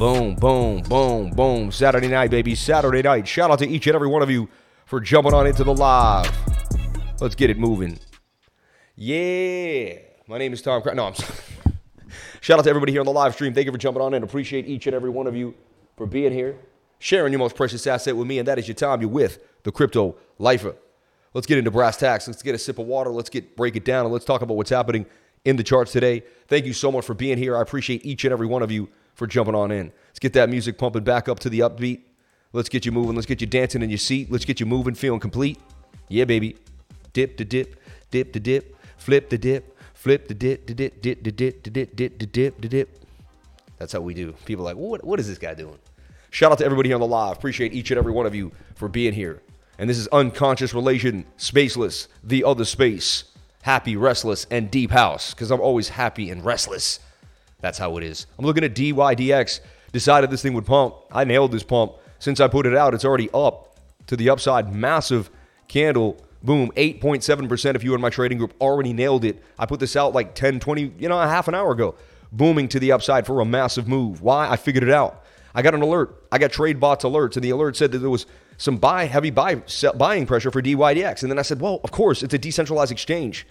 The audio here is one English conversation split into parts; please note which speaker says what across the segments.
Speaker 1: Boom, boom, boom, boom. Saturday night, baby. Saturday night. Shout out to each and every one of you for jumping on into the live. Let's get it moving. Yeah. My name is Tom. Cra- no, I'm sorry. Shout out to everybody here on the live stream. Thank you for jumping on in. Appreciate each and every one of you for being here, sharing your most precious asset with me, and that is your time. You're with the crypto lifer. Let's get into brass tacks. Let's get a sip of water. Let's get break it down and let's talk about what's happening in the charts today. Thank you so much for being here. I appreciate each and every one of you for jumping on in. Let's get that music pumping back up to the upbeat. Let's get you moving. Let's get you dancing in your seat. Let's get you moving, feeling complete. Yeah, baby. Dip to dip, dip to dip, flip the dip, flip the dip, dip, dip, dip, dip, dip, dip, the dip. That's how we do. People like, what, what is this guy doing? Shout out to everybody on the live. Appreciate each and every one of you for being here. And this is Unconscious Relation, Spaceless, The Other Space, Happy, Restless, and Deep House, because I'm always happy and restless. That's how it is. I'm looking at DYDX. Decided this thing would pump. I nailed this pump. Since I put it out, it's already up to the upside. Massive candle. Boom. 8.7% if you in my trading group already nailed it. I put this out like 10, 20, you know, a half an hour ago. Booming to the upside for a massive move. Why? I figured it out. I got an alert. I got trade bots alerts, and the alert said that there was some buy heavy buy sell, buying pressure for DYDX. And then I said, well, of course, it's a decentralized exchange.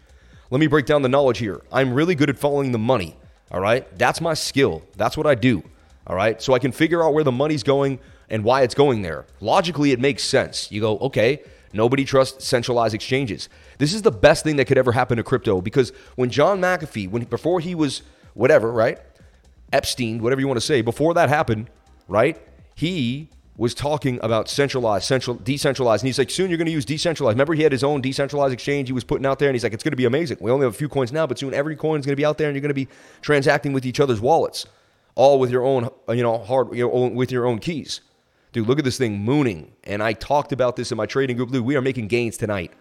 Speaker 1: Let me break down the knowledge here. I'm really good at following the money. All right. That's my skill. That's what I do. All right. So I can figure out where the money's going and why it's going there. Logically, it makes sense. You go, okay, nobody trusts centralized exchanges. This is the best thing that could ever happen to crypto because when John McAfee, when before he was whatever, right? Epstein, whatever you want to say, before that happened, right? He was talking about centralized, central, decentralized. And he's like, soon you're going to use decentralized. Remember, he had his own decentralized exchange he was putting out there, and he's like, it's going to be amazing. We only have a few coins now, but soon every coin is going to be out there, and you're going to be transacting with each other's wallets, all with your own, you know, hard, with your own keys. Dude, look at this thing mooning. And I talked about this in my trading group. Dude, we are making gains tonight.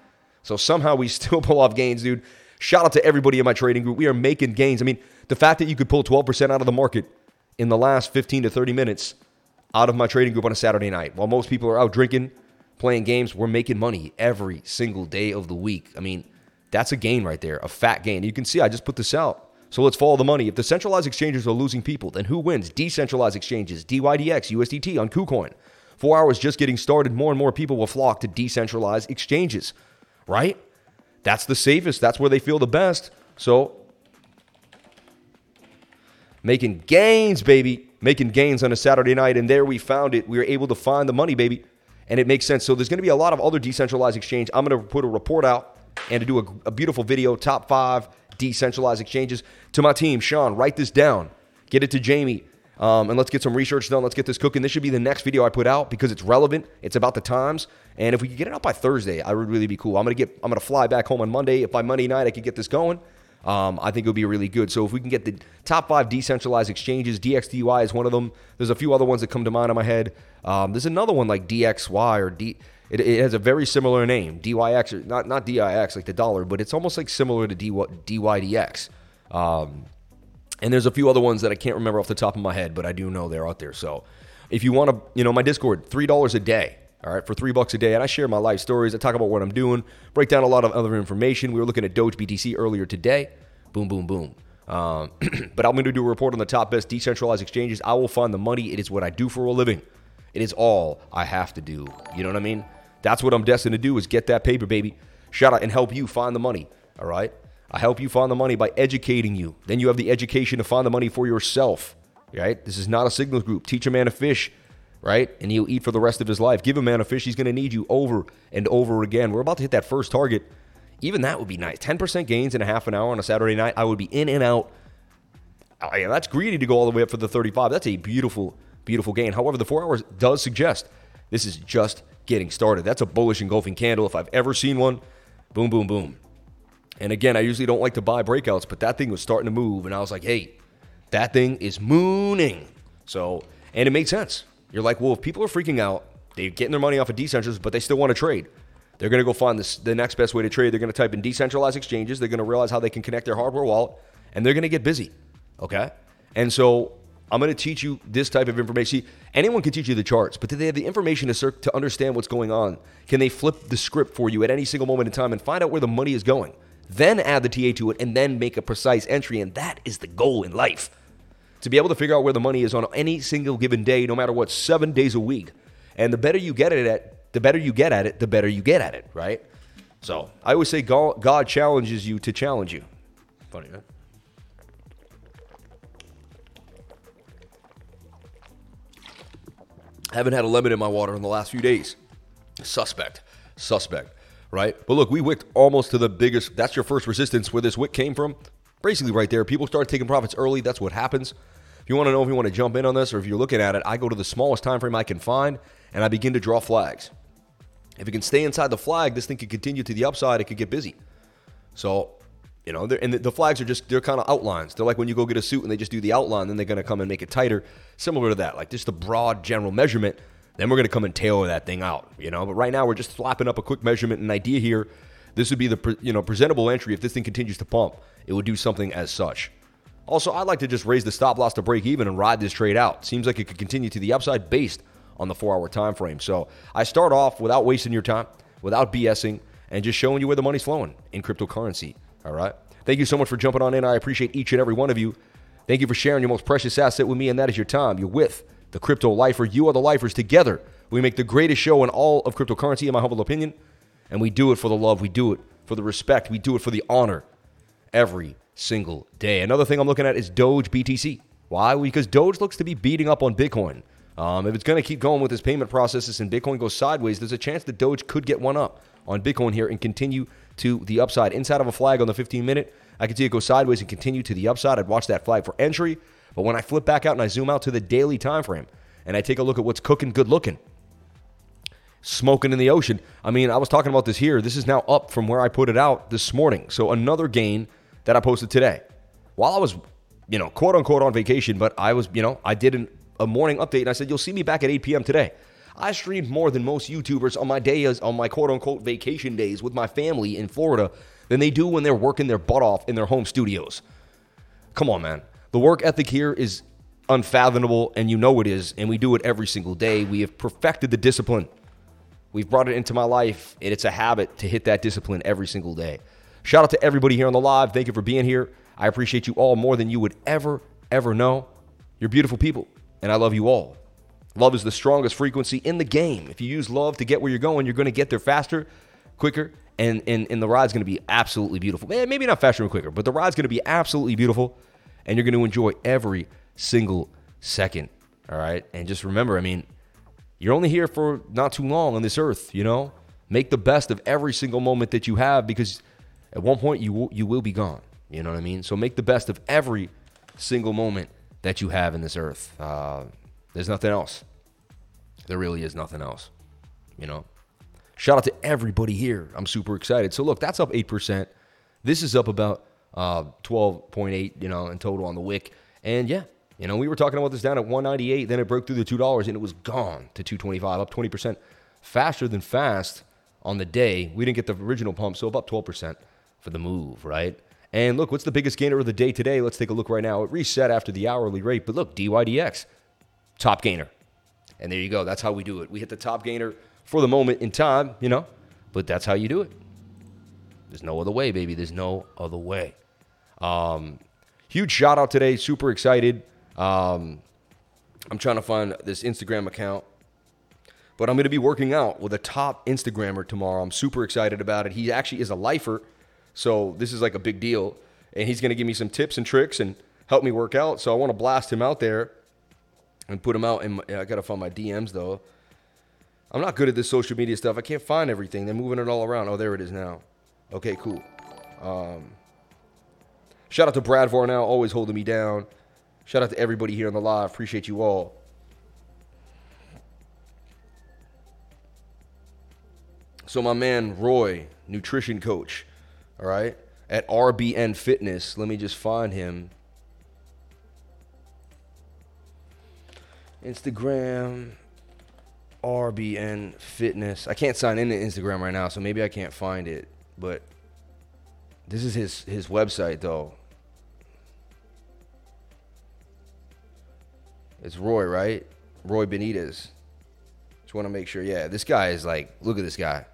Speaker 1: So somehow we still pull off gains, dude. Shout out to everybody in my trading group. We are making gains. I mean, the fact that you could pull 12% out of the market in the last 15 to 30 minutes out of my trading group on a Saturday night. While most people are out drinking, playing games, we're making money every single day of the week. I mean, that's a gain right there, a fat gain. You can see I just put this out. So let's follow the money. If the centralized exchanges are losing people, then who wins? Decentralized exchanges, DYDX, USDT on KuCoin. Four hours just getting started, more and more people will flock to decentralized exchanges, right? That's the safest. That's where they feel the best. So making gains, baby, making gains on a Saturday night. And there we found it. We were able to find the money, baby. And it makes sense. So there's going to be a lot of other decentralized exchange. I'm going to put a report out and to do a, a beautiful video, top five decentralized exchanges. To my team, Sean, write this down. Get it to Jamie. Um, and let's get some research done. Let's get this cooking. This should be the next video I put out because it's relevant. It's about the times. And if we could get it out by Thursday, I would really be cool. I'm gonna get. I'm gonna fly back home on Monday. If by Monday night I could get this going, um, I think it would be really good. So if we can get the top five decentralized exchanges, DXDY is one of them. There's a few other ones that come to mind in my head. Um, there's another one like DXY or D. It, it, has a very similar name, DYX, or not not DIX like the dollar, but it's almost like similar to DY, DYDX. Um, and there's a few other ones that I can't remember off the top of my head, but I do know they're out there. So if you want to, you know, my Discord, three dollars a day. All right, for three bucks a day, and I share my life stories. I talk about what I'm doing, break down a lot of other information. We were looking at Doge BTC earlier today. Boom, boom, boom. Um, but I'm going to do a report on the top best decentralized exchanges. I will find the money. It is what I do for a living. It is all I have to do. You know what I mean? That's what I'm destined to do is get that paper, baby. Shout out and help you find the money. All right. I help you find the money by educating you. Then you have the education to find the money for yourself. Right? This is not a signals group. Teach a man to fish, right? And he'll eat for the rest of his life. Give a man a fish, he's going to need you over and over again. We're about to hit that first target. Even that would be nice. 10% gains in a half an hour on a Saturday night. I would be in and out. Oh, I, that's greedy to go all the way up for the 35. That's a beautiful, beautiful gain. However, the four hours does suggest this is just getting started. That's a bullish engulfing candle if I've ever seen one. Boom, boom, boom. And again, I usually don't like to buy breakouts, but that thing was starting to move, and I was like, hey, that thing is mooning. So, and it made sense. You're like, well, if people are freaking out, they're getting their money off of decentralized, but they still want to trade. They're going to go find this, the next best way to trade. They're going to type in decentralized exchanges. They're going to realize how they can connect their hardware wallet, and they're going to get busy. Okay? And so I'm going to teach you this type of information. See, anyone can teach you the charts, but do they have the information to, to understand what's going on? Can they flip the script for you at any single moment in time and find out where the money is going? Then add the TA to it and then make a precise entry. And that is the goal in life. To be able to figure out where the money is on any single given day, no matter what, seven days a week. And the better you get at it, the better you get at it, the better you get at it, right? So I always say God, challenges you to challenge you. Funny, huh? Haven't had a lemon in my water in the last few days. Suspect. Suspect. Right? But look, we wicked almost to the biggest. That's your first resistance where this wick came from. Basically, right there. People start taking profits early. That's what happens. If you want to know if you want to jump in on this or if you're looking at it, I go to the smallest time frame I can find and I begin to draw flags. If it can stay inside the flag, this thing could continue to the upside. It could get busy. So, you know, and the, the flags are just, they're kind of outlines. They're like when you go get a suit and they just do the outline, then they're going to come and make it tighter. Similar to that, like just a broad general measurement. Then we're going to come and tailor that thing out, you know. But right now, we're just slapping up a quick measurement and idea here. This would be the you know presentable entry if this thing continues to pump. It would do something as such. Also, I'd like to just raise the stop loss to break even and ride this trade out. Seems like it could continue to the upside based on the four-hour time frame. So I start off without wasting your time, without BSing, and just showing you where the money's flowing in cryptocurrency. All right. Thank you so much for jumping on in. I appreciate each and every one of you. Thank you for sharing your most precious asset with me, and that is your time. You're with the crypto lifer. You are the lifers. Together, we make the greatest show in all of cryptocurrency, in my humble opinion. And we do it for the love. We do it for the respect. We do it for the honor every single day. Another thing I'm looking at is Doge BTC. Why? Because Doge looks to be beating up on Bitcoin. Um, if it's going to keep going with this payment processes and Bitcoin goes sideways, there's a chance that Doge could get one up on Bitcoin here and continue to the upside. Inside of a flag on the 15 minute, I can see it go sideways and continue to the upside. I'd watch that flag for entry. But when I flip back out and I zoom out to the daily time frame and I take a look at what's cooking good looking, smoking in the ocean. I mean, I was talking about this here. This is now up from where I put it out this morning. So another gain that I posted today. While I was, you know, quote unquote on vacation, but I was, you know, I did an, a morning update and I said, you'll see me back at 8 p.m. today. I streamed more than most YouTubers on my days, on my quote unquote vacation days with my family in Florida than they do when they're working their butt off in their home studios. Come on, man. The work ethic here is unfathomable, and you know it is, and we do it every single day. We have perfected the discipline. We've brought it into my life, and it's a habit to hit that discipline every single day. Shout out to everybody here on the live. Thank you for being here. I appreciate you all more than you would ever, ever know. You're beautiful people, and I love you all. Love is the strongest frequency in the game. If you use love to get where you're going, you're going to get there faster, quicker, and, and, and the ride's going to be absolutely beautiful. Man, maybe not faster and quicker, but the ride's going to be absolutely beautiful, and you're going to enjoy every single second. All right. And just remember, I mean, you're only here for not too long on this earth, you know? Make the best of every single moment that you have because at one point you will, you will be gone. You know what I mean? So make the best of every single moment that you have in this earth. Uh, there's nothing else. There really is nothing else. You know? Shout out to everybody here. I'm super excited. So look, that's up 8%. This is up about uh, 12.8, you know, in total on the wick. And yeah, you know, we were talking about this down at 198, then it broke through the $2 and it was gone to 225, up 20% faster than fast on the day. We didn't get the original pump, so about 12% for the move, right? And look, what's the biggest gainer of the day today? Let's take a look right now. It reset after the hourly rate, but look, DYDX, top gainer. And there you go. That's how we do it. We hit the top gainer for the moment in time, you know, but that's how you do it. There's no other way, baby. There's no other way. Um, huge shout out today. Super excited. Um, I'm trying to find this Instagram account, but I'm going to be working out with a top Instagrammer tomorrow. I'm super excited about it. He actually is a lifer, so this is like a big deal, and he's going to give me some tips and tricks and help me work out. So I want to blast him out there and put him out. My, I got to find my DMs though. I'm not good at this social media stuff. I can't find everything. They're moving it all around. Oh, there it is now. Okay, cool. Um, shout out to Brad Varnell, always holding me down. Shout out to everybody here on the live. Appreciate you all. So my man Roy, nutrition coach, all right, at RBN Fitness. Let me just find him. Instagram, RBN Fitness. I can't sign into Instagram right now, so maybe I can't find it. But this is his his website though. It's Roy, right? Roy Benitez. Just want to make sure. Yeah, this guy is like, look at this guy.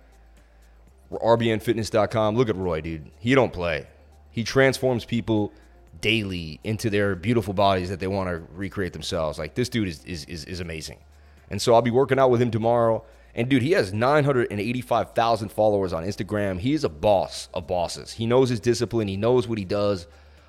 Speaker 1: RBNFitness.com. Look at Roy, dude. He don't play. He transforms people daily into their beautiful bodies that they want to recreate themselves. Like this dude is, is, is, is amazing. And so I'll be working out with him tomorrow. And dude, he has 985,000 followers on Instagram. He is a boss of bosses. He knows his discipline, he knows what he does.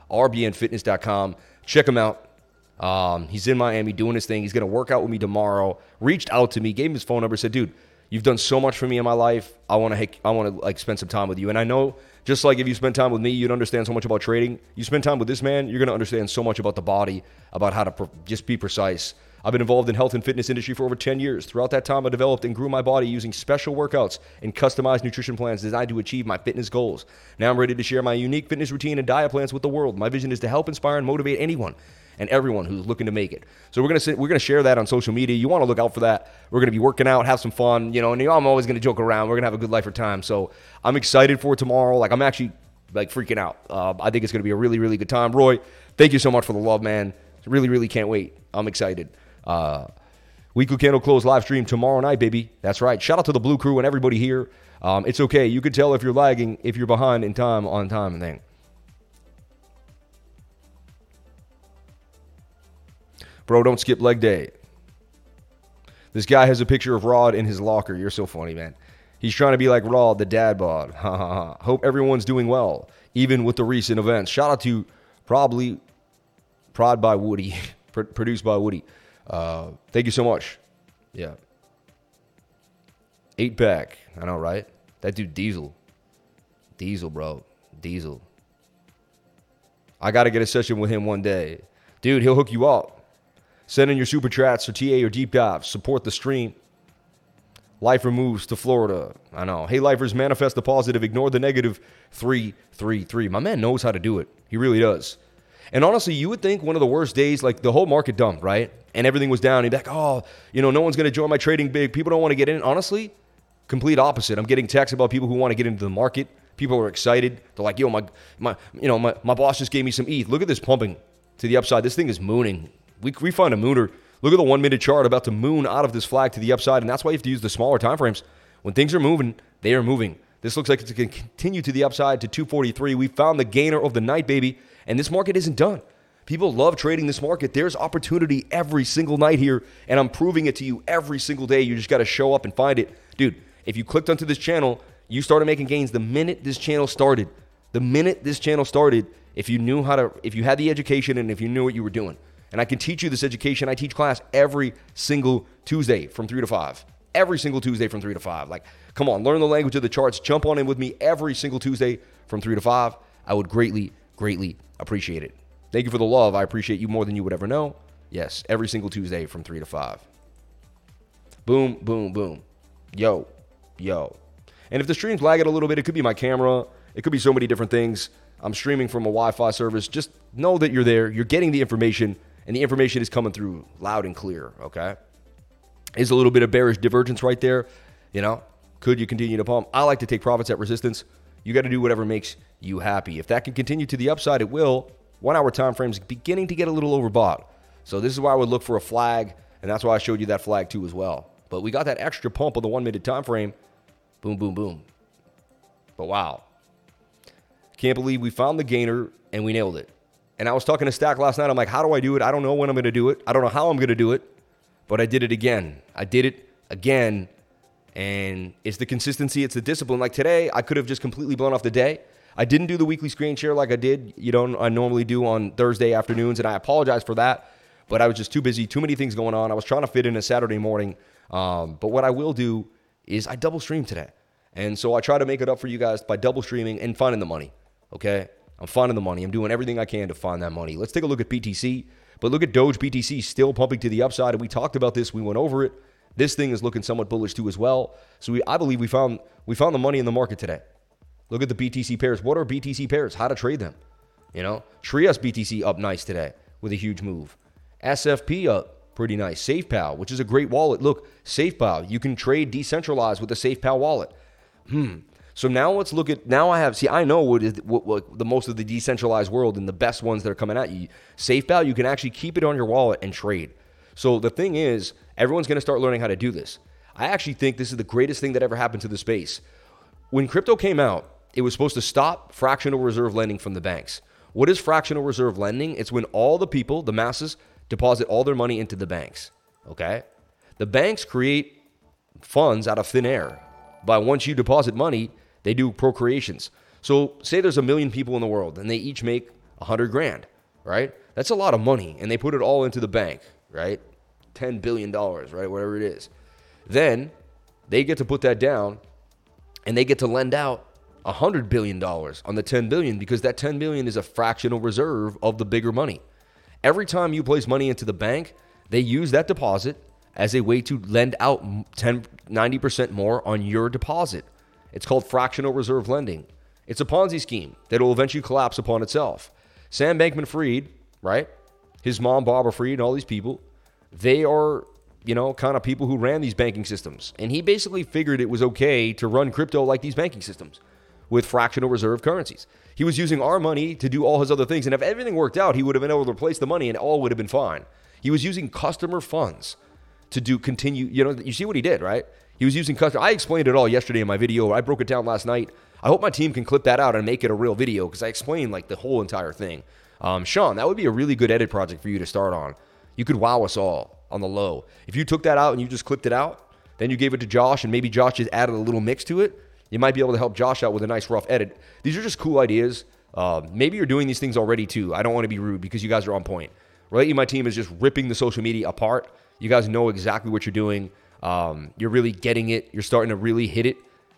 Speaker 1: RBNfitness.com. Check him out. Um, he's in Miami doing his thing. He's going to work out with me tomorrow. Reached out to me, gave him his phone number, said, dude, you've done so much for me in my life. I want to, I want to like spend some time with you. And I know just like if you spend time with me, you'd understand so much about trading. You spend time with this man, you're going to understand so much about the body, about how to pre- just be precise, I've been involved in health and fitness industry for over 10 years. Throughout that time, I developed and grew my body using special workouts and customized nutrition plans designed to achieve my fitness goals. Now I'm ready to share my unique fitness routine and diet plans with the world. My vision is to help inspire and motivate anyone and everyone who's looking to make it. So we're gonna we're gonna share that on social media. You want to look out for that. We're gonna be working out, have some fun, you know. And you know, I'm always gonna joke around. We're gonna have a good life or time. So I'm excited for tomorrow. Like I'm actually like freaking out. Uh, I think it's gonna be a really really good time. Roy, thank you so much for the love, man. Really really can't wait. I'm excited. Uh, Weekly Candle Close live stream tomorrow night, baby. That's right. Shout out to the Blue Crew and everybody here. Um, it's okay. You can tell if you're lagging, if you're behind in time, on time, and thing. Bro, don't skip leg day. This guy has a picture of Rod in his locker. You're so funny, man. He's trying to be like Rod, the dad bod. Ha ha ha. Hope everyone's doing well, even with the recent events. Shout out to probably Prod by Woody, produced by Woody. Uh, thank you so much. Yeah. Eight pack. I know, right? That dude Diesel. Diesel, bro. Diesel. I got to get a session with him one day. Dude, he'll hook you up. Send in your super chats or TA or deep dives. Support the stream. Lifer moves to Florida. I know. Hey, lifers, manifest the positive, ignore the negative. Three, three, three. My man knows how to do it. He really does. And honestly, you would think one of the worst days, like the whole market dumped, right? And everything was down. You'd be like, oh, you know, no one's going to join my trading big. People don't want to get in. Honestly, complete opposite. I'm getting texts about people who want to get into the market. People are excited. They're like, yo, my, my, you know, my, my boss just gave me some ETH. Look at this pumping to the upside. This thing is mooning. We, we find a mooner. Look at the one minute chart about to moon out of this flag to the upside. And that's why you have to use the smaller time frames. When things are moving, they are moving. This looks like it's going to continue to the upside to 243. We found the gainer of the night, baby. And this market isn't done. People love trading this market. There's opportunity every single night here, and I'm proving it to you every single day. You just got to show up and find it. Dude, if you clicked onto this channel, you started making gains the minute this channel started. The minute this channel started, if you knew how to, if you had the education and if you knew what you were doing. And I can teach you this education. I teach class every single Tuesday from 3 to 5. Every single Tuesday from 3 to 5. Like, come on, learn the language of the charts. Jump on in with me every single Tuesday from 3 to 5. I would greatly, greatly appreciate it. Thank you for the love. I appreciate you more than you would ever know. Yes, every single Tuesday from 3 to 5. Boom, boom, boom. Yo, yo. And if the stream's lagging a little bit, it could be my camera. It could be so many different things. I'm streaming from a Wi Fi service. Just know that you're there. You're getting the information, and the information is coming through loud and clear, okay? Is a little bit of bearish divergence right there. You know, could you continue to pump? I like to take profits at resistance. You got to do whatever makes you happy. If that can continue to the upside, it will one hour time frame is beginning to get a little overbought. So this is why I would look for a flag, and that's why I showed you that flag too as well. But we got that extra pump on the one minute time frame. Boom, boom, boom. But wow. Can't believe we found the gainer and we nailed it. And I was talking to Stack last night. I'm like, how do I do it? I don't know when I'm going to do it. I don't know how I'm going to do it, but I did it again. I did it again. And it's the consistency, it's the discipline. Like today, I could have just completely blown off the day. I didn't do the weekly screen share like I did, you know, I normally do on Thursday afternoons, and I apologize for that. But I was just too busy, too many things going on. I was trying to fit in a Saturday morning. Um, but what I will do is I double stream today. And so I try to make it up for you guys by double streaming and finding the money. Okay? I'm finding the money. I'm doing everything I can to find that money. Let's take a look at BTC. But look at Doge BTC still pumping to the upside. And we talked about this. We went over it. This thing is looking somewhat bullish too as well. So we, I believe we found we found the money in the market today. Look at the BTC pairs. What are BTC pairs? How to trade them? You know, Trias BTC up nice today with a huge move. SFP up pretty nice. SafePal, which is a great wallet. Look, SafePal, you can trade decentralized with the SafePal wallet. Hmm. So now let's look at now I have see I know what is what, what, the most of the decentralized world and the best ones that are coming at you. SafePal, you can actually keep it on your wallet and trade. So the thing is, everyone's going to start learning how to do this. I actually think this is the greatest thing that ever happened to the space. When crypto came out, it was supposed to stop fractional reserve lending from the banks. What is fractional reserve lending? It's when all the people, the masses, deposit all their money into the banks. Okay? The banks create funds out of thin air. But once you deposit money, they do procreations. So say there's a million people in the world and they each make a hundred grand, right? That's a lot of money. And they put it all into the bank, right? $10 billion, right? Whatever it is. Then they get to put that down and they get to lend out a $100 billion on the 10 billion because that 10 billion is a fractional reserve of the bigger money. Every time you place money into the bank, they use that deposit as a way to lend out 10 90% more on your deposit. It's called fractional reserve lending. It's a Ponzi scheme that will eventually collapse upon itself. Sam Bankman Fried, right? His mom, Barbara Fried, and all these people, they are you know, kind of people who ran these banking systems. And he basically figured it was okay to run crypto like these banking systems with fractional reserve currencies. He was using our money to do all his other things. And if everything worked out, he would have been able to replace the money and all would have been fine. He was using customer funds to do continue, you know, you see what he did, right? He was using custom. I explained it all yesterday in my video. I broke it down last night. I hope my team can clip that out and make it a real video because I explained like the whole entire thing. Um, Sean, that would be a really good edit project for you to start on. You could wow us all on the low. If you took that out and you just clipped it out, then you gave it to Josh and maybe Josh just added a little mix to it, you might be able to help Josh out with a nice rough edit. These are just cool ideas. Uh, maybe you're doing these things already too. I don't want to be rude because you guys are on point. You My Team is just ripping the social media apart. You guys know exactly what you're doing. Um, you're really getting it. You're starting to really hit it,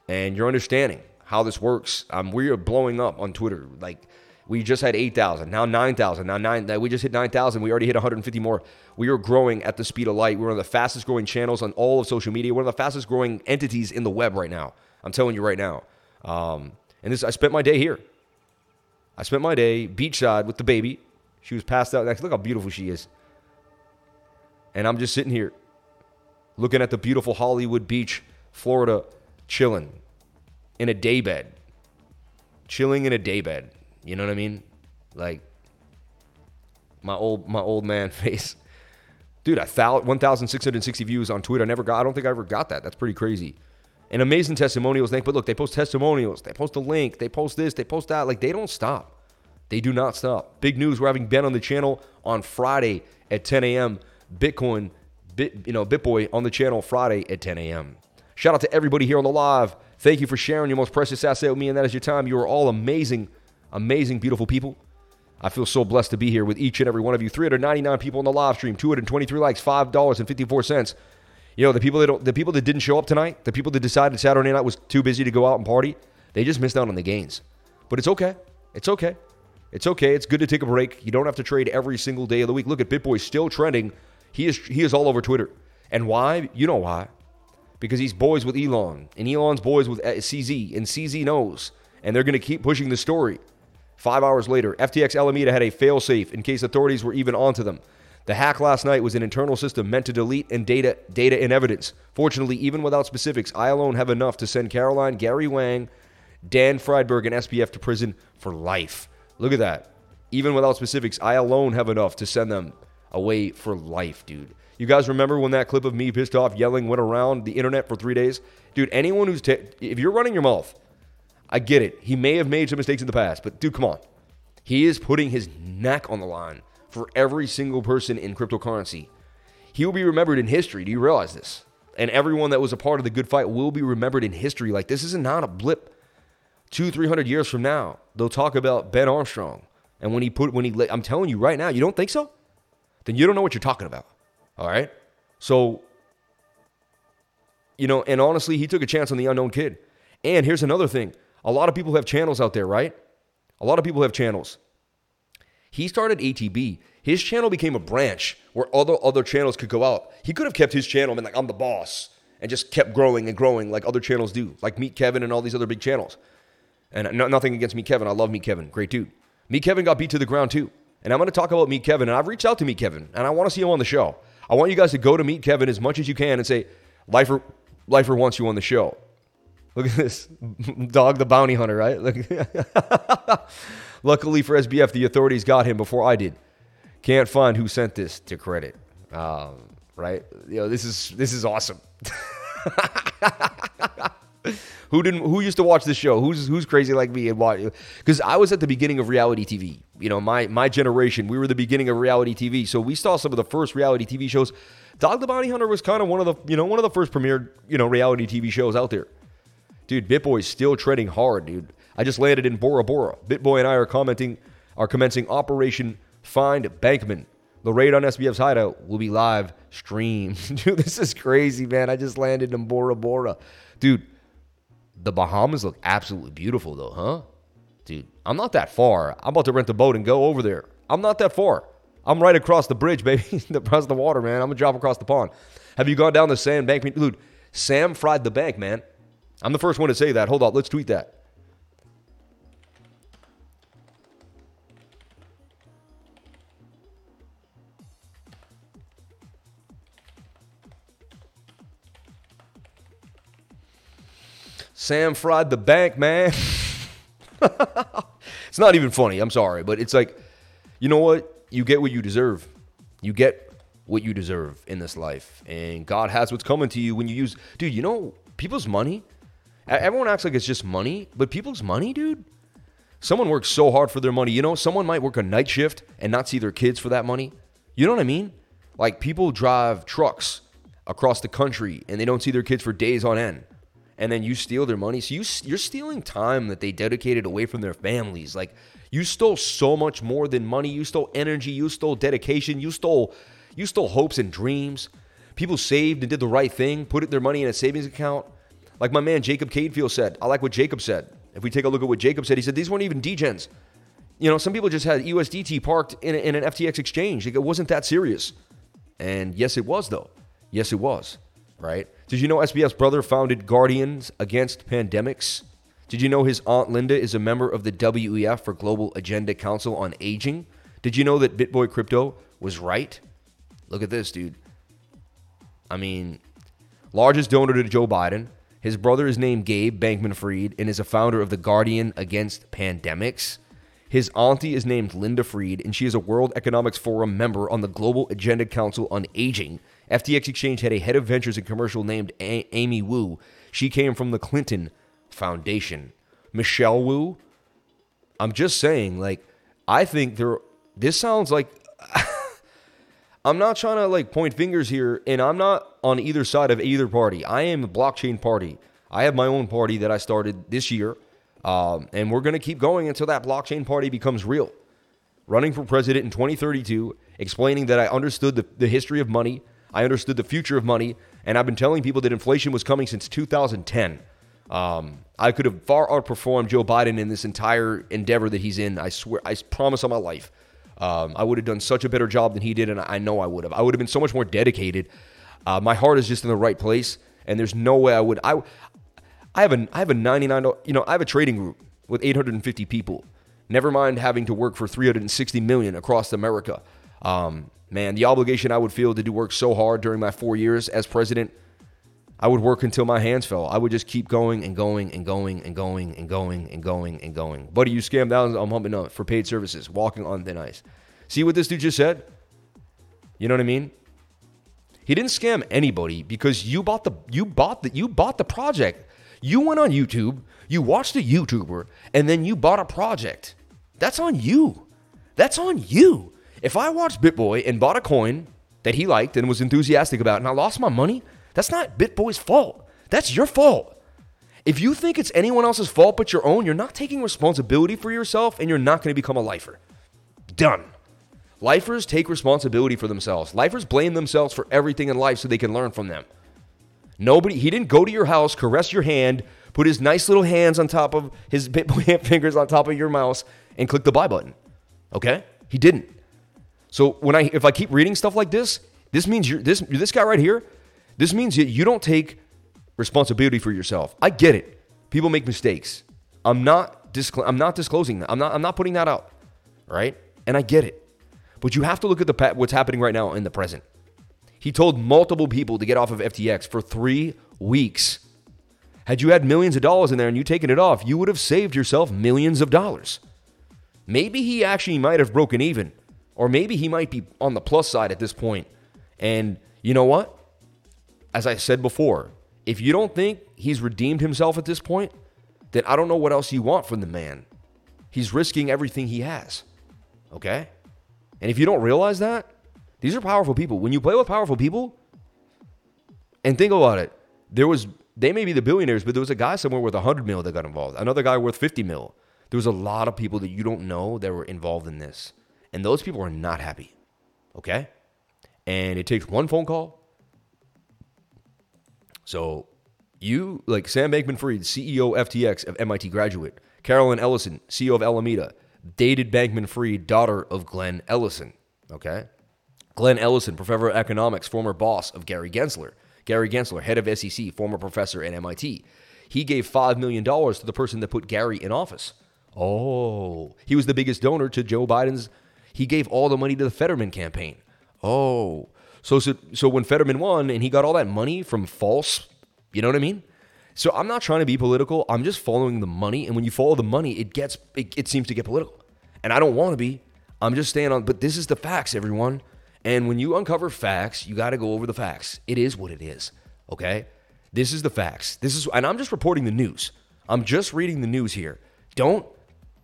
Speaker 1: and you're understanding how this works. Um, we are blowing up on Twitter. Like we just had 8,000, now 9,000, now 9, we just hit 9,000. We already hit 150 more. We are growing at the speed of light. We're one of the fastest growing channels on all of social media. One of the fastest growing entities in the web right now. I'm telling you right now. Um, and this, I spent my day here. I spent my day beachside with the baby. She was passed out. Look how beautiful she is. And I'm just sitting here looking at the beautiful Hollywood Beach, Florida, chilling in a daybed. Chilling in a daybed. You know what I mean? Like my old my old man face. Dude, I found 1,660 views on Twitter. I never got. I don't think I ever got that. That's pretty crazy. And amazing testimonials. But look, they post testimonials. They post a link. They post this. They post that. Like they don't stop. They do not stop. Big news. We're having Ben on the channel on Friday at 10 a.m. Bitcoin, Bit, you know, BitBoy on the channel Friday at 10 a.m. Shout out to everybody here on the live. Thank you for sharing your most precious asset with me, and that is your time. You are all amazing amazing, beautiful people. I feel so blessed to be here with each and every one of you. 399 people on the live stream, 223 likes, $5.54. You know, the people that the people that didn't show up tonight, the people that decided Saturday night was too busy to go out and party, they just missed out on the gains. But it's okay. It's okay. It's okay. It's good to take a break. You don't have to trade every single day of the week. Look at BitBoy still trending. He is he is all over Twitter. And why? You know why? Because he's boys with Elon, and Elon's boys with uh, CZ, and CZ knows, and they're going to keep pushing the story. Five hours later, FTX Alameda had a failsafe in case authorities were even onto them. The hack last night was an internal system meant to delete and data data and evidence. Fortunately, even without specifics, I alone have enough to send Caroline, Gary Wang, Dan Friedberg, and SBF to prison for life. Look at that. Even without specifics, I alone have enough to send them away for life, dude. You guys remember when that clip of me pissed off yelling went around the internet for three days? Dude, anyone who's, ta- if you're running your mouth I get it. He may have made some mistakes in the past, but dude, come on. He is putting his neck on the line for every single person in cryptocurrency. He will be remembered in history. Do you realize this? And everyone that was a part of the good fight will be remembered in history. Like this is not a blip. Two, three hundred years from now, they'll talk about Ben Armstrong. And when he put, when he, I'm telling you right now, you don't think so? Then you don't know what you're talking about. All right. So, you know, and honestly, he took a chance on the unknown kid. And here's another thing a lot of people have channels out there, right? A lot of people have channels. He started ATB. His channel became a branch where other other channels could go out. He could have kept his channel and been like, I'm the boss, and just kept growing and growing like other channels do, like Meet Kevin and all these other big channels. And no, nothing against Meet Kevin. I love Meet Kevin. Great dude. Meet Kevin got beat to the ground too. And I'm going to talk about Meet Kevin. And I've reached out to Meet Kevin, and I want to see him on the show. I want you guys to go to Meet Kevin as much as you can and say, Lifer, Lifer wants you on the show. Look at this dog, the bounty hunter, right? Luckily for SBF, the authorities got him before I did. Can't find who sent this to credit. Um, right? You know, this is this is awesome. who didn't? Who used to watch this show? Who's who's crazy like me and watch? Because I was at the beginning of reality TV. You know, my my generation, we were the beginning of reality TV. So we saw some of the first reality TV shows. Dog the Bounty Hunter was kind of one of the you know one of the first premiered you know reality TV shows out there. Dude, BitBoy's still treading hard, dude. I just landed in Bora Bora. BitBoy and I are commenting are commencing Operation Find Bankman. The raid on SBF's hideout will be live streamed. Dude, this is crazy, man. I just landed in Bora Bora. Dude, the Bahamas look absolutely beautiful, though, huh? Dude, I'm not that far. I'm about to rent a boat and go over there. I'm not that far. I'm right across the bridge, baby. across the water, man. I'm gonna drop across the pond. Have you gone down the sand bank? Dude, Sam fried the bank, man. I'm the first one to say that. Hold on, let's tweet that. Sam fried the bank, man. it's not even funny. I'm sorry, but it's like, you know what? You get what you deserve. You get what you deserve in this life. And God has what's coming to you when you use, dude, you know, people's money. Everyone acts like it's just money, but people's money, dude. Someone works so hard for their money. You know, someone might work a night shift and not see their kids for that money. You know what I mean? Like people drive trucks across the country and they don't see their kids for days on end and then you steal their money. So you you're stealing time that they dedicated away from their families. Like you stole so much more than money. You stole energy. You stole dedication. You stole you stole hopes and dreams. People saved and did the right thing, put their money in a savings account. Like my man Jacob Canfield said. I like what Jacob said. If we take a look at what Jacob said, he said these weren't even degens. You know, some people just had USDT parked in, in an FTX exchange. It wasn't that serious. And yes, it was though. Yes, it was. Right. Did you know SBF's brother founded Guardians Against Pandemics? Did you know his aunt Linda is a member of the WEF for Global Agenda Council on Aging? Did you know that BitBoy Crypto was right? Look at this, dude. I mean, largest donor to Joe Biden. His brother is named Gabe Bankman Fried and is a founder of the Guardian Against Pandemics. His auntie is named Linda Fried, and she is a World Economics Forum member on the Global Agenda Council on Aging. FTX Exchange had a head of ventures and commercial named a- Amy Wu. She came from the Clinton Foundation. Michelle Wu. I'm just saying, like, I think there. This sounds like. I'm not trying to like point fingers here, and I'm not on either side of either party. I am the blockchain party. I have my own party that I started this year, um, and we're going to keep going until that blockchain party becomes real. Running for president in 2032, explaining that I understood the, the history of money, I understood the future of money, and I've been telling people that inflation was coming since 2010. Um, I could have far outperformed Joe Biden in this entire endeavor that he's in. I swear, I promise on my life. Um, I would have done such a better job than he did, and I know I would have. I would have been so much more dedicated. Uh, my heart is just in the right place, and there's no way I would. I, I have a, I have a 99. You know, I have a trading group with 850 people. Never mind having to work for 360 million across America. Um, man, the obligation I would feel to do work so hard during my four years as president, I would work until my hands fell. I would just keep going and going and going and going and going and going and going. Buddy, you scammed down. I'm humping up for paid services, walking on thin ice. See what this dude just said? You know what I mean? He didn't scam anybody because you bought the you bought the you bought the project. You went on YouTube, you watched a YouTuber, and then you bought a project. That's on you. That's on you. If I watched BitBoy and bought a coin that he liked and was enthusiastic about and I lost my money, that's not BitBoy's fault. That's your fault. If you think it's anyone else's fault but your own, you're not taking responsibility for yourself and you're not going to become a lifer. Done. Lifers take responsibility for themselves. Lifers blame themselves for everything in life so they can learn from them. Nobody, he didn't go to your house, caress your hand, put his nice little hands on top of his BitBoy fingers on top of your mouse, and click the buy button. Okay? He didn't. So when I if I keep reading stuff like this, this means you're this this guy right here. This means that you don't take responsibility for yourself. I get it. People make mistakes. I'm not discl- I'm not disclosing that. I'm not I'm not putting that out. Right? And I get it. But you have to look at the what's happening right now in the present. He told multiple people to get off of FTX for 3 weeks. Had you had millions of dollars in there and you taken it off, you would have saved yourself millions of dollars. Maybe he actually might have broken even or maybe he might be on the plus side at this point. And you know what? As I said before, if you don't think he's redeemed himself at this point, then I don't know what else you want from the man. He's risking everything he has. Okay? And if you don't realize that, these are powerful people. When you play with powerful people, and think about it, there was they may be the billionaires, but there was a guy somewhere with 100 mil that got involved. Another guy worth 50 mil. There was a lot of people that you don't know that were involved in this. And those people are not happy. Okay? And it takes one phone call. So you, like Sam Bankman Fried, CEO FTX of MIT graduate, Caroline Ellison, CEO of Alameda, dated Bankman Fried, daughter of Glenn Ellison. Okay? Glenn Ellison, professor of economics, former boss of Gary Gensler. Gary Gensler, head of SEC, former professor at MIT. He gave $5 million to the person that put Gary in office. Oh, he was the biggest donor to Joe Biden's. He gave all the money to the Fetterman campaign. Oh, so, so, so when Fetterman won and he got all that money from false, you know what I mean? So I'm not trying to be political. I'm just following the money. And when you follow the money, it gets, it, it seems to get political. And I don't want to be. I'm just staying on, but this is the facts, everyone. And when you uncover facts, you got to go over the facts. It is what it is. Okay? This is the facts. This is, and I'm just reporting the news. I'm just reading the news here. Don't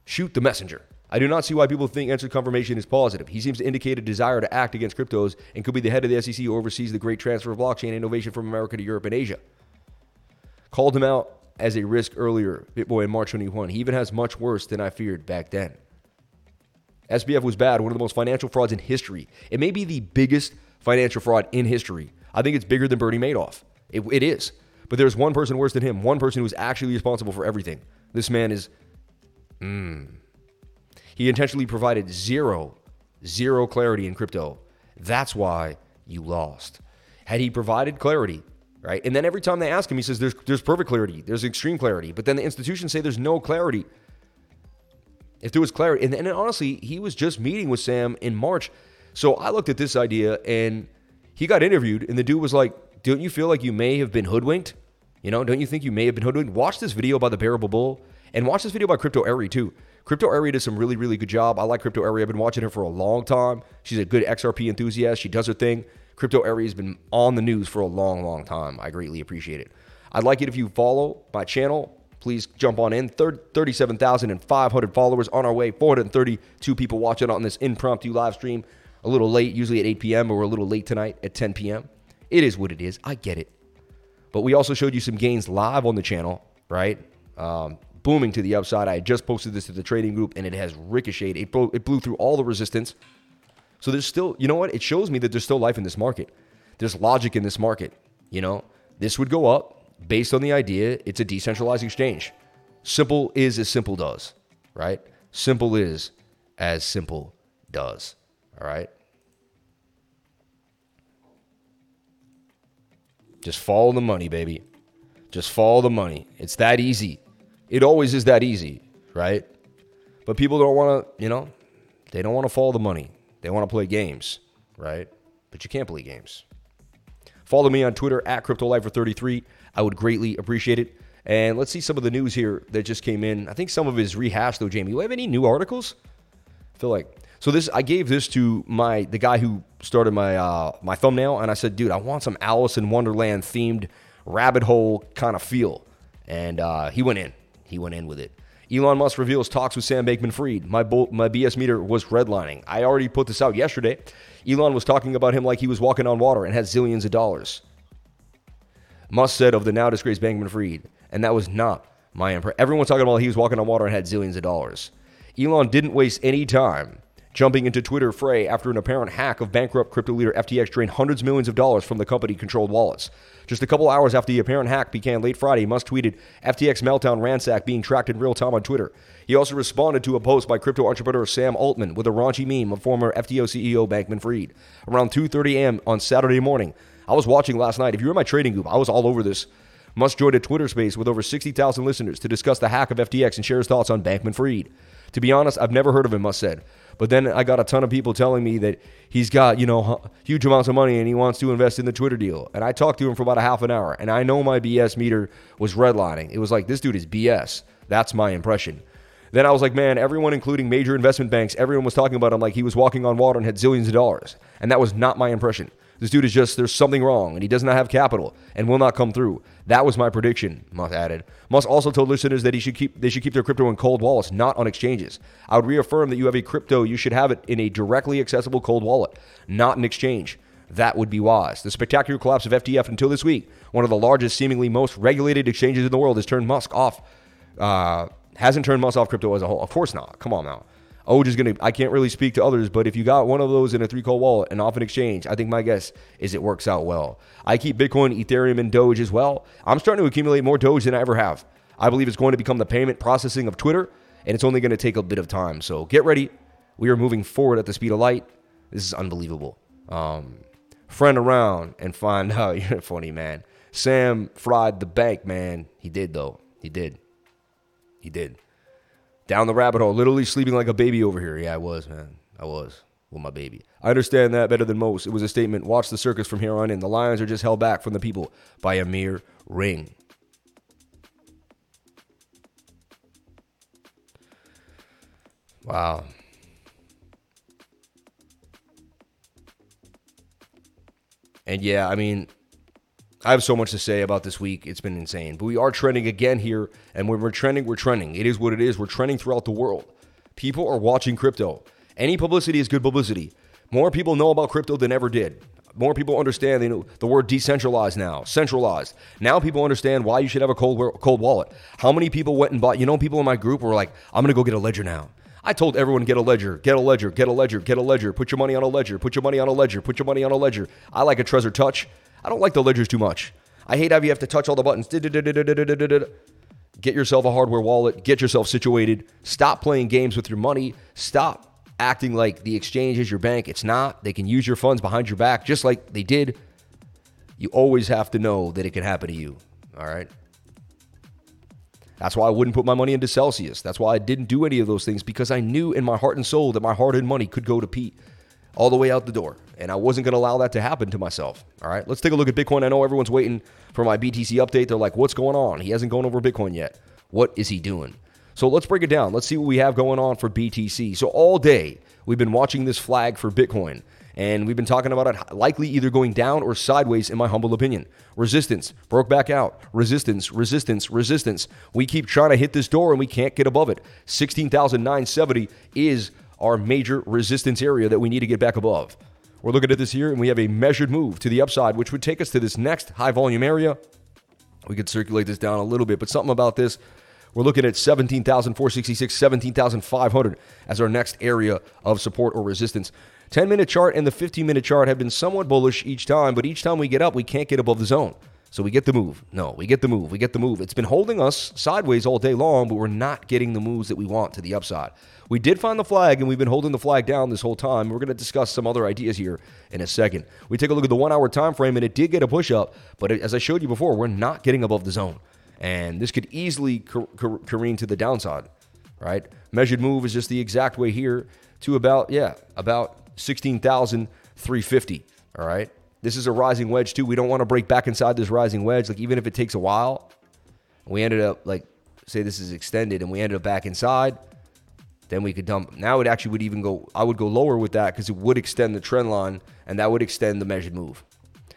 Speaker 1: shoot the messenger. I do not see why people think answer confirmation is positive. He seems to indicate a desire to act against cryptos and could be the head of the SEC who oversees the great transfer of blockchain innovation from America to Europe and Asia. Called him out as a risk earlier, BitBoy in March 21. He even has much worse than I feared back then. SBF was bad, one of the most financial frauds in history. It may be the biggest financial fraud in history. I think it's bigger than Bernie Madoff. It, it is. But there's one person worse than him, one person who's actually responsible for everything. This man is. Mm, he intentionally provided zero, zero clarity in crypto. That's why you lost. Had he provided clarity, right? And then every time they ask him, he says there's there's perfect clarity, there's extreme clarity. But then the institutions say there's no clarity. If there was clarity, and, honestly, he was just meeting with Sam in March. So I looked at this idea and he got interviewed, and the dude was like, Don't you feel like you may have been hoodwinked? You know, don't you think you may have been hoodwinked? Watch this video by the Bearable Bull and watch this video by Crypto Eri too. Crypto Eri does some really, really good job. I like Crypto Eri. I've been watching her for a long time. She's a good XRP enthusiast. She does her thing. Crypto Eri has been on the news for a long, long time. I greatly appreciate it. I'd like it if you follow my channel. Please jump on in. 37,500 followers on our way. 432 people watching on this impromptu live stream. A little late, usually at 8 p.m., but we're a little late tonight at 10 p.m. It is what it is. I get it. But we also showed you some gains live on the channel, right? Um, booming to the upside. I just posted this to the trading group and it has ricocheted. It, blew, it blew through all the resistance. So there's still, you know what? It shows me that there's still life in this market. There's logic in this market. You know, this would go up based on the idea it's a decentralized exchange. Simple is as simple does, right? Simple is as simple does. All right. Just follow the money, baby. Just follow the money. It's that easy. It always is that easy, right? But people don't want to, you know, they don't want to follow the money. They want to play games, right? But you can't play games. Follow me on Twitter at CryptoLifer33. I would greatly appreciate it. And let's see some of the news here that just came in. I think some of it is rehashed though, Jamie. Do you have any new articles? I feel like so this I gave this to my the guy who started my uh, my thumbnail, and I said, dude, I want some Alice in Wonderland themed rabbit hole kind of feel. And uh, he went in. He went in with it. Elon Musk reveals talks with Sam Bankman Fried. My, bo- my BS meter was redlining. I already put this out yesterday. Elon was talking about him like he was walking on water and had zillions of dollars. Musk said of the now disgraced Bankman Fried, and that was not my impression. Everyone's talking about he was walking on water and had zillions of dollars. Elon didn't waste any time jumping into Twitter fray after an apparent hack of bankrupt crypto leader FTX drained hundreds of millions of dollars from the company controlled wallets. Just a couple hours after the apparent hack began late Friday, Musk tweeted FTX meltdown ransack being tracked in real time on Twitter. He also responded to a post by crypto entrepreneur Sam Altman with a raunchy meme of former FTO CEO Bankman Fried. Around 2:30 a.m. on Saturday morning, I was watching last night. If you were in my trading group, I was all over this. Musk joined a Twitter space with over 60,000 listeners to discuss the hack of FTX and share his thoughts on Bankman Fried. To be honest, I've never heard of him, Musk said. But then I got a ton of people telling me that he's got, you know, huge amounts of money and he wants to invest in the Twitter deal. And I talked to him for about a half an hour and I know my BS meter was redlining. It was like, this dude is BS. That's my impression. Then I was like, man, everyone, including major investment banks, everyone was talking about him like he was walking on water and had zillions of dollars. And that was not my impression. This dude is just, there's something wrong, and he does not have capital and will not come through. That was my prediction, Musk added. Musk also told listeners that he should keep, they should keep their crypto in cold wallets, not on exchanges. I would reaffirm that you have a crypto, you should have it in a directly accessible cold wallet, not an exchange. That would be wise. The spectacular collapse of FTX until this week, one of the largest, seemingly most regulated exchanges in the world, has turned Musk off. Uh, hasn't turned Musk off crypto as a whole. Of course not. Come on now. Oj is going to, I can't really speak to others, but if you got one of those in a three call wallet and off an exchange, I think my guess is it works out well. I keep Bitcoin, Ethereum, and Doge as well. I'm starting to accumulate more Doge than I ever have. I believe it's going to become the payment processing of Twitter, and it's only going to take a bit of time. So get ready. We are moving forward at the speed of light. This is unbelievable. Um, friend around and find out. You're funny, man. Sam fried the bank, man. He did, though. He did. He did down the rabbit hole, literally sleeping like a baby over here. Yeah, I was, man. I was with my baby. I understand that better than most. It was a statement. Watch the circus from here on in. The lions are just held back from the people by a mere ring. Wow. And yeah, I mean, I have so much to say about this week. It's been insane. But we are trending again here. And when we're trending, we're trending. It is what it is. We're trending throughout the world. People are watching crypto. Any publicity is good publicity. More people know about crypto than ever did. More people understand know, the word decentralized now, centralized. Now people understand why you should have a cold, cold wallet. How many people went and bought, you know, people in my group were like, I'm to go get a ledger now. I told everyone get a ledger, get a ledger, get a ledger, get a ledger, put your money on a ledger, put your money on a ledger, put your money on a ledger. I like a Trezor Touch. I don't like the ledgers too much. I hate how you have to touch all the buttons. Get yourself a hardware wallet. Get yourself situated. Stop playing games with your money. Stop acting like the exchange is your bank. It's not. They can use your funds behind your back just like they did. You always have to know that it can happen to you. All right. That's why I wouldn't put my money into Celsius. That's why I didn't do any of those things because I knew in my heart and soul that my hard earned money could go to Pete all the way out the door. And I wasn't going to allow that to happen to myself. All right, let's take a look at Bitcoin. I know everyone's waiting for my BTC update. They're like, what's going on? He hasn't gone over Bitcoin yet. What is he doing? So let's break it down. Let's see what we have going on for BTC. So all day, we've been watching this flag for Bitcoin. And we've been talking about it likely either going down or sideways, in my humble opinion. Resistance broke back out. Resistance, resistance, resistance. We keep trying to hit this door and we can't get above it. 16,970 is our major resistance area that we need to get back above. We're looking at this here, and we have a measured move to the upside, which would take us to this next high volume area. We could circulate this down a little bit, but something about this, we're looking at 17,466, 17,500 as our next area of support or resistance. 10 minute chart and the 15 minute chart have been somewhat bullish each time, but each time we get up, we can't get above the zone. So we get the move. No, we get the move. We get the move. It's been holding us sideways all day long, but we're not getting the moves that we want to the upside. We did find the flag, and we've been holding the flag down this whole time. We're going to discuss some other ideas here in a second. We take a look at the one-hour time frame, and it did get a push up, but as I showed you before, we're not getting above the zone, and this could easily careen to the downside. Right? Measured move is just the exact way here to about yeah about sixteen thousand three fifty. All right. This is a rising wedge too. We don't want to break back inside this rising wedge. Like even if it takes a while, we ended up like say this is extended and we ended up back inside, then we could dump. Now it actually would even go. I would go lower with that because it would extend the trend line and that would extend the measured move.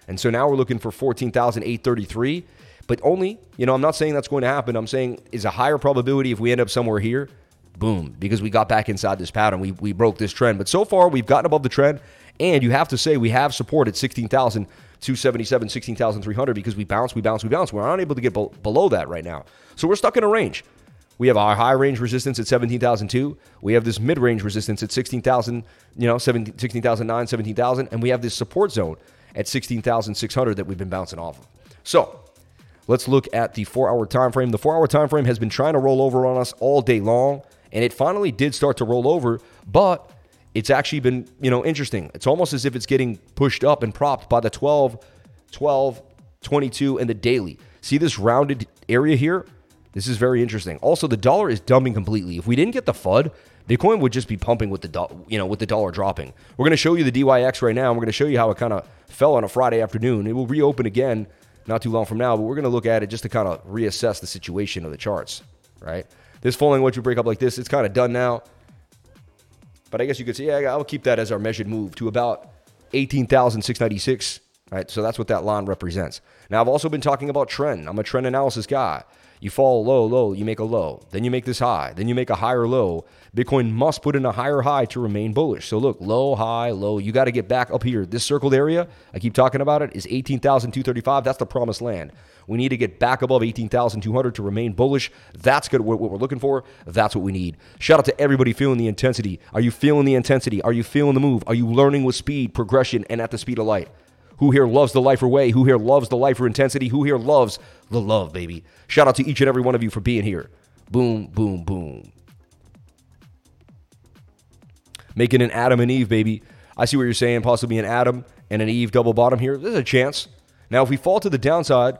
Speaker 1: And so now we're looking for 14,833, but only, you know, I'm not saying that's going to happen. I'm saying is a higher probability if we end up somewhere here, boom, because we got back inside this pattern. We, we broke this trend. But so far, we've gotten above the trend and you have to say we have supported at 16,277, 16,300 because we bounce, we bounce, we bounce. We're unable to get be- below that right now. So we're stuck in a range. We have our high range resistance at 17,002. We have this mid range resistance at 16,000, you know, 16,009, 17,000. And we have this support zone at 16,600 that we've been bouncing off of. So let's look at the four hour time frame. The four hour time frame has been trying to roll over on us all day long. And it finally did start to roll over, but it's actually been, you know, interesting. It's almost as if it's getting pushed up and propped by the 12, 12, 22, and the daily. See this rounded area here? This is very interesting. Also, the dollar is dumping completely. If we didn't get the FUD, Bitcoin would just be pumping with the do- you know with the dollar dropping. We're going to show you the DXY right now. And we're going to show you how it kind of fell on a Friday afternoon. It will reopen again not too long from now, but we're going to look at it just to kind of reassess the situation of the charts. Right, this falling wedge would break up like this. It's kind of done now. But I guess you could say, yeah, I'll keep that as our measured move to about 18,696. Right, so that's what that line represents. Now, I've also been talking about trend. I'm a trend analysis guy. You fall low, low, you make a low. Then you make this high. Then you make a higher low. Bitcoin must put in a higher high to remain bullish. So look, low, high, low. You got to get back up here. This circled area, I keep talking about it, is 18,235. That's the promised land. We need to get back above 18,200 to remain bullish. That's good. What we're looking for, that's what we need. Shout out to everybody feeling the intensity. Are you feeling the intensity? Are you feeling the move? Are you learning with speed, progression, and at the speed of light? Who here loves the lifer way? Who here loves the lifer intensity? Who here loves the love, baby? Shout out to each and every one of you for being here. Boom, boom, boom. Making an Adam and Eve, baby. I see what you're saying, possibly an Adam and an Eve double bottom here. There's a chance. Now, if we fall to the downside,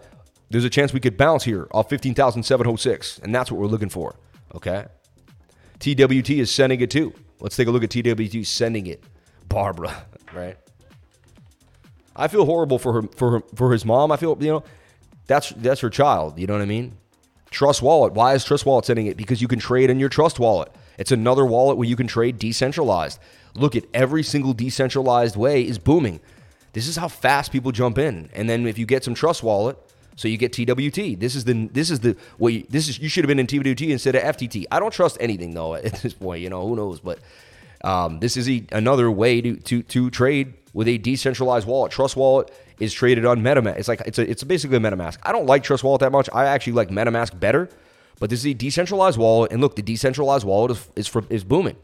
Speaker 1: there's a chance we could bounce here off 15,706, and that's what we're looking for. Okay? TWT is sending it too. Let's take a look at TWT sending it. Barbara, right? I feel horrible for her for her, for his mom. I feel you know that's that's her child. You know what I mean? Trust Wallet. Why is Trust Wallet sending it? Because you can trade in your Trust Wallet. It's another wallet where you can trade decentralized. Look at every single decentralized way is booming. This is how fast people jump in. And then if you get some Trust Wallet, so you get TWT. This is the this is the you, this is you should have been in TWT instead of FTT. I don't trust anything though at this point. You know who knows, but um, this is a, another way to to to trade with a decentralized wallet. Trust Wallet is traded on MetaMask. It's like it's a, it's basically a MetaMask. I don't like Trust Wallet that much. I actually like MetaMask better. But this is a decentralized wallet, and look, the decentralized wallet is is, for, is booming.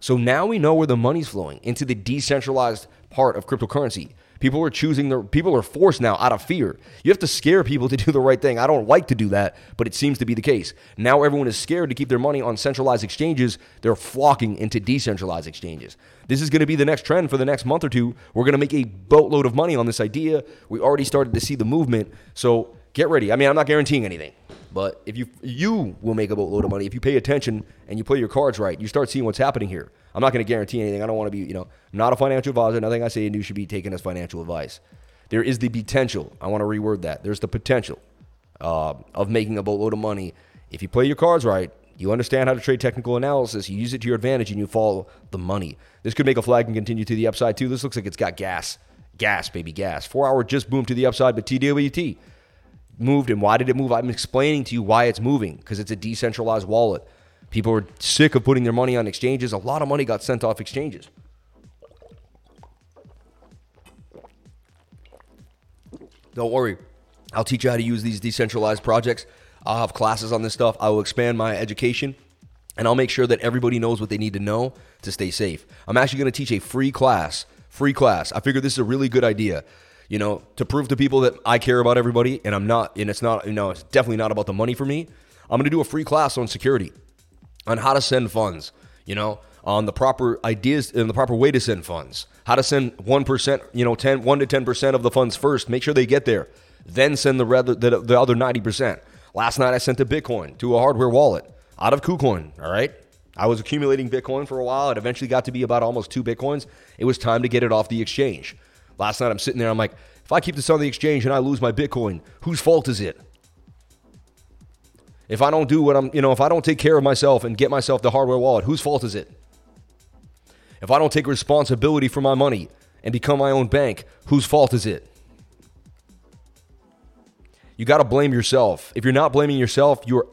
Speaker 1: So now we know where the money's flowing into the decentralized part of cryptocurrency. People are choosing their people are forced now out of fear. You have to scare people to do the right thing. I don't like to do that, but it seems to be the case. Now everyone is scared to keep their money on centralized exchanges. They're flocking into decentralized exchanges. This is going to be the next trend for the next month or two. We're going to make a boatload of money on this idea. We already started to see the movement. So get ready. I mean, I'm not guaranteeing anything. But if you you will make a boatload of money if you pay attention and you play your cards right, you start seeing what's happening here. I'm not going to guarantee anything. I don't want to be, you know, I'm not a financial advisor. Nothing I say and do should be taken as financial advice. There is the potential. I want to reword that. There's the potential uh, of making a boatload of money if you play your cards right. You understand how to trade technical analysis. You use it to your advantage, and you follow the money. This could make a flag and continue to the upside too. This looks like it's got gas, gas, baby, gas. Four hour just boomed to the upside, but TWT moved, and why did it move? I'm explaining to you why it's moving because it's a decentralized wallet. People were sick of putting their money on exchanges. A lot of money got sent off exchanges. Don't worry. I'll teach you how to use these decentralized projects. I'll have classes on this stuff. I will expand my education and I'll make sure that everybody knows what they need to know to stay safe. I'm actually going to teach a free class. Free class. I figure this is a really good idea. You know, to prove to people that I care about everybody and I'm not, and it's not, you know, it's definitely not about the money for me. I'm going to do a free class on security on how to send funds, you know, on the proper ideas and the proper way to send funds, how to send 1%, you know, 10, 1 to 10% of the funds first, make sure they get there, then send the, the, the other 90%. Last night I sent a Bitcoin to a hardware wallet out of KuCoin, all right? I was accumulating Bitcoin for a while. It eventually got to be about almost two Bitcoins. It was time to get it off the exchange. Last night I'm sitting there, I'm like, if I keep this on the exchange and I lose my Bitcoin, whose fault is it? If I don't do what I'm, you know, if I don't take care of myself and get myself the hardware wallet, whose fault is it? If I don't take responsibility for my money and become my own bank, whose fault is it? You got to blame yourself. If you're not blaming yourself, you're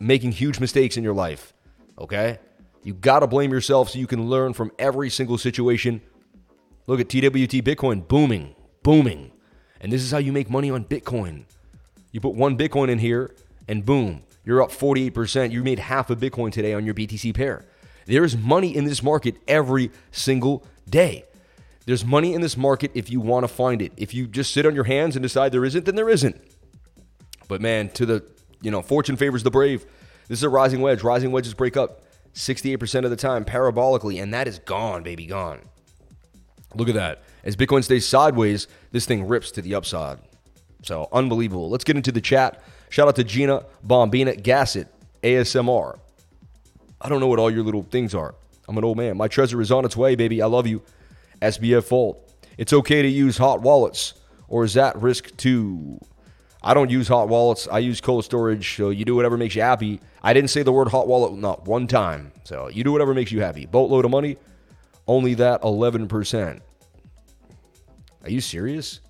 Speaker 1: making huge mistakes in your life. Okay? You got to blame yourself so you can learn from every single situation. Look at TWT Bitcoin booming, booming. And this is how you make money on Bitcoin. You put one Bitcoin in here, and boom, you're up 48%. You made half a Bitcoin today on your BTC pair. There's money in this market every single day. There's money in this market if you want to find it. If you just sit on your hands and decide there isn't, then there isn't. But man, to the, you know, fortune favors the brave. This is a rising wedge. Rising wedges break up 68% of the time parabolically, and that is gone, baby, gone. Look at that. As Bitcoin stays sideways, this thing rips to the upside. So unbelievable. Let's get into the chat. Shout out to Gina Bombina Gasset, ASMR. I don't know what all your little things are. I'm an old man. My treasure is on its way, baby. I love you. SBF Fold. It's okay to use hot wallets, or is that risk too? I don't use hot wallets. I use cold storage. So you do whatever makes you happy. I didn't say the word hot wallet not one time. So you do whatever makes you happy. Boatload of money, only that 11%. Are you serious?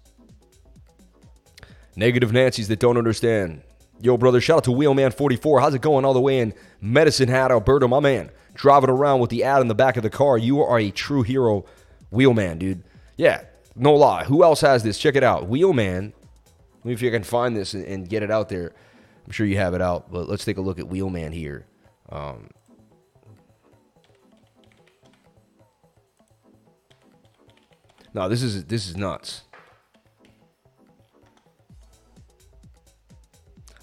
Speaker 1: Negative Nancy's that don't understand. Yo, brother, shout out to Wheelman44. How's it going all the way in Medicine Hat, Alberta? My man, driving around with the ad in the back of the car. You are a true hero, Wheelman, dude. Yeah, no lie. Who else has this? Check it out. Wheelman. Let me see if you can find this and, and, get it out there. I'm sure you have it out, but let's take a look at Wheelman here. Um, no, this is this is nuts.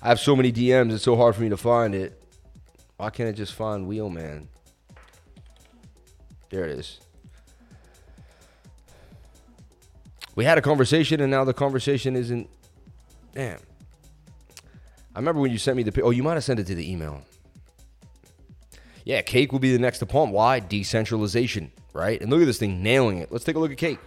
Speaker 1: I have so many DMs, it's so hard for me to find it. Why can't I just find Wheelman? There it is. We had a conversation, and now the conversation isn't. Damn. I remember when you sent me the. Oh, you might have sent it to the email. Yeah, cake will be the next to pump. Why? Decentralization, right? And look at this thing nailing it. Let's take a look at cake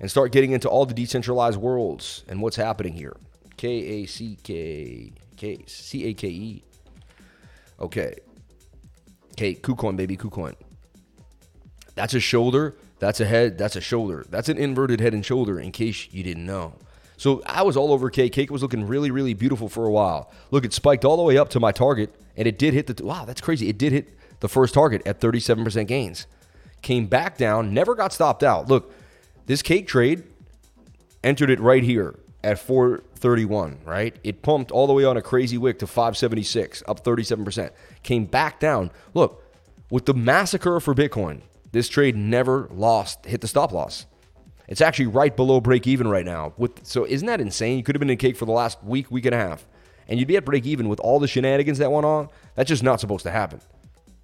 Speaker 1: and start getting into all the decentralized worlds and what's happening here. K A C K K C A K E. Okay. Okay, KuCoin, baby, KuCoin. That's a shoulder. That's a head. That's a shoulder. That's an inverted head and shoulder, in case you didn't know. So I was all over Cake. Cake was looking really, really beautiful for a while. Look, it spiked all the way up to my target, and it did hit the. Wow, that's crazy. It did hit the first target at 37% gains. Came back down, never got stopped out. Look, this cake trade entered it right here at 431, right? It pumped all the way on a crazy wick to 576, up 37%. Came back down. Look, with the massacre for Bitcoin, this trade never lost, hit the stop loss. It's actually right below break even right now. With so isn't that insane? You could have been in cake for the last week, week and a half, and you'd be at break even with all the shenanigans that went on. That's just not supposed to happen.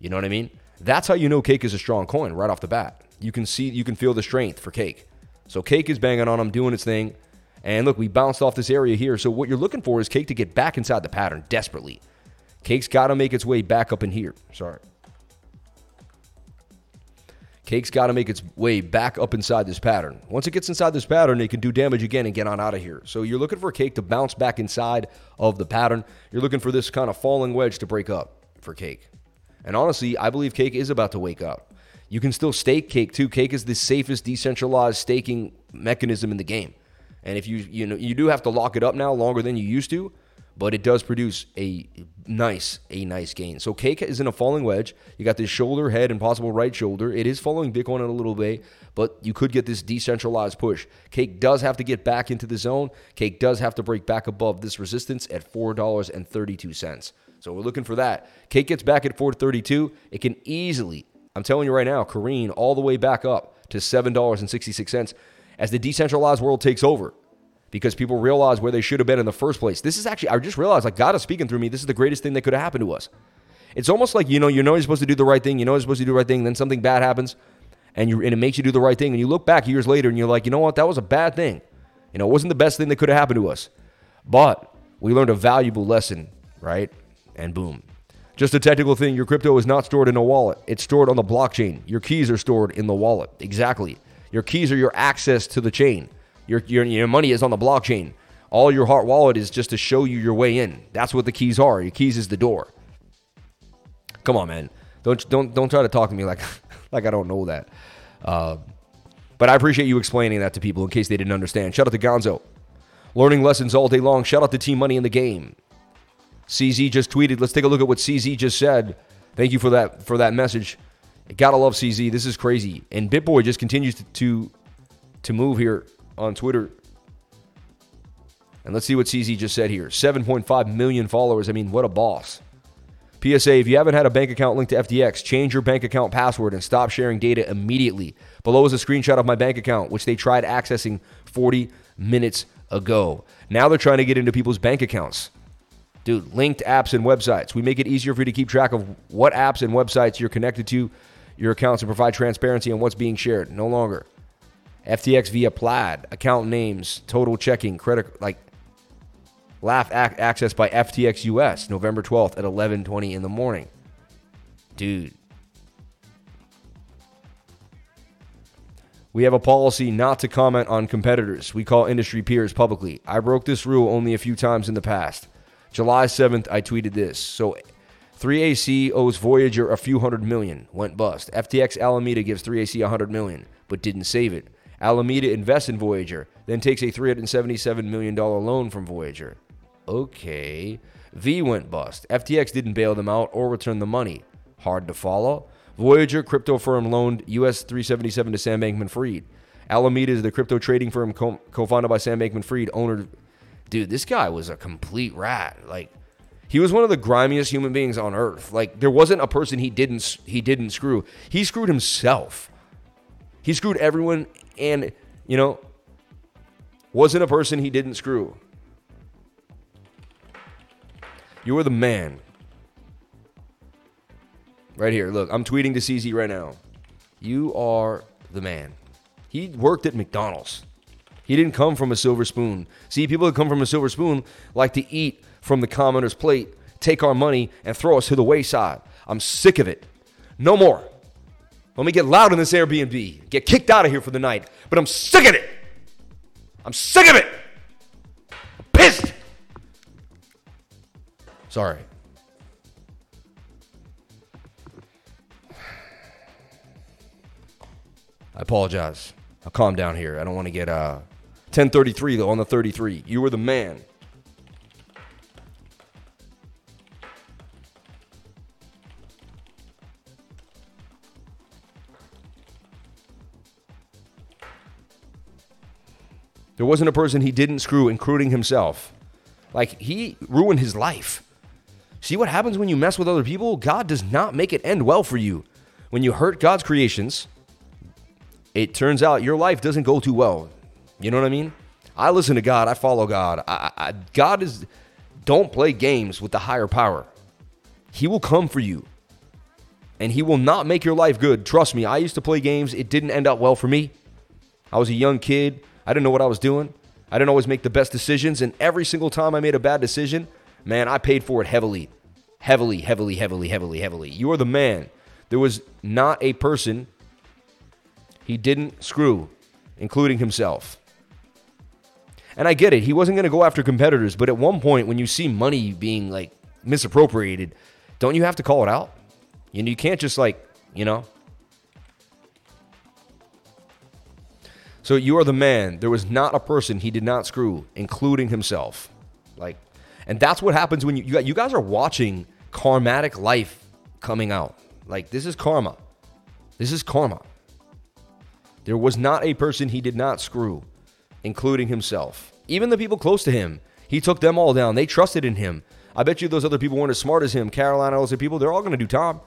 Speaker 1: You know what I mean? That's how you know cake is a strong coin right off the bat. You can see, you can feel the strength for cake. So cake is banging on them, doing its thing. And look, we bounced off this area here. So what you're looking for is cake to get back inside the pattern desperately. Cake's got to make its way back up in here. Sorry. Cake's got to make its way back up inside this pattern. Once it gets inside this pattern, it can do damage again and get on out of here. So you're looking for Cake to bounce back inside of the pattern. You're looking for this kind of falling wedge to break up for Cake. And honestly, I believe Cake is about to wake up. You can still stake Cake too. Cake is the safest decentralized staking mechanism in the game. And if you you know you do have to lock it up now longer than you used to, but it does produce a nice, a nice gain. So Cake is in a falling wedge. You got this shoulder, head, and possible right shoulder. It is following Bitcoin in a little bit, but you could get this decentralized push. Cake does have to get back into the zone. Cake does have to break back above this resistance at four dollars and thirty-two cents. So we're looking for that. Cake gets back at 432. It can easily, I'm telling you right now, careen all the way back up to $7.66 as the decentralized world takes over because people realize where they should have been in the first place. This is actually, I just realized, like, God is speaking through me. This is the greatest thing that could have happened to us. It's almost like, you know, you know you're supposed to do the right thing, you know you're supposed to do the right thing, then something bad happens, and, you and it makes you do the right thing. And you look back years later and you're like, you know what, that was a bad thing. You know, it wasn't the best thing that could have happened to us. But we learned a valuable lesson, right? And boom. Just a technical thing your crypto is not stored in a wallet, it's stored on the blockchain. Your keys are stored in the wallet. Exactly. Your keys are your access to the chain. Your, your, your money is on the blockchain. All your heart wallet is just to show you your way in. That's what the keys are. Your keys is the door. Come on, man. Don't don't don't try to talk to me like like I don't know that. Uh, but I appreciate you explaining that to people in case they didn't understand. Shout out to Gonzo. Learning lessons all day long. Shout out to Team Money in the Game. CZ just tweeted. Let's take a look at what CZ just said. Thank you for that for that message. Gotta love CZ. This is crazy. And BitBoy just continues to, to to move here on Twitter. And let's see what CZ just said here 7.5 million followers. I mean, what a boss. PSA if you haven't had a bank account linked to FTX, change your bank account password and stop sharing data immediately. Below is a screenshot of my bank account, which they tried accessing 40 minutes ago. Now they're trying to get into people's bank accounts. Dude, linked apps and websites. We make it easier for you to keep track of what apps and websites you're connected to your accounts to provide transparency on what's being shared. No longer. FTX via Plaid, account names, total checking, credit like Laugh ac- access by FTX US, November 12th at 11:20 in the morning. Dude. We have a policy not to comment on competitors. We call industry peers publicly. I broke this rule only a few times in the past. July 7th, I tweeted this. So 3AC owes Voyager a few hundred million, went bust. FTX Alameda gives 3AC a hundred million, but didn't save it. Alameda invests in Voyager, then takes a $377 million loan from Voyager. Okay. V went bust. FTX didn't bail them out or return the money. Hard to follow. Voyager crypto firm loaned US 377 to Sam Bankman Fried. Alameda is the crypto trading firm co founded by Sam Bankman Fried, owner. Dude, this guy was a complete rat. Like, he was one of the grimiest human beings on earth. Like, there wasn't a person he didn't he didn't screw. He screwed himself. He screwed everyone, and you know, wasn't a person he didn't screw. You are the man. Right here. Look, I'm tweeting to CZ right now. You are the man. He worked at McDonald's. He didn't come from a silver spoon. See, people that come from a silver spoon like to eat from the commoner's plate, take our money, and throw us to the wayside. I'm sick of it. No more. Let me get loud in this Airbnb. Get kicked out of here for the night. But I'm sick of it. I'm sick of it. I'm pissed. Sorry. I apologize. I'll calm down here. I don't want to get uh 1033 though on the 33. You were the man. There wasn't a person he didn't screw, including himself. Like he ruined his life. See what happens when you mess with other people? God does not make it end well for you. When you hurt God's creations, it turns out your life doesn't go too well. You know what I mean? I listen to God. I follow God. I, I, God is. Don't play games with the higher power. He will come for you, and He will not make your life good. Trust me. I used to play games. It didn't end up well for me. I was a young kid. I didn't know what I was doing. I didn't always make the best decisions, and every single time I made a bad decision, man, I paid for it heavily, heavily, heavily, heavily, heavily, heavily. You are the man. There was not a person he didn't screw, including himself. And I get it. He wasn't going to go after competitors, but at one point, when you see money being like misappropriated, don't you have to call it out? You know, you can't just like, you know. So you are the man. There was not a person he did not screw, including himself. Like, and that's what happens when you you, guys are watching karmatic life coming out. Like this is karma. This is karma. There was not a person he did not screw, including himself. Even the people close to him, he took them all down. They trusted in him. I bet you those other people weren't as smart as him. Caroline, those other people, they're all going to do Tom.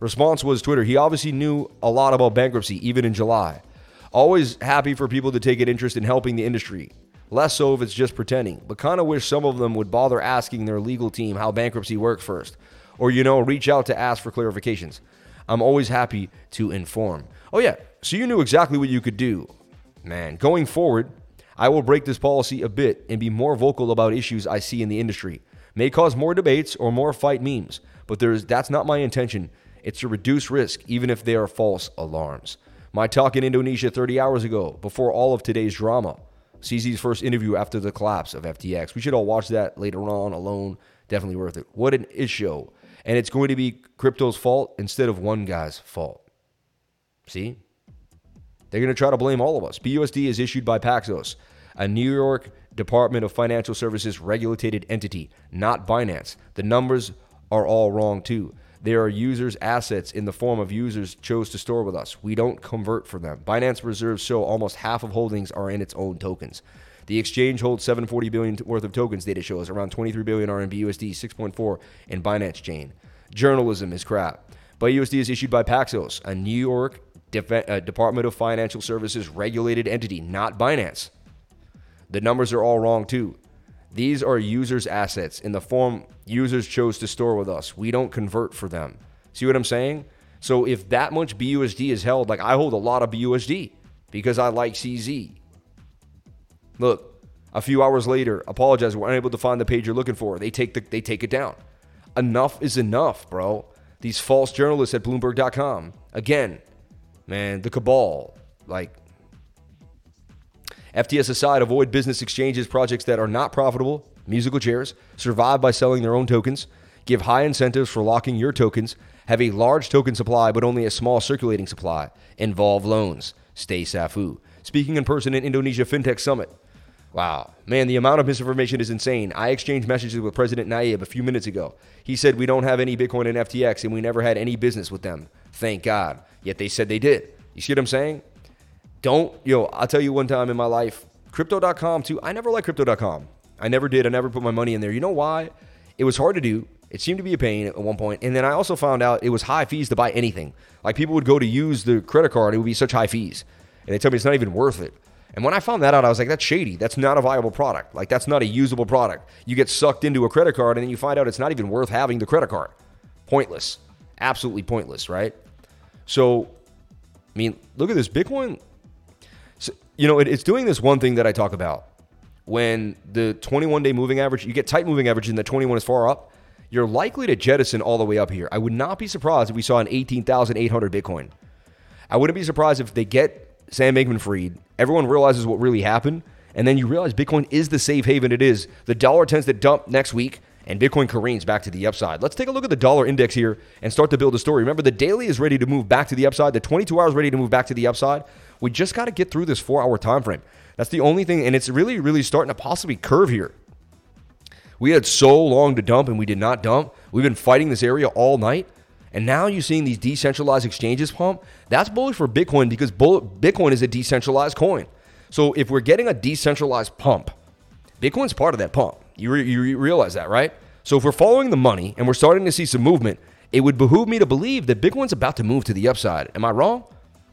Speaker 1: Response was Twitter. He obviously knew a lot about bankruptcy, even in July. Always happy for people to take an interest in helping the industry. Less so if it's just pretending, but kind of wish some of them would bother asking their legal team how bankruptcy works first. Or, you know, reach out to ask for clarifications. I'm always happy to inform. Oh, yeah, so you knew exactly what you could do. Man, going forward, I will break this policy a bit and be more vocal about issues I see in the industry. May cause more debates or more fight memes, but there's that's not my intention. It's to reduce risk, even if they are false alarms. My talk in Indonesia 30 hours ago, before all of today's drama. CZ's first interview after the collapse of FTX. We should all watch that later on alone. Definitely worth it. What an issue. And it's going to be crypto's fault instead of one guy's fault. See? They're going to try to blame all of us. BUSD is issued by Paxos, a New York Department of Financial Services regulated entity, not Binance. The numbers are all wrong too. There are users' assets in the form of users chose to store with us. We don't convert for them. Binance reserves show almost half of holdings are in its own tokens. The exchange holds 740 billion worth of tokens. Data shows around 23 billion are in BUSD, 6.4 in Binance Chain. Journalism is crap. BUSD is issued by Paxos, a New York Uh, Department of Financial Services regulated entity, not Binance. The numbers are all wrong too. These are users' assets in the form users chose to store with us. We don't convert for them. See what I'm saying? So if that much BUSD is held, like I hold a lot of BUSD because I like CZ. Look, a few hours later, apologize, we're unable to find the page you're looking for. They take the, they take it down. Enough is enough, bro. These false journalists at Bloomberg.com. Again, man, the cabal, like FTX aside, avoid business exchanges projects that are not profitable, musical chairs, survive by selling their own tokens, give high incentives for locking your tokens, have a large token supply but only a small circulating supply, involve loans. Stay Safu. Speaking in person in Indonesia FinTech Summit. Wow. Man, the amount of misinformation is insane. I exchanged messages with President Nayib a few minutes ago. He said we don't have any Bitcoin in FTX and we never had any business with them. Thank God. Yet they said they did. You see what I'm saying? Don't, yo, I'll tell you one time in my life, crypto.com too. I never liked crypto.com. I never did. I never put my money in there. You know why? It was hard to do. It seemed to be a pain at one point. And then I also found out it was high fees to buy anything. Like people would go to use the credit card, it would be such high fees. And they tell me it's not even worth it. And when I found that out, I was like, that's shady. That's not a viable product. Like, that's not a usable product. You get sucked into a credit card and then you find out it's not even worth having the credit card. Pointless. Absolutely pointless, right? So, I mean, look at this. Bitcoin, so, you know, it, it's doing this one thing that I talk about. When the 21 day moving average, you get tight moving average and the 21 is far up, you're likely to jettison all the way up here. I would not be surprised if we saw an 18,800 Bitcoin. I wouldn't be surprised if they get Sam Bankman Fried, everyone realizes what really happened, and then you realize Bitcoin is the safe haven it is. The dollar tends to dump next week, and Bitcoin careens back to the upside. Let's take a look at the dollar index here and start to build a story. Remember, the daily is ready to move back to the upside. The 22 hours ready to move back to the upside. We just got to get through this four-hour time frame. That's the only thing, and it's really, really starting to possibly curve here. We had so long to dump, and we did not dump. We've been fighting this area all night. And now you're seeing these decentralized exchanges pump. That's bullish for Bitcoin because Bitcoin is a decentralized coin. So if we're getting a decentralized pump, Bitcoin's part of that pump. You, re- you realize that, right? So if we're following the money and we're starting to see some movement, it would behoove me to believe that Bitcoin's about to move to the upside. Am I wrong?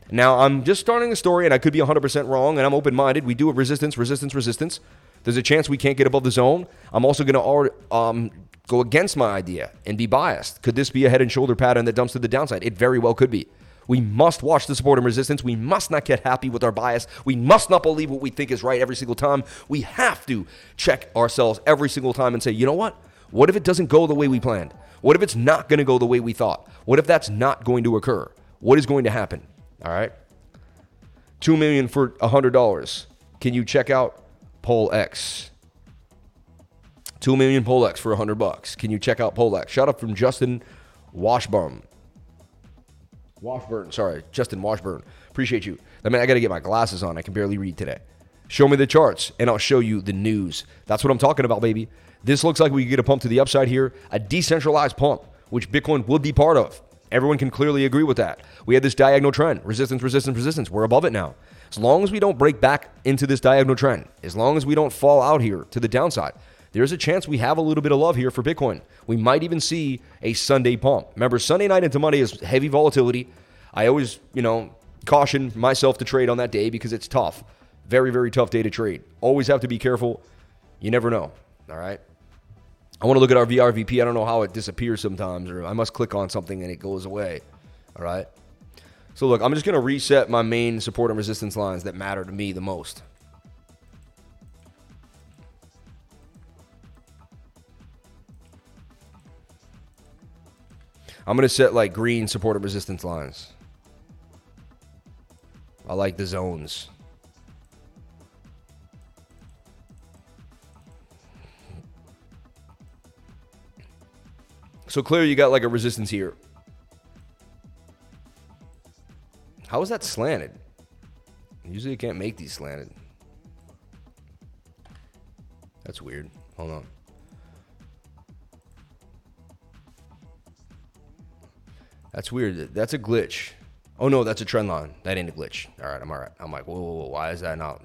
Speaker 1: Now, I'm just starting a story and I could be 100% wrong and I'm open minded. We do have resistance, resistance, resistance. There's a chance we can't get above the zone. I'm also going to um, go against my idea and be biased? Could this be a head and shoulder pattern that dumps to the downside? It very well could be. We must watch the support and resistance. We must not get happy with our bias. We must not believe what we think is right every single time. We have to check ourselves every single time and say, you know what? What if it doesn't go the way we planned? What if it's not going to go the way we thought? What if that's not going to occur? What is going to happen? All right. 2 million for a $100. Can you check out PolX? Two million Polex for a hundred bucks. Can you check out Polex? Shout out from Justin Washburn. Washburn, sorry, Justin Washburn. Appreciate you. I mean, I got to get my glasses on. I can barely read today. Show me the charts, and I'll show you the news. That's what I'm talking about, baby. This looks like we get a pump to the upside here, a decentralized pump, which Bitcoin would be part of. Everyone can clearly agree with that. We had this diagonal trend resistance, resistance, resistance. We're above it now. As long as we don't break back into this diagonal trend, as long as we don't fall out here to the downside, there's a chance we have a little bit of love here for Bitcoin. We might even see a Sunday pump. Remember, Sunday night into Monday is heavy volatility. I always, you know, caution myself to trade on that day because it's tough. Very, very tough day to trade. Always have to be careful. You never know. All right. I want to look at our VRVP. I don't know how it disappears sometimes, or I must click on something and it goes away. All right. So, look, I'm just going to reset my main support and resistance lines that matter to me the most. I'm to set like green support and resistance lines. I like the zones. So clearly you got like a resistance here. How is that slanted? Usually you can't make these slanted. That's weird. Hold on. That's weird. That's a glitch. Oh no, that's a trend line. That ain't a glitch. All right, I'm all right. I'm like, whoa, whoa, whoa. Why is that not?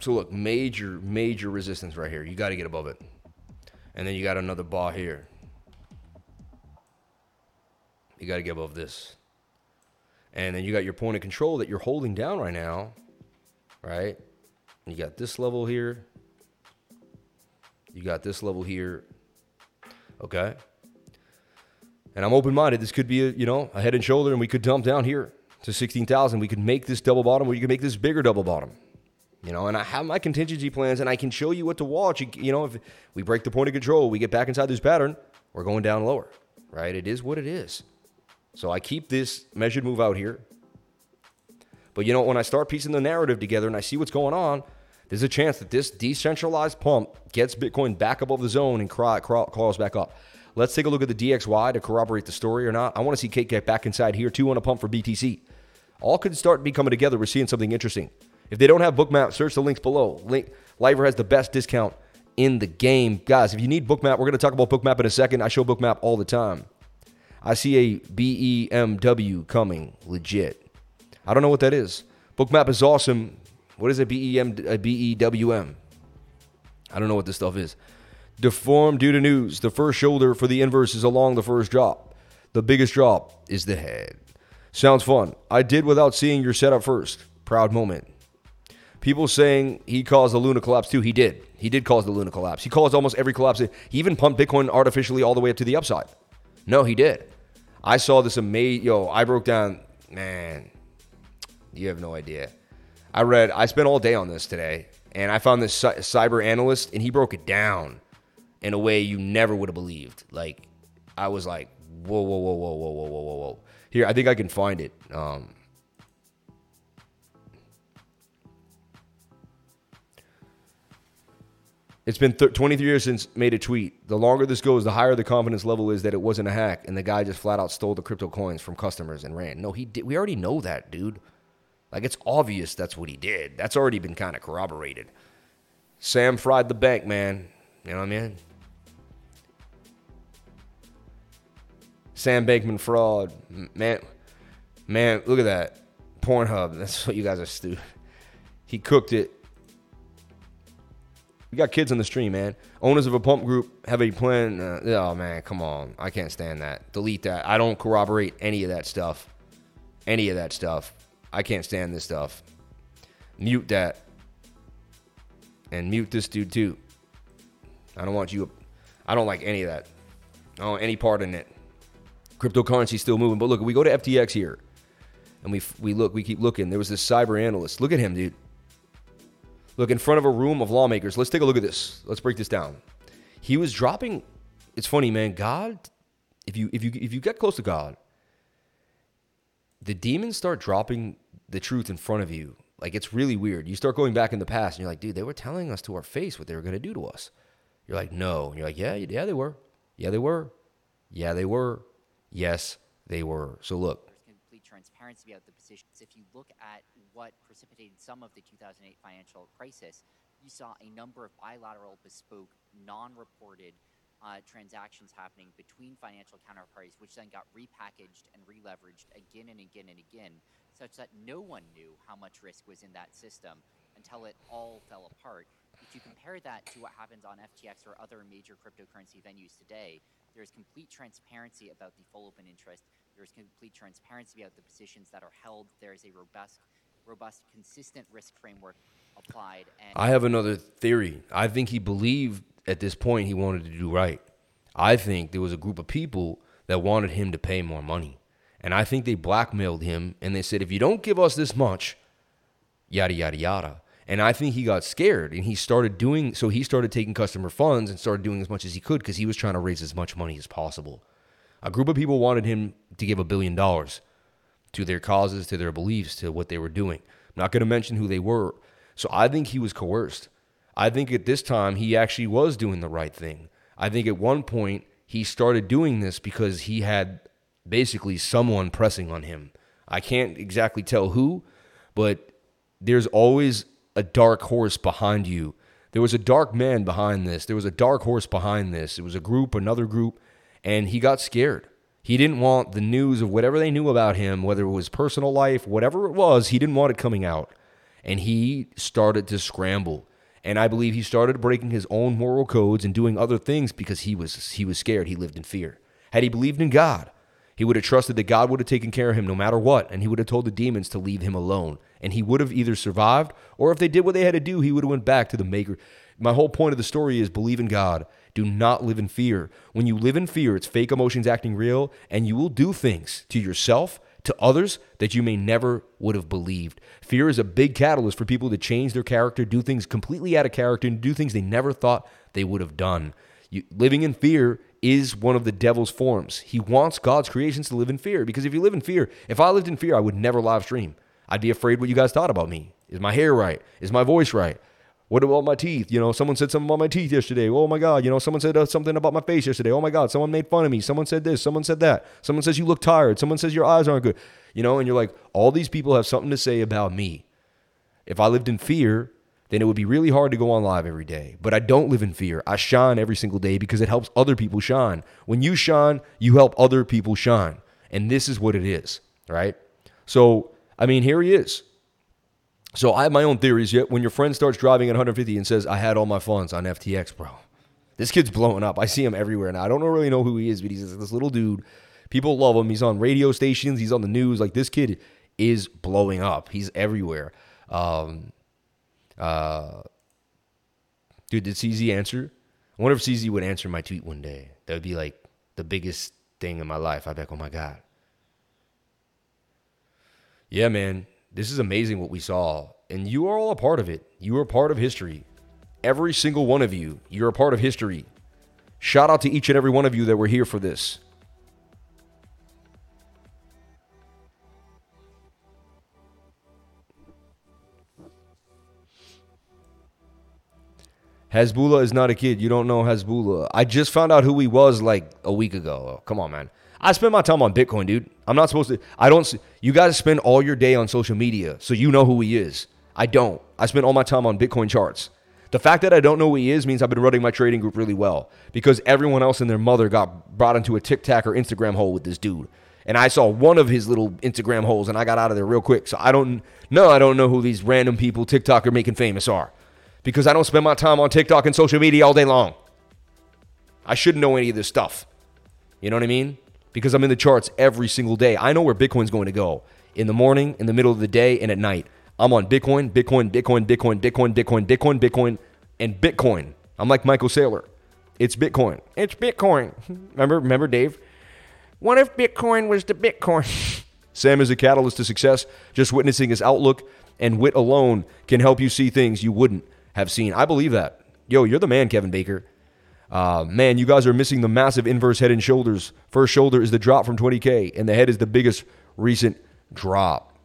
Speaker 1: So look, major, major resistance right here. You got to get above it. And then you got another bar here. You got to get above this. And then you got your point of control that you're holding down right now, right? You got this level here. You got this level here. Okay. And I'm open minded. This could be a, you know, a head and shoulder, and we could dump down here to 16,000. We could make this double bottom, or you could make this bigger double bottom. You know, and I have my contingency plans, and I can show you what to watch. You know, if we break the point of control, we get back inside this pattern, we're going down lower, right? It is what it is. So I keep this measured move out here. But you know, when I start piecing the narrative together and I see what's going on, There's a chance that this decentralized pump gets Bitcoin back above the zone and craw- craw- crawls back up. Let's take a look at the DXY to corroborate the story or not. I want to see Cake get back inside here, too on a pump for BTC. All could start be coming together. We're seeing something interesting. If they don't have Bookmap, search the links below. Link Liver has the best discount in the game. Guys, if you need Bookmap, we're going to talk about Bookmap in a second. I show Bookmap all the time. I see a BEMW coming, legit. I don't know what that is. Bookmap is awesome. What is a BEM, a BEWM? I don't know what this stuff is. Deformed due to news. The first shoulder for the inverse is along the first drop. The biggest drop is the head. Sounds fun. I did without seeing your setup first. Proud moment. People saying he caused the Luna collapse too. He did. He did cause the Luna collapse. He caused almost every collapse. He even pumped Bitcoin artificially all the way up to the upside. No, he did. I saw this amazing. Yo, I broke down. Man, you have no idea. I read. I spent all day on this today, and I found this cyber analyst, and he broke it down in a way you never would have believed. Like, I was like, whoa, whoa, whoa, whoa, whoa, whoa, whoa, whoa, whoa. Here, I think I can find it. Um, It's been th- 23 years since made a tweet. The longer this goes, the higher the confidence level is that it wasn't a hack and the guy just flat out stole the crypto coins from customers and ran. No, he did. We already know that, dude. Like it's obvious that's what he did. That's already been kind of corroborated. Sam fried the bank, man. You know what I mean? Sam Bankman fraud, man. Man, look at that. Pornhub. That's what you guys are stupid. He cooked it we got kids on the stream, man. Owners of a pump group have a plan. Uh, oh man, come on. I can't stand that. Delete that. I don't corroborate any of that stuff. Any of that stuff. I can't stand this stuff. Mute that. And mute this dude too. I don't want you. I don't like any of that. I don't any part in it. Cryptocurrency still moving, but look, we go to FTX here, and we we look, we keep looking. There was this cyber analyst. Look at him, dude. Look, in front of a room of lawmakers, let's take a look at this. Let's break this down. He was dropping. It's funny, man. God, if you if you if you get close to God, the demons start dropping the truth in front of you. Like it's really weird. You start going back in the past, and you're like, dude, they were telling us to our face what they were going to do to us. You're like, no. And you're like, yeah, yeah, they were. Yeah, they were. Yeah, they were. Yes, they were. So look, With complete
Speaker 2: transparency about the positions. If you look at what precipitated some of the 2008 financial crisis, you saw a number of bilateral, bespoke, non-reported uh, transactions happening between financial counterparties, which then got repackaged and releveraged again and again and again, such that no one knew how much risk was in that system until it all fell apart. If you compare that to what happens on FTX or other major cryptocurrency venues today, there is complete transparency about the full open interest. There is complete transparency about the positions that are held. There is a robust, robust, consistent risk framework applied.
Speaker 1: And I have another theory. I think he believed at this point he wanted to do right. I think there was a group of people that wanted him to pay more money. And I think they blackmailed him and they said, if you don't give us this much, yada, yada, yada. And I think he got scared and he started doing so he started taking customer funds and started doing as much as he could because he was trying to raise as much money as possible. A group of people wanted him to give a billion dollars to their causes, to their beliefs, to what they were doing. I'm not going to mention who they were. So I think he was coerced. I think at this time he actually was doing the right thing. I think at one point he started doing this because he had basically someone pressing on him. I can't exactly tell who, but there's always a dark horse behind you. There was a dark man behind this. There was a dark horse behind this. It was a group, another group, and he got scared. He didn't want the news of whatever they knew about him, whether it was personal life, whatever it was, he didn't want it coming out. And he started to scramble. And I believe he started breaking his own moral codes and doing other things because he was he was scared. He lived in fear. Had he believed in God, he would have trusted that God would have taken care of him no matter what, and he would have told the demons to leave him alone. And he would have either survived, or if they did what they had to do, he would have went back to the maker. My whole point of the story is believe in God. Do not live in fear. When you live in fear, it's fake emotions acting real, and you will do things to yourself, to others that you may never would have believed. Fear is a big catalyst for people to change their character, do things completely out of character, and do things they never thought they would have done. You, living in fear is one of the devil's forms. He wants God's creations to live in fear because if you live in fear, if I lived in fear, I would never live stream. I'd be afraid what you guys thought about me. Is my hair right? Is my voice right? What about my teeth? You know, someone said something about my teeth yesterday. Oh my God. You know, someone said uh, something about my face yesterday. Oh my God. Someone made fun of me. Someone said this. Someone said that. Someone says you look tired. Someone says your eyes aren't good. You know, and you're like, all these people have something to say about me. If I lived in fear, then it would be really hard to go on live every day. But I don't live in fear. I shine every single day because it helps other people shine. When you shine, you help other people shine. And this is what it is, right? So, I mean, here he is. So I have my own theories. Yet when your friend starts driving at 150 and says, "I had all my funds on FTX, bro," this kid's blowing up. I see him everywhere now. I don't really know who he is, but he's this little dude. People love him. He's on radio stations. He's on the news. Like this kid is blowing up. He's everywhere. Um, uh, dude, did CZ answer? I wonder if CZ would answer my tweet one day. That would be like the biggest thing in my life. I'd be like, oh my God. Yeah, man. This is amazing what we saw. And you are all a part of it. You are part of history. Every single one of you, you're a part of history. Shout out to each and every one of you that were here for this. Hasbulla is not a kid. You don't know Hasbulla. I just found out who he was like a week ago. Come on, man. I spend my time on Bitcoin, dude. I'm not supposed to. I don't. You guys spend all your day on social media, so you know who he is. I don't. I spend all my time on Bitcoin charts. The fact that I don't know who he is means I've been running my trading group really well because everyone else and their mother got brought into a TikTok or Instagram hole with this dude. And I saw one of his little Instagram holes and I got out of there real quick. So I don't know. I don't know who these random people TikTok are making famous are because I don't spend my time on TikTok and social media all day long. I shouldn't know any of this stuff. You know what I mean? because I'm in the charts every single day. I know where Bitcoin's going to go in the morning, in the middle of the day, and at night. I'm on Bitcoin, Bitcoin, Bitcoin, Bitcoin, Bitcoin, Bitcoin, Bitcoin, Bitcoin, and Bitcoin. I'm like Michael Saylor. It's Bitcoin. It's Bitcoin. Remember, remember, Dave? What if Bitcoin was the Bitcoin? Sam is a catalyst to success. Just witnessing his outlook and wit alone can help you see things you wouldn't have seen. I believe that. Yo, you're the man, Kevin Baker. Uh, man, you guys are missing the massive inverse head and shoulders. First shoulder is the drop from 20K, and the head is the biggest recent drop.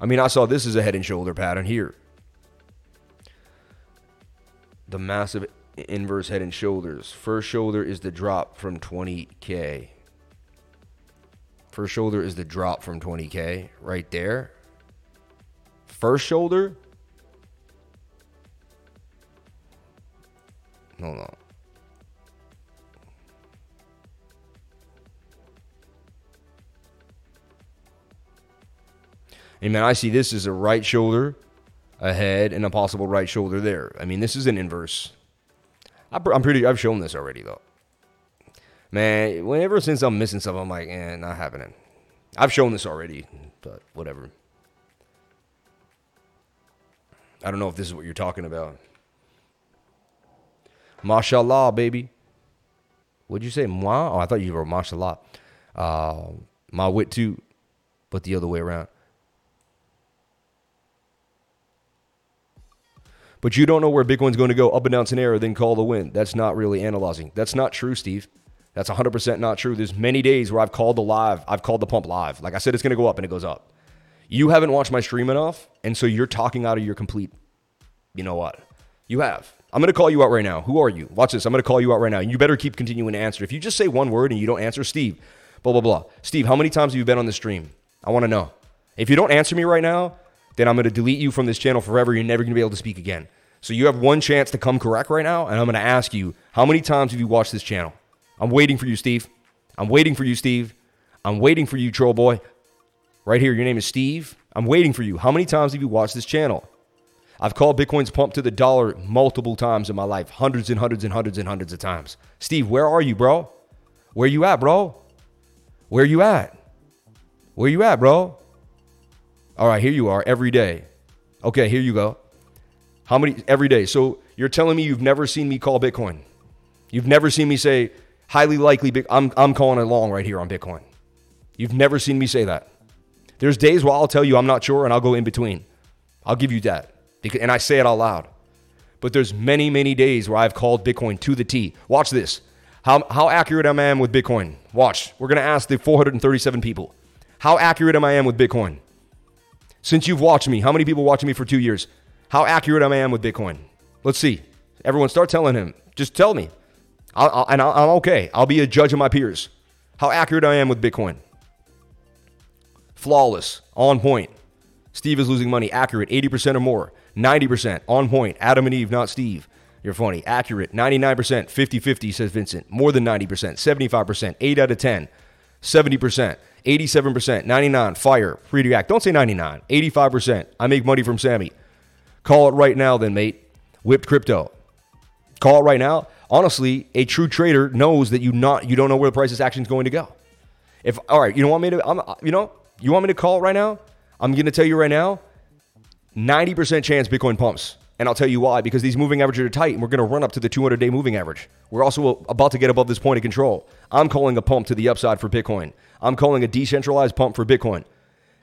Speaker 1: I mean, I saw this as a head and shoulder pattern here. The massive inverse head and shoulders. First shoulder is the drop from 20K. First shoulder is the drop from 20K right there. First shoulder Hold on. And man, I see this as a right shoulder ahead and a possible right shoulder there. I mean, this is an inverse. I'm pretty. I've shown this already though. Man, whenever since I'm missing stuff, I'm like, eh, not happening. I've shown this already, but whatever. I don't know if this is what you're talking about. Mashallah, baby. What'd you say? Moi? Oh, I thought you were mashallah. Uh, my wit too, but the other way around. But you don't know where Bitcoin's going to go up and down scenario, then call the win. That's not really analyzing. That's not true, Steve. That's 100% not true. There's many days where I've called the live, I've called the pump live. Like I said, it's going to go up and it goes up. You haven't watched my stream enough, and so you're talking out of your complete, you know what? You have. I'm going to call you out right now. Who are you? Watch this. I'm going to call you out right now. And you better keep continuing to answer. If you just say one word and you don't answer, Steve, blah, blah, blah. Steve, how many times have you been on the stream? I want to know. If you don't answer me right now, then I'm going to delete you from this channel forever. You're never going to be able to speak again. So you have one chance to come correct right now. And I'm going to ask you, how many times have you watched this channel? I'm waiting for you, Steve. I'm waiting for you, Steve. I'm waiting for you, troll boy. Right here, your name is Steve. I'm waiting for you. How many times have you watched this channel? I've called Bitcoin's pump to the dollar multiple times in my life, hundreds and hundreds and hundreds and hundreds of times. Steve, where are you, bro? Where you at, bro? Where you at? Where you at, bro? All right, here you are every day. Okay, here you go. How many every day? So you're telling me you've never seen me call Bitcoin? You've never seen me say highly likely I'm I'm calling it long right here on Bitcoin. You've never seen me say that. There's days where I'll tell you I'm not sure and I'll go in between. I'll give you that and I say it out loud. But there's many, many days where I've called Bitcoin to the T. Watch this. How, how accurate am I am with Bitcoin? Watch. We're going to ask the 437 people. How accurate am I am with Bitcoin? Since you've watched me, how many people watching me for two years? How accurate am I am with Bitcoin? Let's see. Everyone, start telling him. Just tell me, I'll, I'll, and i am okay. I'll be a judge of my peers. How accurate I am with Bitcoin? Flawless, on point. Steve is losing money. Accurate, 80% or more. 90%, on point. Adam and Eve, not Steve. You're funny. Accurate, 99%. 50 50, says Vincent. More than 90%. 75%. 8 out of 10. 70%. 87%. 99. Fire. Free to act. Don't say 99. 85%. I make money from Sammy. Call it right now, then, mate. Whipped crypto. Call it right now. Honestly, a true trader knows that you not you don't know where the price action is going to go. If all right, you don't want me to, I'm, you know, you want me to call right now? I'm going to tell you right now, 90% chance Bitcoin pumps. And I'll tell you why. Because these moving averages are tight, and we're going to run up to the 200 day moving average. We're also about to get above this point of control. I'm calling a pump to the upside for Bitcoin. I'm calling a decentralized pump for Bitcoin.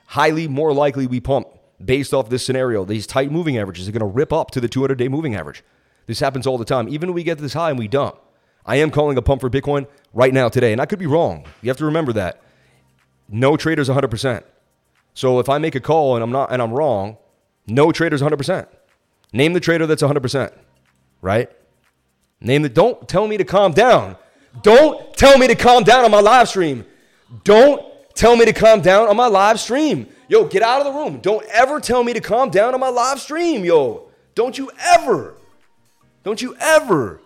Speaker 1: Highly more likely we pump based off this scenario. These tight moving averages are going to rip up to the 200 day moving average. This happens all the time. Even when we get this high and we dump, I am calling a pump for Bitcoin right now today. And I could be wrong. You have to remember that. No trader's 100%. So if I make a call and I'm not and I'm wrong, no trader's 100%. Name the trader that's 100%, right? Name the don't tell me to calm down. Don't tell me to calm down on my live stream. Don't tell me to calm down on my live stream. Yo, get out of the room. Don't ever tell me to calm down on my live stream, yo. Don't you ever. Don't you ever.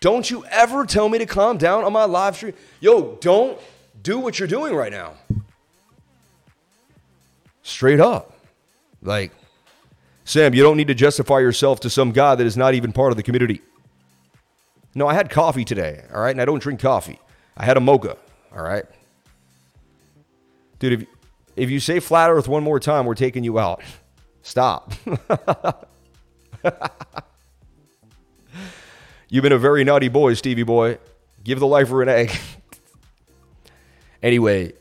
Speaker 1: Don't you ever tell me to calm down on my live stream. Yo, don't do what you're doing right now. Straight up. Like Sam, you don't need to justify yourself to some guy that is not even part of the community. No, I had coffee today, all right? And I don't drink coffee. I had a mocha, all right? Dude, if, if you say flat earth one more time, we're taking you out. Stop. You've been a very naughty boy, Stevie boy. Give the lifer an egg. anyway,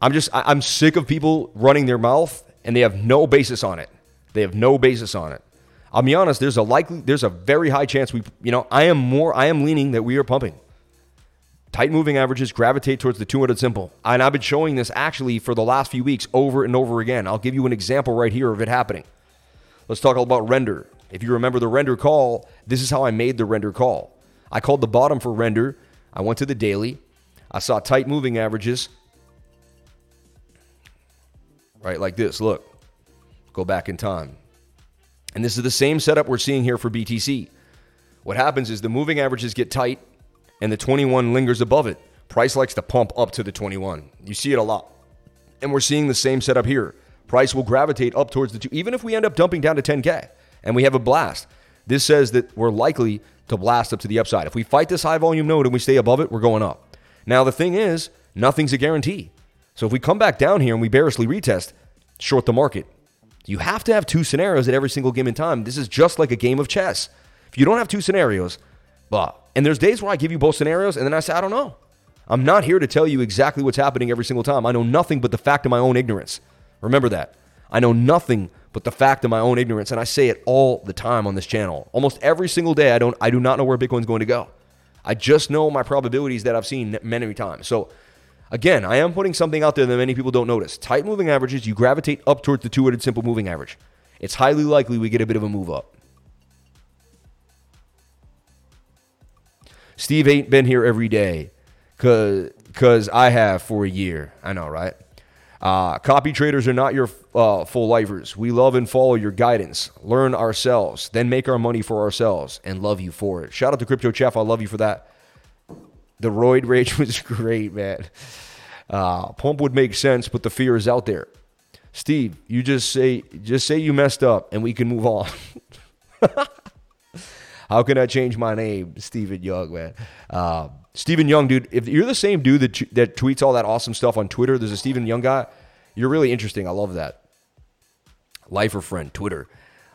Speaker 1: I'm just, I'm sick of people running their mouth and they have no basis on it. They have no basis on it. I'll be honest, there's a likely there's a very high chance we you know, I am more I am leaning that we are pumping. Tight moving averages gravitate towards the 200 simple. And I've been showing this actually for the last few weeks over and over again. I'll give you an example right here of it happening. Let's talk all about render. If you remember the render call, this is how I made the render call. I called the bottom for render. I went to the daily. I saw tight moving averages. Right, like this. Look go back in time. And this is the same setup we're seeing here for BTC. What happens is the moving averages get tight and the 21 lingers above it. Price likes to pump up to the 21. You see it a lot. And we're seeing the same setup here. Price will gravitate up towards the two, even if we end up dumping down to 10K and we have a blast. This says that we're likely to blast up to the upside. If we fight this high volume node and we stay above it, we're going up. Now, the thing is, nothing's a guarantee. So if we come back down here and we bearishly retest, short the market. You have to have two scenarios at every single game in time. This is just like a game of chess. If you don't have two scenarios, blah. And there's days where I give you both scenarios and then I say, I don't know. I'm not here to tell you exactly what's happening every single time. I know nothing but the fact of my own ignorance. Remember that. I know nothing but the fact of my own ignorance, and I say it all the time on this channel. Almost every single day, I don't, I do not know where Bitcoin's going to go. I just know my probabilities that I've seen many times. So Again, I am putting something out there that many people don't notice. Tight moving averages, you gravitate up towards the 200 simple moving average. It's highly likely we get a bit of a move up. Steve ain't been here every day cause because I have for a year. I know, right? Uh, copy traders are not your uh, full lifers. We love and follow your guidance, learn ourselves, then make our money for ourselves, and love you for it. Shout out to Crypto Chef. I love you for that. The roid rage was great, man. Uh, pump would make sense, but the fear is out there. Steve, you just say just say you messed up and we can move on. How can I change my name, Stephen Young, man? Uh, Stephen Young, dude. If you're the same dude that that tweets all that awesome stuff on Twitter, there's a Stephen Young guy. You're really interesting. I love that. Lifer friend, Twitter.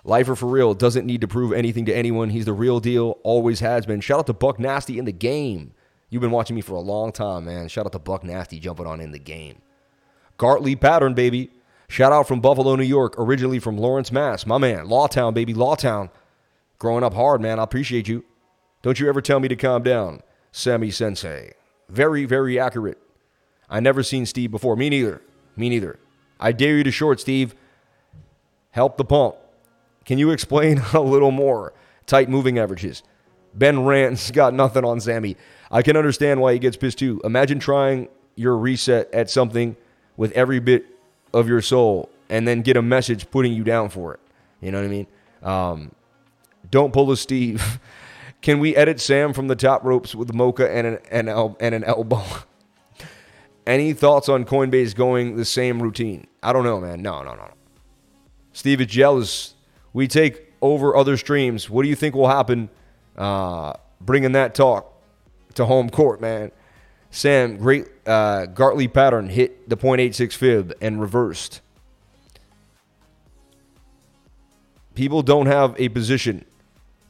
Speaker 1: Lifer for real doesn't need to prove anything to anyone. He's the real deal. Always has been. Shout out to Buck Nasty in the game. You've been watching me for a long time, man. Shout out to Buck Nasty jumping on in the game. Gartley Pattern, baby. Shout out from Buffalo, New York, originally from Lawrence, Mass. My man, Lawtown, baby, Lawtown. Growing up hard, man. I appreciate you. Don't you ever tell me to calm down, Sammy Sensei. Very, very accurate. I never seen Steve before. Me neither. Me neither. I dare you to short, Steve. Help the pump. Can you explain a little more? Tight moving averages. Ben Rant's got nothing on Sammy. I can understand why he gets pissed too. Imagine trying your reset at something with every bit of your soul and then get a message putting you down for it. You know what I mean? Um, don't pull a Steve. Can we edit Sam from the top ropes with Mocha and an, el- and an elbow? Any thoughts on Coinbase going the same routine? I don't know, man. No, no, no. Steve is jealous. We take over other streams. What do you think will happen uh, bringing that talk to home court, man? Sam, great uh, Gartley pattern hit the .86 fib and reversed. People don't have a position,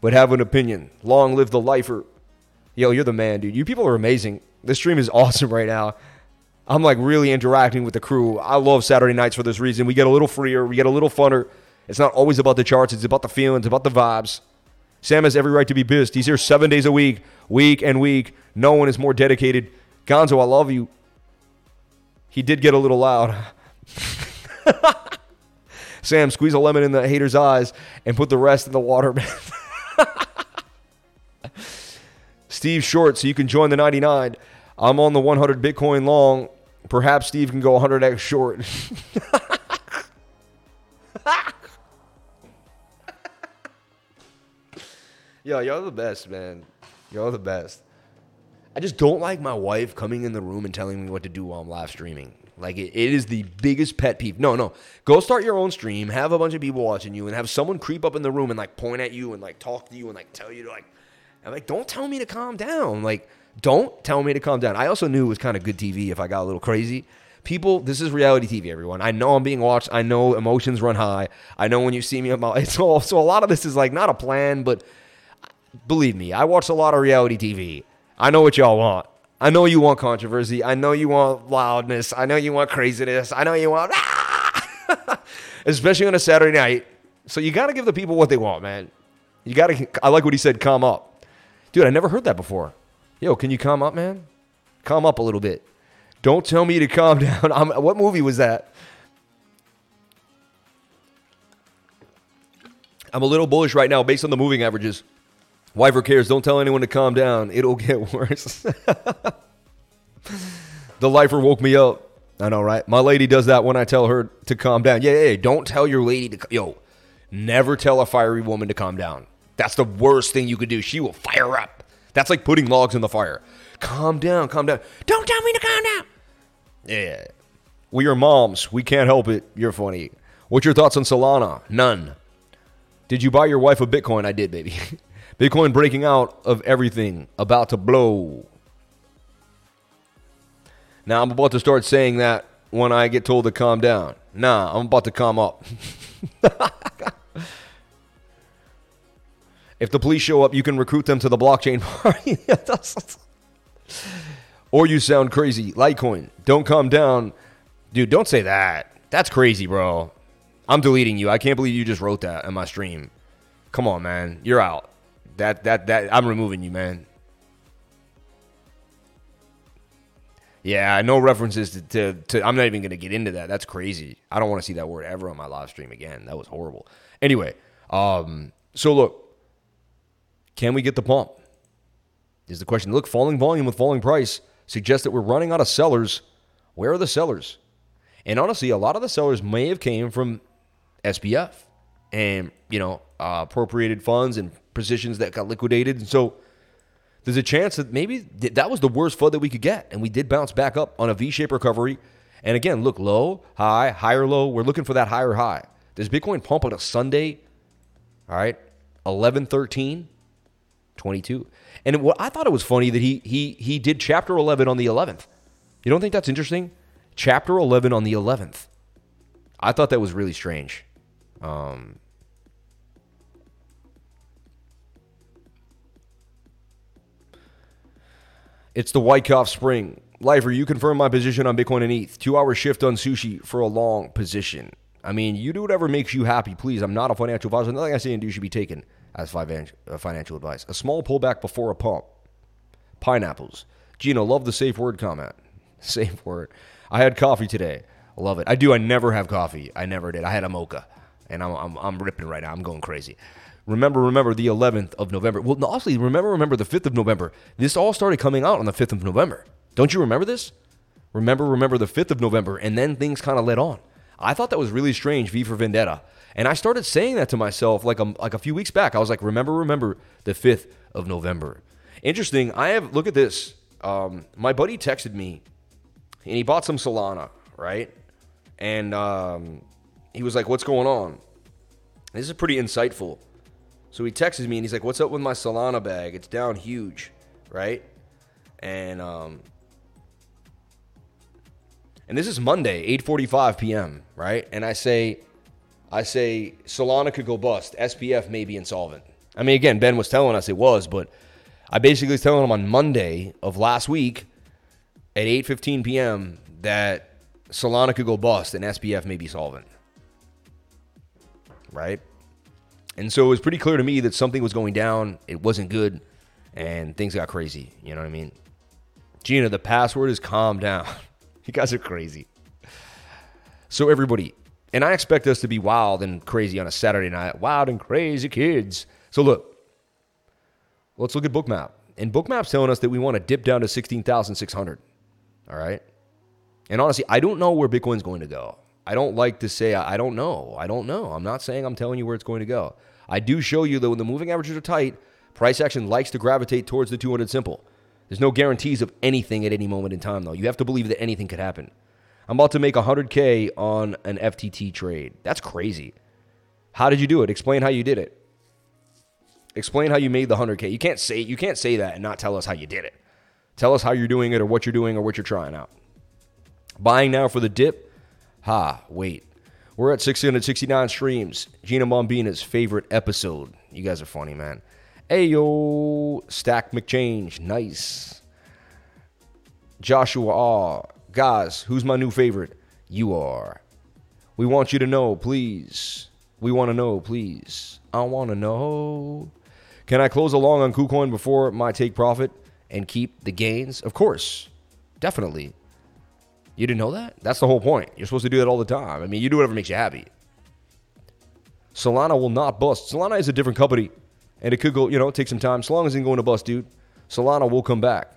Speaker 1: but have an opinion. Long live the lifer. Yo, you're the man, dude. You people are amazing. This stream is awesome right now. I'm like really interacting with the crew. I love Saturday nights for this reason. We get a little freer, we get a little funner. It's not always about the charts, it's about the feelings, about the vibes. Sam has every right to be pissed. He's here seven days a week, week and week. No one is more dedicated. Gonzo, I love you. He did get a little loud. Sam, squeeze a lemon in the hater's eyes and put the rest in the water. Steve Short, so you can join the 99. I'm on the 100 Bitcoin long. Perhaps Steve can go 100x short. Yo, y'all the best, man. Y'all the best. I just don't like my wife coming in the room and telling me what to do while I'm live streaming. Like it, it is the biggest pet peeve. No, no. Go start your own stream, have a bunch of people watching you, and have someone creep up in the room and like point at you and like talk to you and like tell you to like I'm like, don't tell me to calm down. Like, don't tell me to calm down. I also knew it was kind of good TV if I got a little crazy. People, this is reality TV, everyone. I know I'm being watched. I know emotions run high. I know when you see me, I'm, it's all, so a lot of this is like not a plan, but uh, believe me, I watch a lot of reality TV. I know what y'all want. I know you want controversy. I know you want loudness. I know you want craziness. I know you want, ah! especially on a Saturday night. So you got to give the people what they want, man. You got to, I like what he said, calm up. Dude, I never heard that before. Yo, can you calm up, man? Calm up a little bit. Don't tell me to calm down. I'm, what movie was that? I'm a little bullish right now based on the moving averages. Wyver cares. Don't tell anyone to calm down. It'll get worse. the lifer woke me up. I know, right? My lady does that when I tell her to calm down. Yeah, yeah, yeah. Don't tell your lady to. Yo, never tell a fiery woman to calm down. That's the worst thing you could do. She will fire up. That's like putting logs in the fire. Calm down, calm down. Don't tell me to calm down. Yeah. We are moms. We can't help it. You're funny. What's your thoughts on Solana? None. Did you buy your wife a Bitcoin? I did, baby. Bitcoin breaking out of everything, about to blow. Now I'm about to start saying that when I get told to calm down. Nah, I'm about to calm up. if the police show up, you can recruit them to the blockchain party. or you sound crazy. Litecoin, don't calm down. Dude, don't say that. That's crazy, bro. I'm deleting you. I can't believe you just wrote that in my stream. Come on, man. You're out. That that that I'm removing you, man. Yeah, no references to, to, to I'm not even going to get into that. That's crazy. I don't want to see that word ever on my live stream again. That was horrible. Anyway, um, so look, can we get the pump? Is the question. Look, falling volume with falling price suggests that we're running out of sellers. Where are the sellers? And honestly, a lot of the sellers may have came from SBF and you know uh, appropriated funds and positions that got liquidated. And so there's a chance that maybe that was the worst FUD that we could get, and we did bounce back up on a V-shaped recovery. And again, look low, high, higher low. We're looking for that higher high. Does Bitcoin pump on a Sunday? All right, 11, 13, 22. And what I thought it was funny that he he he did chapter 11 on the 11th. You don't think that's interesting? Chapter 11 on the 11th. I thought that was really strange. Um, it's the Wyckoff Spring. Lifer, you confirm my position on Bitcoin and ETH. Two hour shift on sushi for a long position. I mean, you do whatever makes you happy, please. I'm not a financial advisor. Nothing I say and do should be taken as uh, financial advice. A small pullback before a pump. Pineapples. Gino, love the safe word comment. Safe word. I had coffee today. Love it. I do. I never have coffee. I never did. I had a mocha. and I'm, I'm, I'm ripping right now. I'm going crazy. Remember, remember the 11th of November. Well, honestly, remember, remember the 5th of November. This all started coming out on the 5th of November. Don't you remember this? Remember, remember the 5th of November, and then things kind of led on. I thought that was really strange, V for Vendetta. And I started saying that to myself like a, like a few weeks back. I was like, remember, remember the 5th of November. Interesting. I have, look at this. Um, my buddy texted me and he bought some Solana, right? And um, he was like, what's going on? This is pretty insightful. So he texts me and he's like, what's up with my Solana bag? It's down huge, right? And, um, and this is Monday, 8:45 p.m., right? And I say, I say Solana could go bust. SBF may be insolvent. I mean, again, Ben was telling us it was, but I basically was telling him on Monday of last week at 8:15 p.m. that Solana could go bust and SBF may be solvent. Right? And so it was pretty clear to me that something was going down. It wasn't good, and things got crazy. You know what I mean? Gina, the password is calm down. you guys are crazy. So everybody, and I expect us to be wild and crazy on a Saturday night. Wild and crazy kids. So look, let's look at Bookmap. And Bookmap's telling us that we want to dip down to 16,600. All right. And honestly, I don't know where Bitcoin's going to go. I don't like to say I don't know. I don't know. I'm not saying I'm telling you where it's going to go. I do show you that when the moving averages are tight, price action likes to gravitate towards the 200 simple. There's no guarantees of anything at any moment in time, though. You have to believe that anything could happen. I'm about to make 100K on an FTT trade. That's crazy. How did you do it? Explain how you did it. Explain how you made the 100K. You can't say you can't say that and not tell us how you did it. Tell us how you're doing it or what you're doing or what you're trying out. Buying now for the dip? Ha, wait. We're at 669 streams. Gina Bombina's favorite episode. You guys are funny, man. Hey, yo, Stack McChange. Nice. Joshua Ah. Guys, who's my new favorite? You are. We want you to know, please. We want to know, please. I want to know. Can I close along on KuCoin before my take profit and keep the gains? Of course. Definitely. You didn't know that? That's the whole point. You're supposed to do that all the time. I mean, you do whatever makes you happy. Solana will not bust. Solana is a different company, and it could go, you know, take some time. As long as it ain't going to bust, dude, Solana will come back.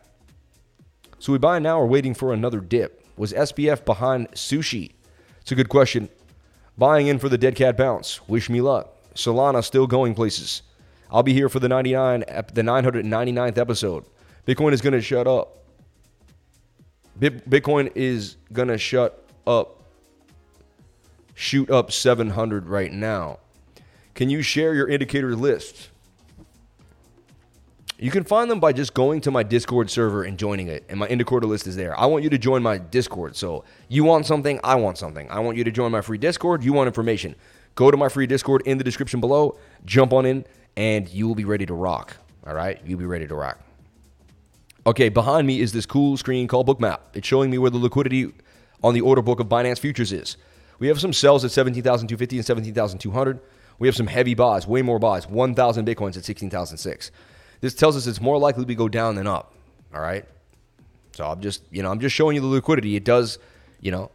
Speaker 1: So we buy now or waiting for another dip? Was SBF behind sushi? It's a good question. Buying in for the dead cat bounce. Wish me luck. Solana still going places. I'll be here for the 99, the 999th episode. Bitcoin is going to shut up. Bitcoin is to shut up. Shoot up 700 right now. Can you share your indicator list? You can find them by just going to my Discord server and joining it, and my indicator list is there. I want you to join my Discord. So you want something, I want something. I want you to join my free Discord. You want information. Go to my free Discord in the description below, jump on in, and you will be ready to rock. All right? You'll be ready to rock. Okay, behind me is this cool screen called Bookmap. It's showing me where the liquidity on the order book of Binance Futures is. We have some sells at 17,250 and 17,200. We have some heavy buys, way more buys, 1,000 Bitcoins at 16,006. This tells us it's more likely to go down than up. All right. So I'm just, you know, I'm just showing you the liquidity. It does, you know.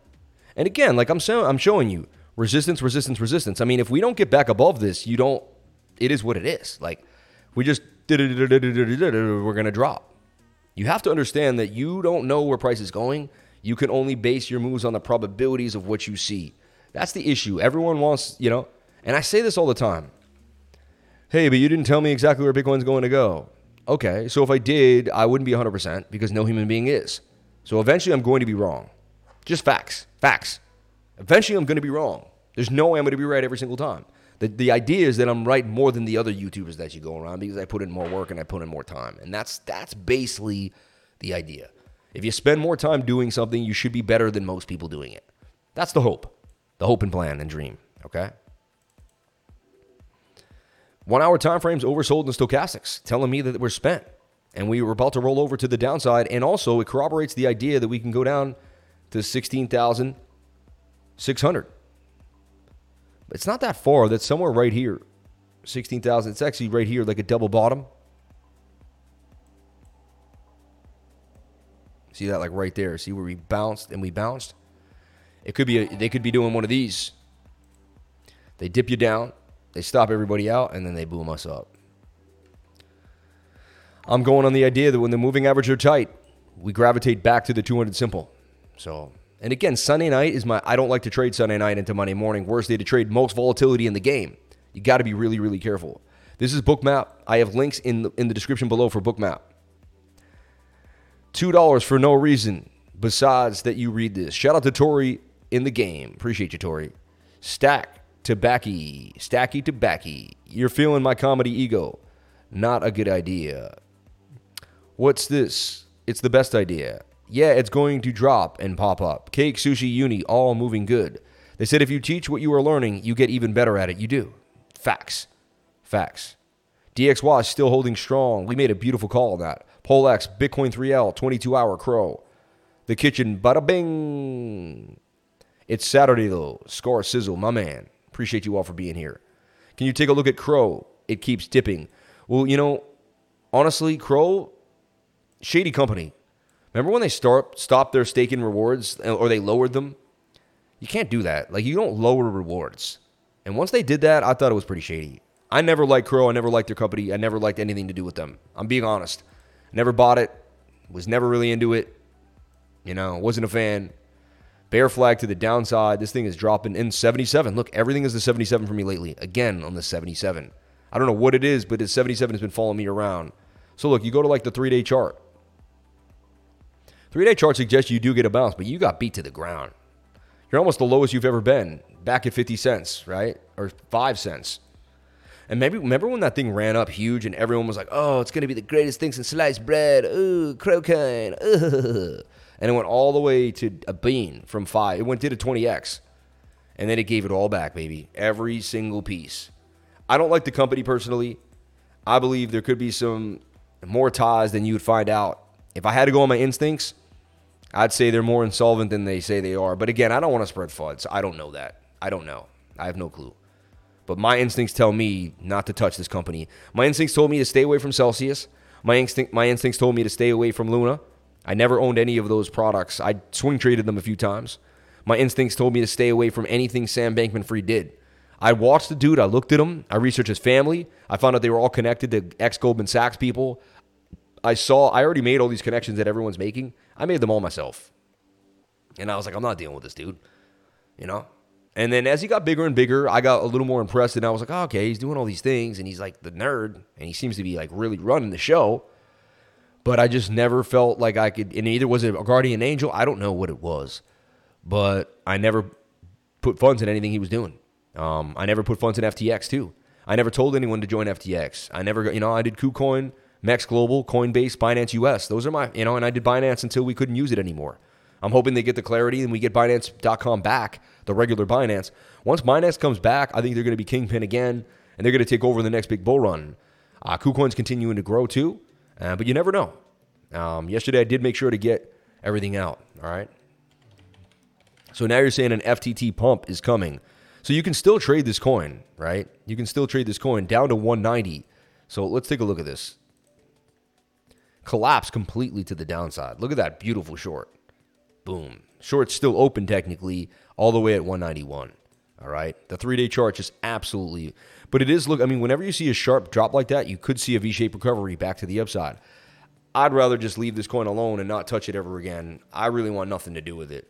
Speaker 1: And again, like I'm saying, I'm showing you resistance, resistance, resistance. I mean, if we don't get back above this, you don't. It is what it is. Like we just we're gonna drop. You have to understand that you don't know where price is going. You can only base your moves on the probabilities of what you see. That's the issue. Everyone wants, you know, and I say this all the time. Hey, but you didn't tell me exactly where Bitcoin's going to go. Okay, so if I did, I wouldn't be 100% because no human being is. So eventually I'm going to be wrong. Just facts. Facts. Eventually I'm going to be wrong. There's no way I'm going to be right every single time. The, the idea is that I'm right more than the other YouTubers that you go around because I put in more work and I put in more time. And that's that's basically the idea. If you spend more time doing something, you should be better than most people doing it. That's the hope. The hope and plan and dream. Okay? One hour time frames oversold in stochastics, telling me that we're spent. And we were about to roll over to the downside. And also, it corroborates the idea that we can go down to 16,600. It's not that far. That's somewhere right here. 16,000. It's actually right here, like a double bottom. See that like right there. See where we bounced and we bounced? It could be a, they could be doing one of these. They dip you down, they stop everybody out, and then they boom us up. I'm going on the idea that when the moving averages are tight, we gravitate back to the 200 simple. So, and again, Sunday night is my, I don't like to trade Sunday night into Monday morning. Worst day to trade, most volatility in the game. You got to be really, really careful. This is Bookmap. I have links in the, in the description below for Bookmap. $2 for no reason besides that you read this. Shout out to Tori in the game. Appreciate you, Tori. Stack Tabacky. Stacky Tabacky. You're feeling my comedy ego. Not a good idea. What's this? It's the best idea. Yeah, it's going to drop and pop up. Cake, sushi, uni, all moving good. They said if you teach what you are learning, you get even better at it. You do. Facts. Facts. DXY is still holding strong. We made a beautiful call on that. Polex, Bitcoin 3L, 22 hour crow. The kitchen, bada bing. It's Saturday though. Score sizzle, my man. Appreciate you all for being here. Can you take a look at Crow? It keeps dipping. Well, you know, honestly, Crow, shady company. Remember when they start stopped their staking rewards or they lowered them? You can't do that. Like you don't lower rewards. And once they did that, I thought it was pretty shady. I never liked Crow. I never liked their company. I never liked anything to do with them. I'm being honest. Never bought it. Was never really into it. You know, wasn't a fan. Bear flag to the downside. This thing is dropping in 77. Look, everything is the 77 for me lately. Again on the 77. I don't know what it is, but the 77 has been following me around. So look, you go to like the three day chart. Three day chart suggests you do get a bounce, but you got beat to the ground. You're almost the lowest you've ever been, back at 50 cents, right? Or 5 cents. And maybe remember when that thing ran up huge and everyone was like, "Oh, it's gonna be the greatest thing since sliced bread." Ooh. Ugh. And it went all the way to a bean from five. It went did a 20x, and then it gave it all back, baby. Every single piece. I don't like the company personally. I believe there could be some more ties than you would find out. If I had to go on my instincts, I'd say they're more insolvent than they say they are. But again, I don't want to spread FUD, so I don't know that. I don't know. I have no clue. But my instincts tell me not to touch this company. My instincts told me to stay away from Celsius. My instinct, my instincts told me to stay away from Luna. I never owned any of those products. I swing traded them a few times. My instincts told me to stay away from anything Sam Bankman Fried did. I watched the dude. I looked at him. I researched his family. I found out they were all connected to ex Goldman Sachs people. I saw, I already made all these connections that everyone's making. I made them all myself. And I was like, I'm not dealing with this dude. You know? And then as he got bigger and bigger, I got a little more impressed. And I was like, oh, okay, he's doing all these things. And he's like the nerd. And he seems to be like really running the show. But I just never felt like I could. And either was it a guardian angel? I don't know what it was. But I never put funds in anything he was doing. Um, I never put funds in FTX too. I never told anyone to join FTX. I never, you know, I did KuCoin, Mex Global, Coinbase, Binance US. Those are my, you know, and I did Binance until we couldn't use it anymore. I'm hoping they get the clarity and we get Binance.com back, the regular Binance. Once Binance comes back, I think they're going to be kingpin again, and they're going to take over the next big bull run. Uh, KuCoin's continuing to grow too, uh, but you never know. Um, yesterday, I did make sure to get everything out. All right. So now you're saying an FTT pump is coming. So you can still trade this coin, right? You can still trade this coin down to 190. So let's take a look at this. Collapse completely to the downside. Look at that beautiful short. Boom. Short's still open technically, all the way at 191. All right. The three day chart just absolutely, but it is look. I mean, whenever you see a sharp drop like that, you could see a V shaped recovery back to the upside. I'd rather just leave this coin alone and not touch it ever again. I really want nothing to do with it.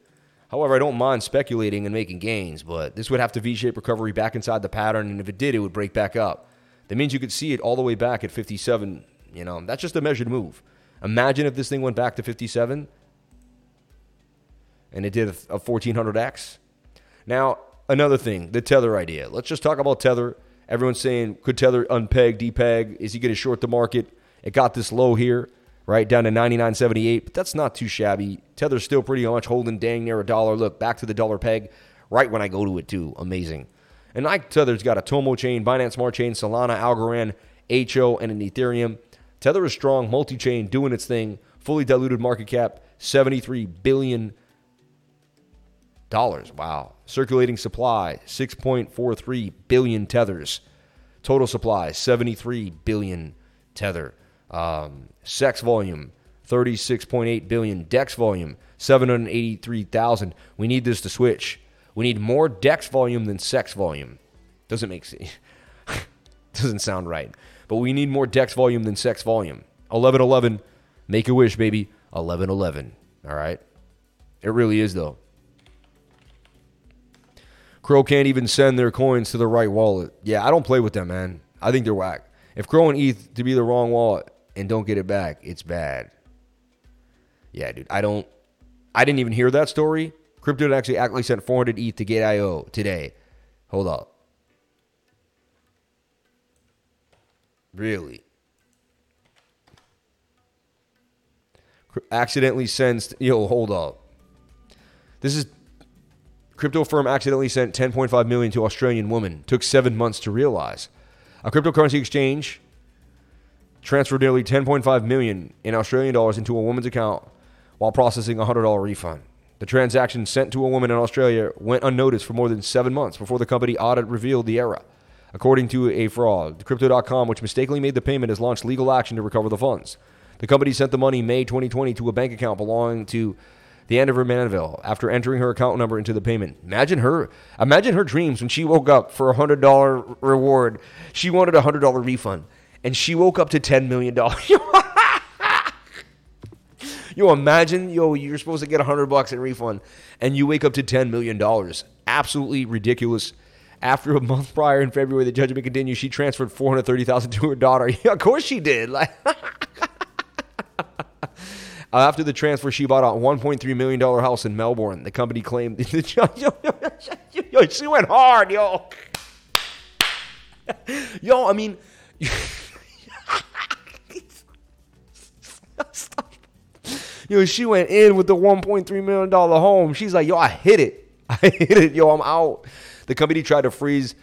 Speaker 1: However, I don't mind speculating and making gains, but this would have to V shaped recovery back inside the pattern, and if it did, it would break back up. That means you could see it all the way back at 57. You know, that's just a measured move. Imagine if this thing went back to 57 and it did a 1400x. Now, another thing, the tether idea. Let's just talk about tether. Everyone's saying, could tether unpeg, depeg? Is he going to short the market? It got this low here, right down to 99.78, but that's not too shabby. Tether's still pretty much holding dang near a dollar. Look, back to the dollar peg right when I go to it, too. Amazing. And like Tether's got a Tomo chain, Binance Smart Chain, Solana, Algorand, HO, and an Ethereum. Tether is strong, multi chain, doing its thing. Fully diluted market cap, 73 billion dollars. Wow. Circulating supply 6.43 billion tethers. Total supply 73 billion tether. Um, CEX volume 36.8 billion. Dex volume 783,000. We need this to switch. We need more Dex volume than CEX volume. Doesn't make sense. Doesn't sound right. But we need more dex volume than CEX volume. 1111, make a wish, baby. 1111. All right? It really is, though. Crow can't even send their coins to the right wallet. Yeah, I don't play with them, man. I think they're whack. If Crow and ETH to be the wrong wallet and don't get it back, it's bad. Yeah, dude. I don't. I didn't even hear that story. Crypto actually actually sent 400 ETH to Gate.io today. Hold up. Really? Accidentally sends. Yo, hold up. This is crypto firm accidentally sent 10.5 million to Australian woman. Took seven months to realize. A cryptocurrency exchange transferred nearly 10.5 million in Australian dollars into a woman's account while processing a $100 refund. The transaction sent to a woman in Australia went unnoticed for more than seven months before the company audit revealed the error. According to a fraud, Crypto.com, which mistakenly made the payment, has launched legal action to recover the funds. The company sent the money May 2020 to a bank account belonging to the Andover Manville after entering her account number into the payment. Imagine her, imagine her dreams when she woke up for a hundred dollar reward. She wanted a hundred dollar refund, and she woke up to ten million dollars. yo, imagine, yo, you're supposed to get a hundred bucks in refund, and you wake up to ten million dollars. Absolutely ridiculous. After a month prior in February, the judgment continues. She transferred four hundred thirty thousand to her daughter. Yeah, of course she did. Like. Uh, after the transfer, she bought a $1.3 million house in Melbourne. The company claimed. yo, she went hard, yo. Yo, I mean. yo, she went in with the $1.3 million home. She's like, yo, I hit it. I hit it. Yo, I'm out. The company tried to freeze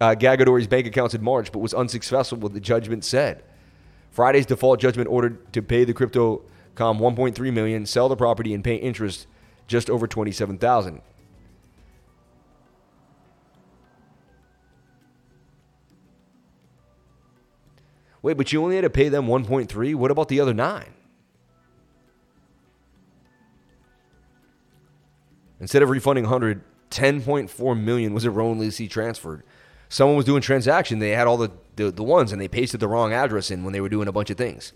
Speaker 1: uh, Gagadori's bank accounts in March, but was unsuccessful, what the judgment said. Friday's default judgment ordered to pay the crypto com 1.3 million, sell the property and pay interest just over 27,000. Wait, but you only had to pay them 1.3? What about the other 9? Instead of refunding 100, 10.4 million was erroneously transferred. Someone was doing transaction, they had all the, the, the ones and they pasted the wrong address in when they were doing a bunch of things.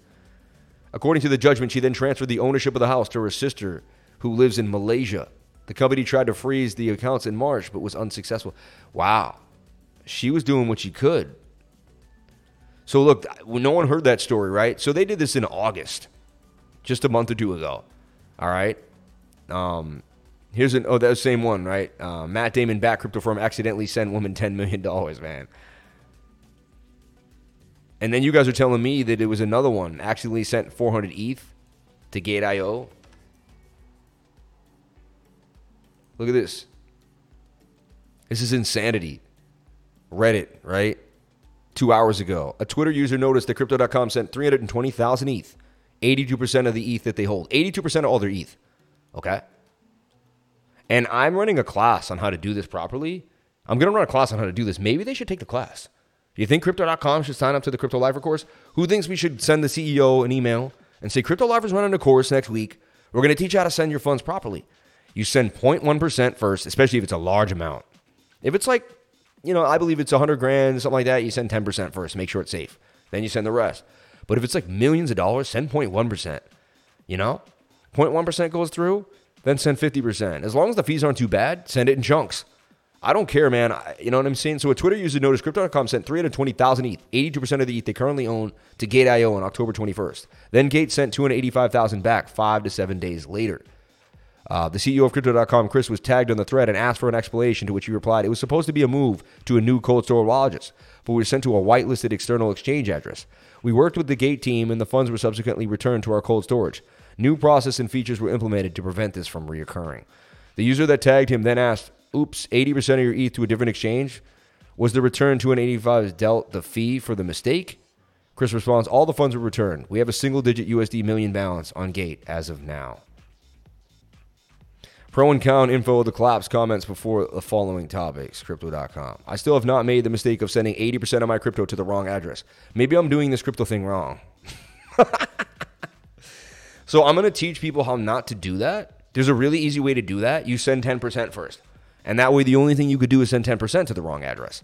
Speaker 1: According to the judgment, she then transferred the ownership of the house to her sister, who lives in Malaysia. The company tried to freeze the accounts in March, but was unsuccessful. Wow. She was doing what she could. So, look, no one heard that story, right? So, they did this in August, just a month or two ago. All right. Um, here's an, oh, that same one, right? Uh, Matt Damon back crypto firm accidentally sent woman $10 million, man. And then you guys are telling me that it was another one accidentally sent 400 ETH to Gate.io. Look at this. This is insanity. Reddit, right? Two hours ago, a Twitter user noticed that Crypto.com sent 320,000 ETH, 82% of the ETH that they hold, 82% of all their ETH. Okay? And I'm running a class on how to do this properly. I'm going to run a class on how to do this. Maybe they should take the class. Do you think Crypto.com should sign up to the Crypto Lifer course? Who thinks we should send the CEO an email and say, Crypto Lifer's running a course next week. We're going to teach you how to send your funds properly. You send 0.1% first, especially if it's a large amount. If it's like, you know, I believe it's 100 grand, something like that, you send 10% first, make sure it's safe. Then you send the rest. But if it's like millions of dollars, send 0.1%. You know? 0.1% goes through, then send 50%. As long as the fees aren't too bad, send it in chunks. I don't care, man. I, you know what I'm saying? So a Twitter user noticed Crypto.com sent 320,000 ETH, 82% of the ETH they currently own, to Gate.io on October 21st. Then Gate sent 285,000 back five to seven days later. Uh, the CEO of Crypto.com, Kris, was tagged on the thread and asked for an explanation, to which he replied, It was supposed to be a move to a new cold storage but we were sent to a whitelisted external exchange address. We worked with the Gate team, and the funds were subsequently returned to our cold storage. New process and features were implemented to prevent this from reoccurring. The user that tagged him then asked, oops, 80% of your ETH to a different exchange? Was the return to an 85 dealt the fee for the mistake? Kris responds, all the funds were returned. We have a single digit USD million balance on Gate as of now. Pro and con info of the collapse comments before the following topics, crypto.com. I still have not made the mistake of sending 80% of my crypto to the wrong address. Maybe I'm doing this crypto thing wrong. so I'm going to teach people how not to do that. There's a really easy way to do that. You send 10% first. And that way, the only thing you could do is send 10% to the wrong address.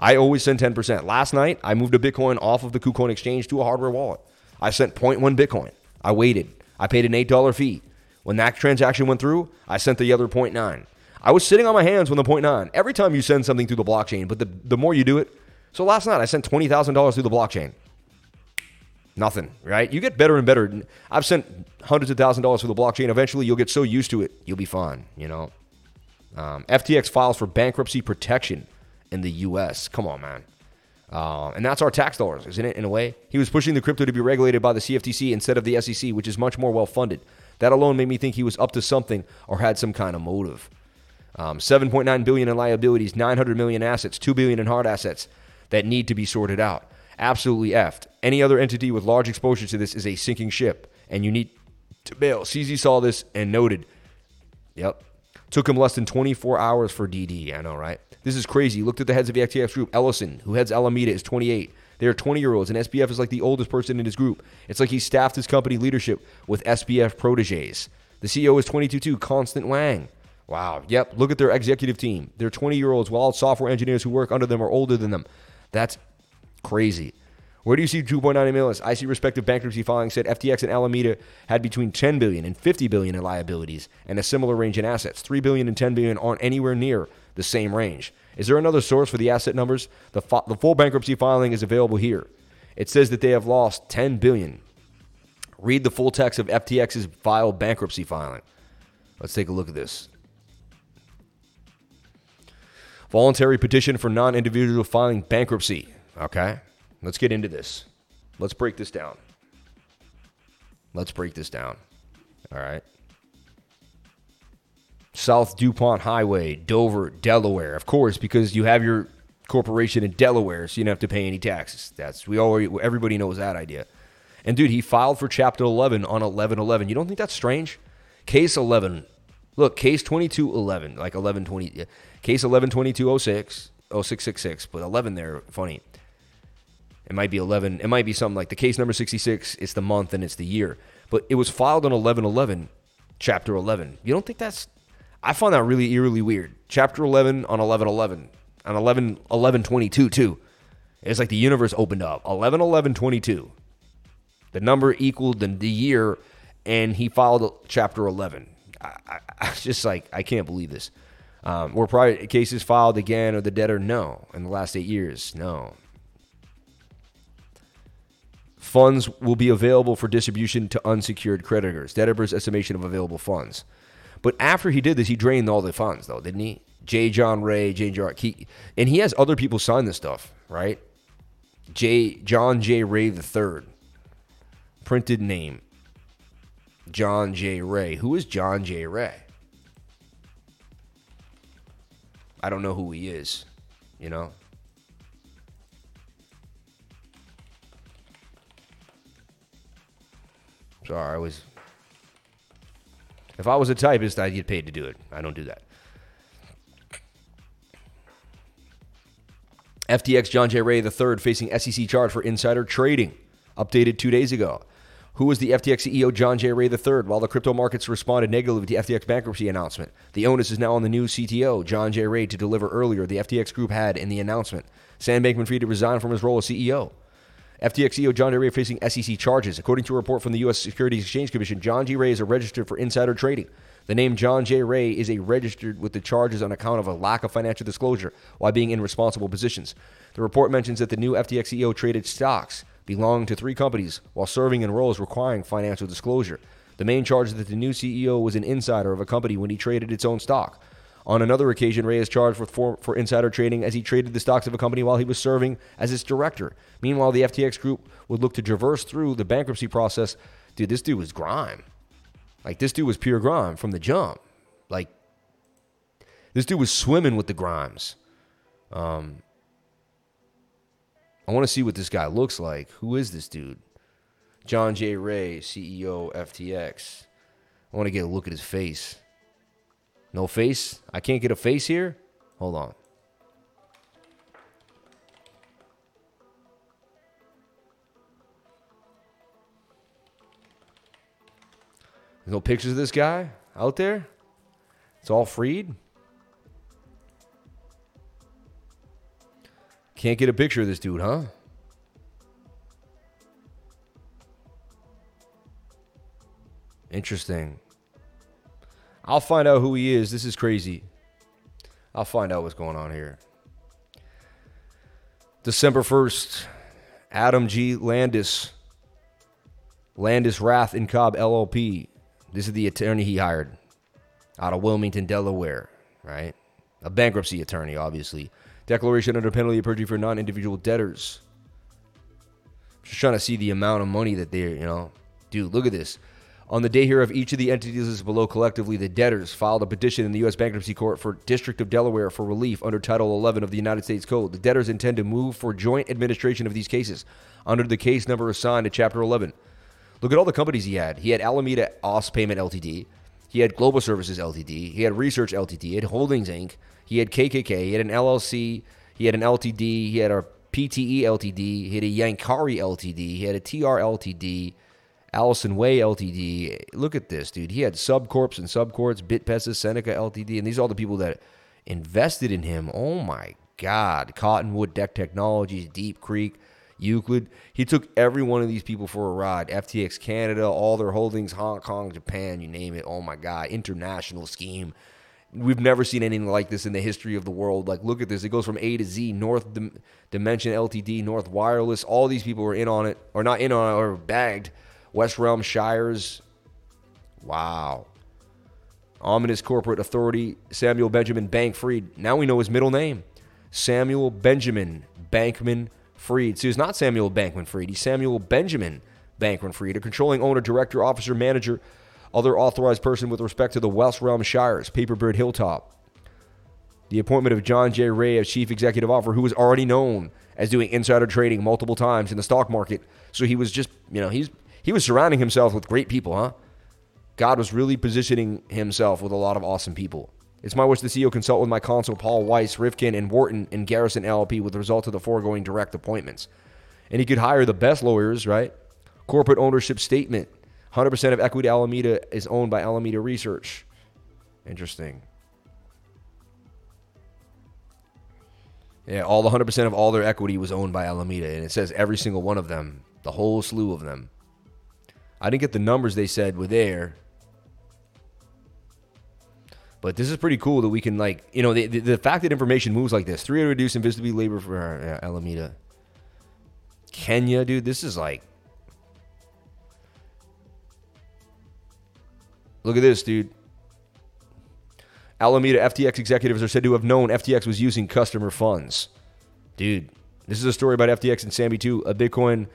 Speaker 1: I always send 10%. Last night, I moved a Bitcoin off of the KuCoin exchange to a hardware wallet. I sent 0.1 Bitcoin. I waited. I paid an $8 fee. When that transaction went through, I sent the other 0.9. I was sitting on my hands when the 0.9. Every time you send something through the blockchain, but the, the more you do it. So last night, I sent $20,000 through the blockchain. Nothing, right? You get better and better. I've sent hundreds of thousand dollars for the blockchain. Eventually, you'll get so used to it, you'll be fine, you know? Um, FTX files for bankruptcy protection in the U.S. Come on, man. Uh, and that's our tax dollars, isn't it, in a way? He was pushing the crypto to be regulated by the CFTC instead of the SEC, which is much more well funded. That alone made me think he was up to something or had some kind of motive. Um, 7.9 billion in liabilities, 900 million assets, 2 billion in hard assets that need to be sorted out. Absolutely effed. Any other entity with large exposure to this is a sinking ship, and you need to bail. CZ saw this and noted, yep, Took him less than 24 hours for DD. I know, right? This is crazy. Looked at the heads of the FTX group. Ellison, who heads Alameda, is 28. They are 20 year olds, and SBF is like the oldest person in his group. It's like he staffed his company leadership with SBF proteges. The CEO is 22 too, Constance Wang. Wow. Yep. Look at their executive team. They're 20 year olds, while software engineers who work under them are older than them. That's crazy. Where do you see 2.9 million? I see respective bankruptcy filings said FTX and Alameda had between 10 billion and 50 billion in liabilities and a similar range in assets. 3 billion and 10 billion aren't anywhere near the same range. Is there another source for the asset numbers? The, fo- the full bankruptcy filing is available here. It says that they have lost 10 billion. Read the full text of FTX's filed bankruptcy filing. Let's take a look at this. Voluntary petition for non individual filing bankruptcy. Okay. Let's get into this. Let's break this down. Let's break this down. All right. South DuPont Highway, Dover, Delaware. Of course, because you have your corporation in Delaware, so you don't have to pay any taxes. That's we already everybody knows that idea. And dude, he filed for Chapter 11 on 1111. You don't think that's strange? Case 11. Look, case 2211, like 1120. Case 112206, 0666, but 11 there, funny. It might be 11. It might be something like the case number 66. It's the month and it's the year. But it was filed on 1111, chapter 11. You don't think that's. I find that really eerily weird. Chapter 11 on 1111. On 11 1122, too. It's like the universe opened up. 11 11 22. The number equaled the, the year, and he filed chapter 11. I, I, I just like, I can't believe this. Um, were private cases filed again or the debtor? No. In the last eight years? No. Funds will be available for distribution to unsecured creditors. Debtor's estimation of available funds. But after he did this, he drained all the funds, though, didn't he? J. John Ray, J. John, he, and he has other people sign this stuff, right? J. John J. Ray III, printed name. John J. Ray. Who is John J. Ray? I don't know who he is, you know? Sorry, I was. If I was a typist, I'd get paid to do it. I don't do that. FTX John J. Ray III facing SEC charge for insider trading. Updated two days ago. Who was the FTX CEO John J. Ray III? While the crypto markets responded negatively to FTX bankruptcy announcement, the onus is now on the new CTO, John J. Ray, to deliver earlier the FTX group had in the announcement. Sam Bankman Fried to resign from his role as CEO. FTX CEO John J. Ray facing SEC charges. According to a report from the U.S. Securities Exchange Commission, John J. Ray is registered for insider trading. The name John J. Ray is a registered with the charges on account of a lack of financial disclosure while being in responsible positions. The report mentions that the new FTX CEO traded stocks belonging to three companies while serving in roles requiring financial disclosure. The main charge is that the new CEO was an insider of a company when he traded its own stock. On another occasion, Ray is charged with for, for insider trading as he traded the stocks of a company while he was serving as its director. Meanwhile, the FTX group would look to traverse through the bankruptcy process. Dude, this dude was grime. Like, this dude was pure grime from the jump. Like, this dude was swimming with the grimes. Um, I want to see what this guy looks like. Who is this dude? John J. Ray, CEO FTX. I want to get a look at his face. No face? I can't get a face here? Hold on. No pictures of this guy out there? It's all freed? Can't get a picture of this dude, huh? Interesting. I'll find out who he is. This is crazy. I'll find out what's going on here. December 1st, Adam G. Landis. Landis Rath and Cobb LLP. This is the attorney he hired out of Wilmington, Delaware, right? A bankruptcy attorney, obviously. Declaration under penalty of perjury for non individual debtors. Just trying to see the amount of money that they're, you know. Dude, look at this. On the day here of each of the entities below collectively, the debtors filed a petition in the U.S. Bankruptcy Court for District of Delaware for relief under Title 11 of the United States Code. The debtors intend to move for joint administration of these cases under the case number assigned to Chapter 11. Look at all the companies he had. He had Alameda OS Payment Ltd. He had Global Services Ltd. He had Research Ltd. He had Holdings Inc. He had KKK. He had an LLC. He had an LTD. He had a PTE Ltd. He had a Yankari Ltd. He had a TR Ltd. Allison Way Ltd. Look at this, dude. He had Subcorps and Subcorps, Bitpesa, Seneca Ltd. And these are all the people that invested in him. Oh my God. Cottonwood Deck Technologies, Deep Creek, Euclid. He took every one of these people for a ride. FTX Canada, all their holdings, Hong Kong, Japan, you name it. Oh my God. International scheme. We've never seen anything like this in the history of the world. Like, look at this. It goes from A to Z. North Dim- Dimension Ltd, North Wireless. All these people were in on it, or not in on it, or bagged West Realm Shires. Wow. Ominous corporate authority, Samuel Benjamin Bankfried. Now we know his middle name. Samuel Benjamin Bankman Fried. So he's not Samuel Bankman Fried. He's Samuel Benjamin Bankman Fried, a controlling owner, director, officer, manager, other authorized person with respect to the West Realm Shires, Paperbird Hilltop. The appointment of John J. Ray as chief executive officer, who was already known as doing insider trading multiple times in the stock market. So he was just, you know, he's he was surrounding himself with great people, huh? God was really positioning himself with a lot of awesome people. It's my wish the CEO consult with my counsel, Paul Weiss, Rifkind, and Wharton and Garrison LLP with the result of the foregoing direct appointments. And he could hire the best lawyers, right? Corporate ownership statement. 100% of equity Alameda is owned by Alameda Research. Interesting. Yeah, all the 100% of all their equity was owned by Alameda. And it says every single one of them, the whole slew of them. I didn't get the numbers they said were there. But this is pretty cool that we can like, you know, the, the, the fact that information moves like this. 300 reduce invisibility labor for uh, Alameda. Kenya, dude, this is like Look at this, dude. Alameda FTX executives are said to have known FTX was using customer funds. Dude, this is a story about FTX and Sammy too, a Bitcoin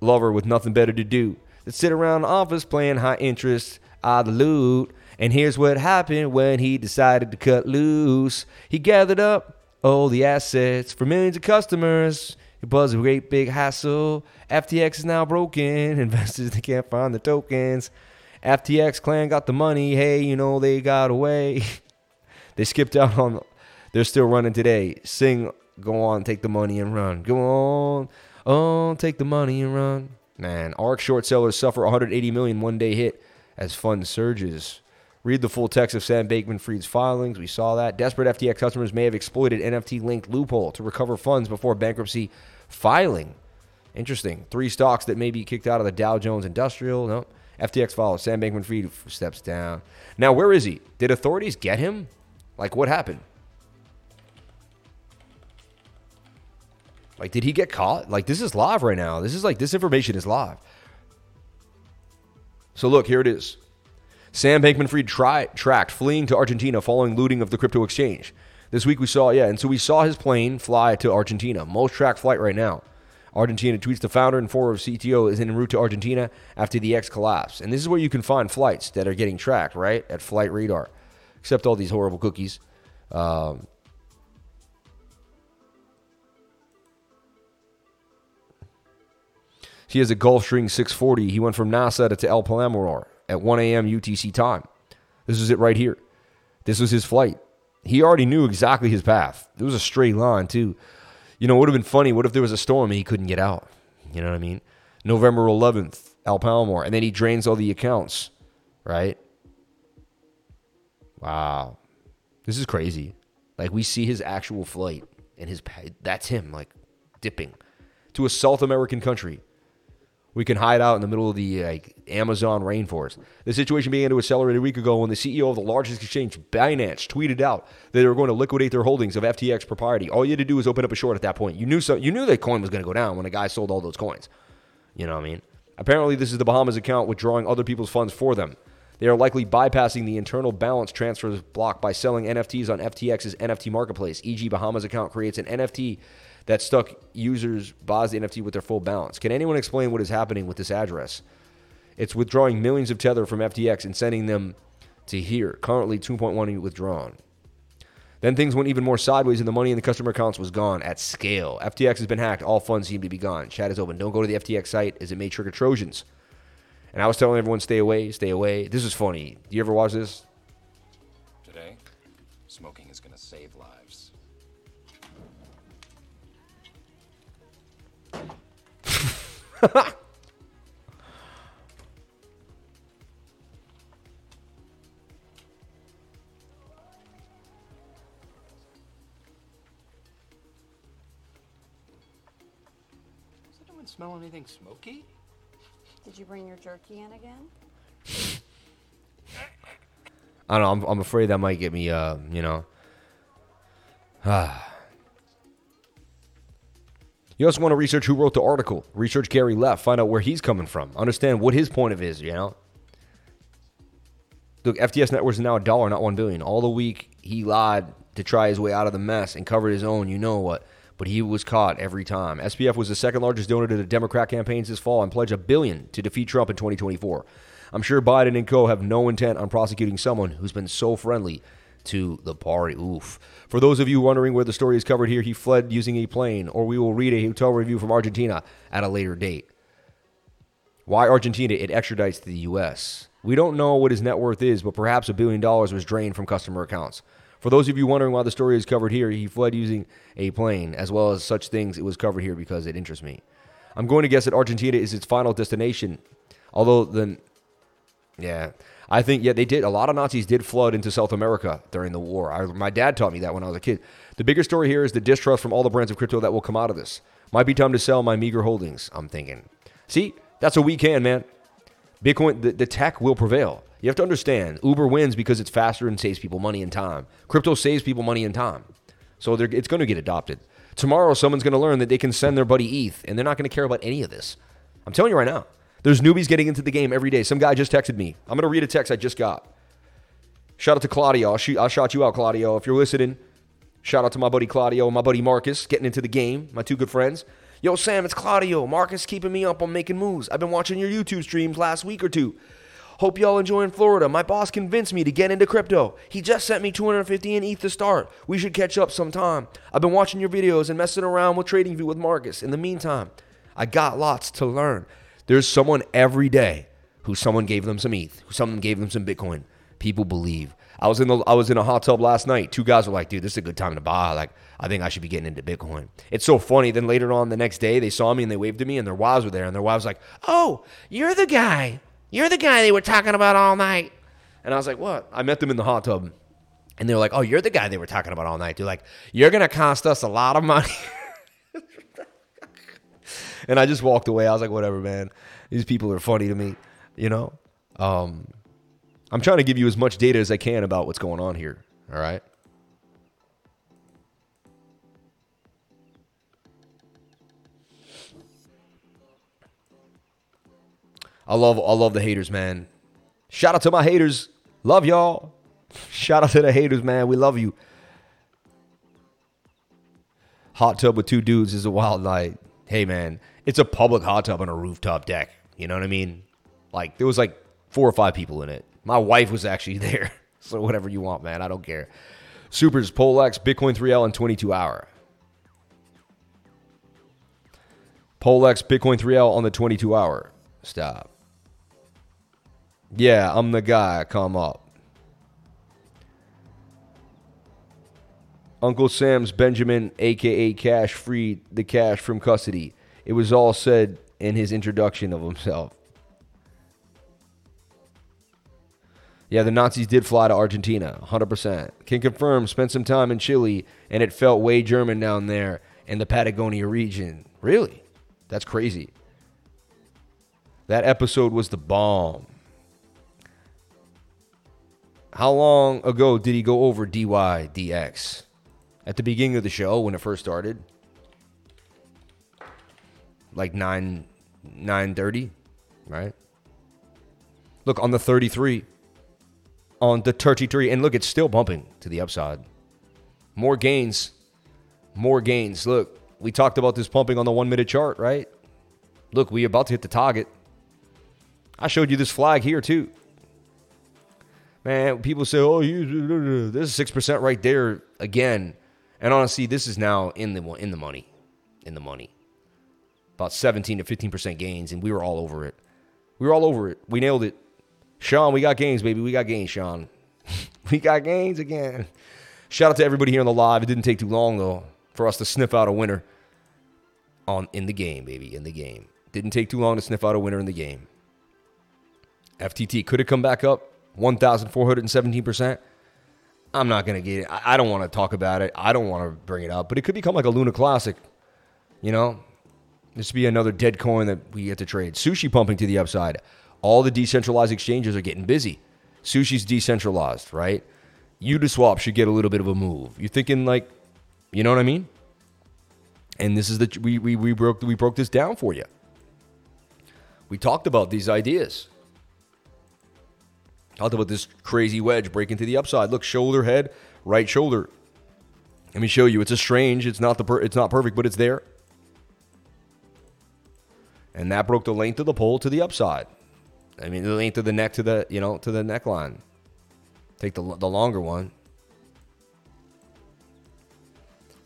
Speaker 1: lover with nothing better to do that sit around the office playing high interest out the loot. And here's what happened when he decided to cut loose. He gathered up all the assets for millions of customers. It was a great big hassle. FTX is now broken. Investors they can't find the tokens. FTX clan got the money. Hey, you know they got away. they skipped out on. They're still running today. Sing, go on, take the money and run. Go on, on, take the money and run. Man, ARK short sellers suffer 180 million one day hit as fund surges. Read the full text of Sam Bankman Fried's filings. We saw that. Desperate FTX customers may have exploited NFT linked loophole to recover funds before bankruptcy filing. Interesting. Three stocks that may be kicked out of the Dow Jones Industrial. No. FTX follows. Sam Bankman Fried steps down. Now, where is he? Did authorities get him? Like, what happened? Like, did he get caught? Like, this is live right now. This is like, this information is live. So, look, here it is. Sam Bankman Fried tri- tracked fleeing to Argentina following looting of the crypto exchange. This week we saw, yeah, and so we saw his plane fly to Argentina. Most tracked flight right now. Argentina tweets the founder and former CTO is en route to Argentina after the X collapse. And this is where you can find flights that are getting tracked, right? At Flight Radar. Except all these horrible cookies. Um, he has a Gulfstream 640. He went from Nassau to El Palomar at 1 a.m. UTC time. This is it right here. This was his flight. He already knew exactly his path. It was a straight line, too. You know, it would have been funny. What if there was a storm and he couldn't get out? You know what I mean? November 11th, El Palomar. And then he drains all the accounts, right? Wow. This is crazy. Like, we see his actual flight and his, that's him. Like, dipping to a South American country. We can hide out in the middle of the like, Amazon rainforest. The situation began to accelerate a week ago when the CEO of the largest exchange, Binance, tweeted out that they were going to liquidate their holdings of FTX propriety. All you had to do was open up a short at that point. You knew so, you knew that coin was going to go down when a guy sold all those coins. You know what I mean? Apparently, this is the Bahamas account withdrawing other people's funds for them. They are likely bypassing the internal balance transfers block by selling NFTs on FTX's NFT marketplace. E.g., Bahamas account creates an NFT that stuck users buys the NFT with their full balance. Can anyone explain what is happening with this address? It's withdrawing millions of Tether from FTX and sending them to here. Currently, 2.1 withdrawn. Then things went even more sideways, and the money in the customer accounts was gone at scale. FTX has been hacked. All funds seem to be gone. Chat is open. Don't go to the FTX site, as it may trigger Trojans. And I was telling everyone, stay away, stay away. This is funny. Do you ever watch this?
Speaker 3: Smell anything smoky?
Speaker 4: Did you bring your jerky in again?
Speaker 1: I don't know. I'm, I'm afraid that might get me, uh, you know. you also want to research who wrote the article. Research Gary Left. Find out where he's coming from. Understand what his point of is, you know. Look, FTS Networks is now a dollar, not one billion. All the week he lied to try his way out of the mess and covered his own, you know what. But he was caught every time. SBF was the second largest donor to the Democrat campaigns this fall and pledged a billion to defeat Trump in 2024. I'm sure Biden and co have no intent on prosecuting someone who's been so friendly to the party. Oof. For those of you wondering where the story is covered here, he fled using a plane, or we will read a hotel review from Argentina at a later date. Why Argentina? It extradites to the U.S. We don't know what his net worth is, but perhaps a billion dollars was drained from customer accounts. For those of you wondering why the story is covered here, he fled using a plane, as well as such things. It was covered here because it interests me. I'm going to guess that Argentina is its final destination, although the yeah, I think yeah they did. A lot of Nazis did flood into South America during the war. I, my dad taught me that when I was a kid. The bigger story here is the distrust from all the brands of crypto that will come out of this. Might be time to sell my meager holdings. I'm thinking. See, that's what we can, man. Bitcoin, the, the tech will prevail. You have to understand, Uber wins because it's faster and saves people money and time. Crypto saves people money and time, so it's going to get adopted. Tomorrow, someone's going to learn that they can send their buddy ETH, and they're not going to care about any of this. I'm telling you right now. There's newbies getting into the game every day. Some guy just texted me. I'm going to read a text I just got. Shout out to Claudio. I'll, I'll shout you out, Claudio. If you're listening, shout out to my buddy Claudio and my buddy Marcus getting into the game, my two good friends. Yo, Sam, it's Claudio. Marcus keeping me up on making moves. I've been watching your YouTube streams last week or two. Hope y'all enjoying Florida. My boss convinced me to get into crypto. He just sent me 250 in ETH to start. We should catch up sometime. I've been watching your videos and messing around with TradingView with Marcus. In the meantime, I got lots to learn. There's someone every day who someone gave them some ETH, who someone gave them some Bitcoin. People believe. I was in the I was in a hot tub last night. Two guys were like, "Dude, this is a good time to buy." Like, I think I should be getting into Bitcoin. It's so funny. Then later on the next day, they saw me and they waved to me, and their wives were there, and their wives were like, "Oh, you're the guy. You're the guy they were talking about all night." And I was like, "What?" I met them in the hot tub, and they were like, "Oh, you're the guy they were talking about all night." They're like, "You're gonna cost us a lot of money." and I just walked away. I was like, "Whatever, man." These people are funny to me, you know. Um, I'm trying to give you as much data as I can about what's going on here. All right. I love I love the haters, man. Shout out to my haters. Love y'all. Shout out to the haters, man. We love you. Hot tub with two dudes is a wild night. Hey, man, it's a public hot tub on a rooftop deck. You know what I mean? Like there was like four or five people in it. My wife was actually there. So whatever you want, man. I don't care. Supers, Polex, Bitcoin 3L, and 22 hour. Polex, Bitcoin 3L on the 22 hour. Stop. Yeah, I'm the guy. Come up. Uncle Sam's Benjamin, aka Cash, freed the cash from custody. It was all said in his introduction of himself. Yeah, the Nazis did fly to Argentina, 100%. Can confirm, spent some time in Chile, and it felt way German down there. in the Patagonia region. Really? That's crazy. That episode was the bomb. How long ago did he go over DYDX? At the beginning of the show when it first started? Like 9 9:30, right? Look on the 33 on the 33 and look it's still bumping to the upside. More gains. More gains. Look, we talked about this pumping on the 1 minute chart, right? Look, we about to hit the target. I showed you this flag here too. Man, people say, "Oh, you, this is six percent right there again," and honestly, this is now in the in the money, in the money. About seventeen to fifteen percent gains, and we were all over it. We were all over it. We nailed it. Sean, we got gains, baby. We got gains, Sean. we got gains again. Shout out to everybody here on the live. It didn't take too long though for us to sniff out a winner on in the game, baby, in the game. Didn't take too long to sniff out a winner in the game. FTT could have come back up 1,417%. I'm not going to get it. I don't want to talk about it. I don't want to bring it up, but it could become like a Luna Classic. You know, this would be another dead coin that we get to trade. Sushi pumping to the upside. All the decentralized exchanges are getting busy. Sushi's decentralized, right? Uniswap should get a little bit of a move. You're thinking like, you know what I mean? And this is the we we, we broke we broke this down for you. We talked about these ideas. Talked about this crazy wedge breaking to the upside. Look, shoulder, head, right shoulder. Let me show you. It's a strange. It's not the. Per, it's not perfect, but it's there. And that broke the length of the pole to the upside. I mean, the length of the neck to the you know to the neckline. Take the the longer one.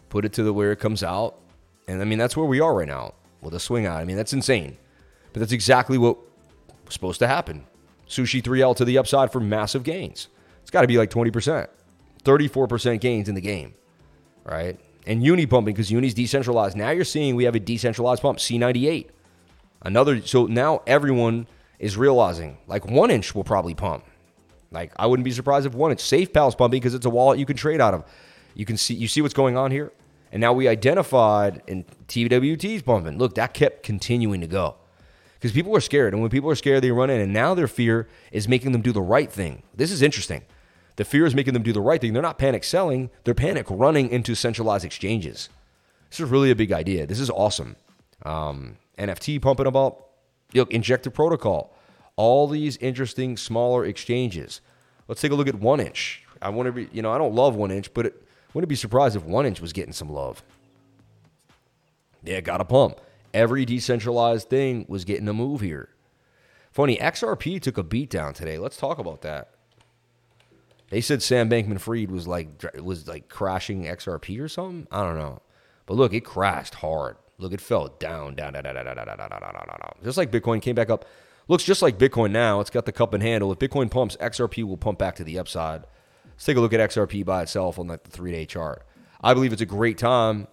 Speaker 1: Put it to the where it comes out, and I mean that's where we are right now with a swing out. I mean that's insane, but that's exactly what was supposed to happen. Sushi 3L to the upside for massive gains. It's got to be like 20%, 34% gains in the game, right? And uni pumping because uni's decentralized. Now you're seeing we have a decentralized pump, C98. Another, so now everyone is realizing like one inch will probably pump. Like I wouldn't be surprised if one inch. Safe Pal's pumping because it's a wallet you can trade out of. You can see, you see what's going on here. And now we identified and TWT's pumping. Look, that kept continuing to go because people are scared. And when people are scared, they run in. And now their fear is making them do the right thing. This is interesting. The fear is making them do the right thing. They're not panic selling, they're panic running into centralized exchanges. This is really a big idea. This is awesome. Um, NFT pumping about, look, Injective Protocol, all these interesting smaller exchanges. Let's take a look at one inch. I want to be, you know, I don't love one inch, but it wouldn't be surprised if one inch was getting some love. Yeah, got a pump every decentralized thing was getting a move here. Funny, XRP took a beat down today. Let's talk about that. They said Sam Bankman Fried was like was like crashing XRP or something. I don't know. But look, it crashed hard. Look, it fell down, down, down, down, down, down, down, down, down, down. Just like Bitcoin came back up. Looks just like Bitcoin now. It's got the cup and handle. If Bitcoin pumps, XRP will pump back to the upside. Let's take a look at XRP by itself on like the three day chart. I believe it's a great time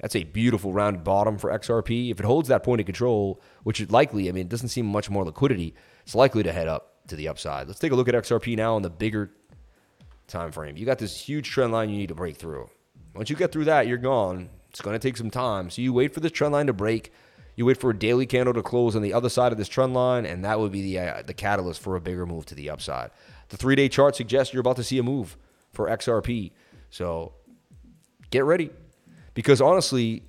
Speaker 1: that's a beautiful rounded bottom for XRP. If it holds that point of control, which it likely, I mean, it doesn't seem much more liquidity, it's likely to head up to the upside. Let's take a look at XRP now on the bigger time frame. You got this huge trend line you need to break through. Once you get through that, you're gone. It's going to take some time. So you wait for this trend line to break. You wait for a daily candle to close on the other side of this trend line, and that would be the uh, the catalyst for a bigger move to the upside. The three day chart suggests you're about to see a move for XRP. So get ready. Because honestly,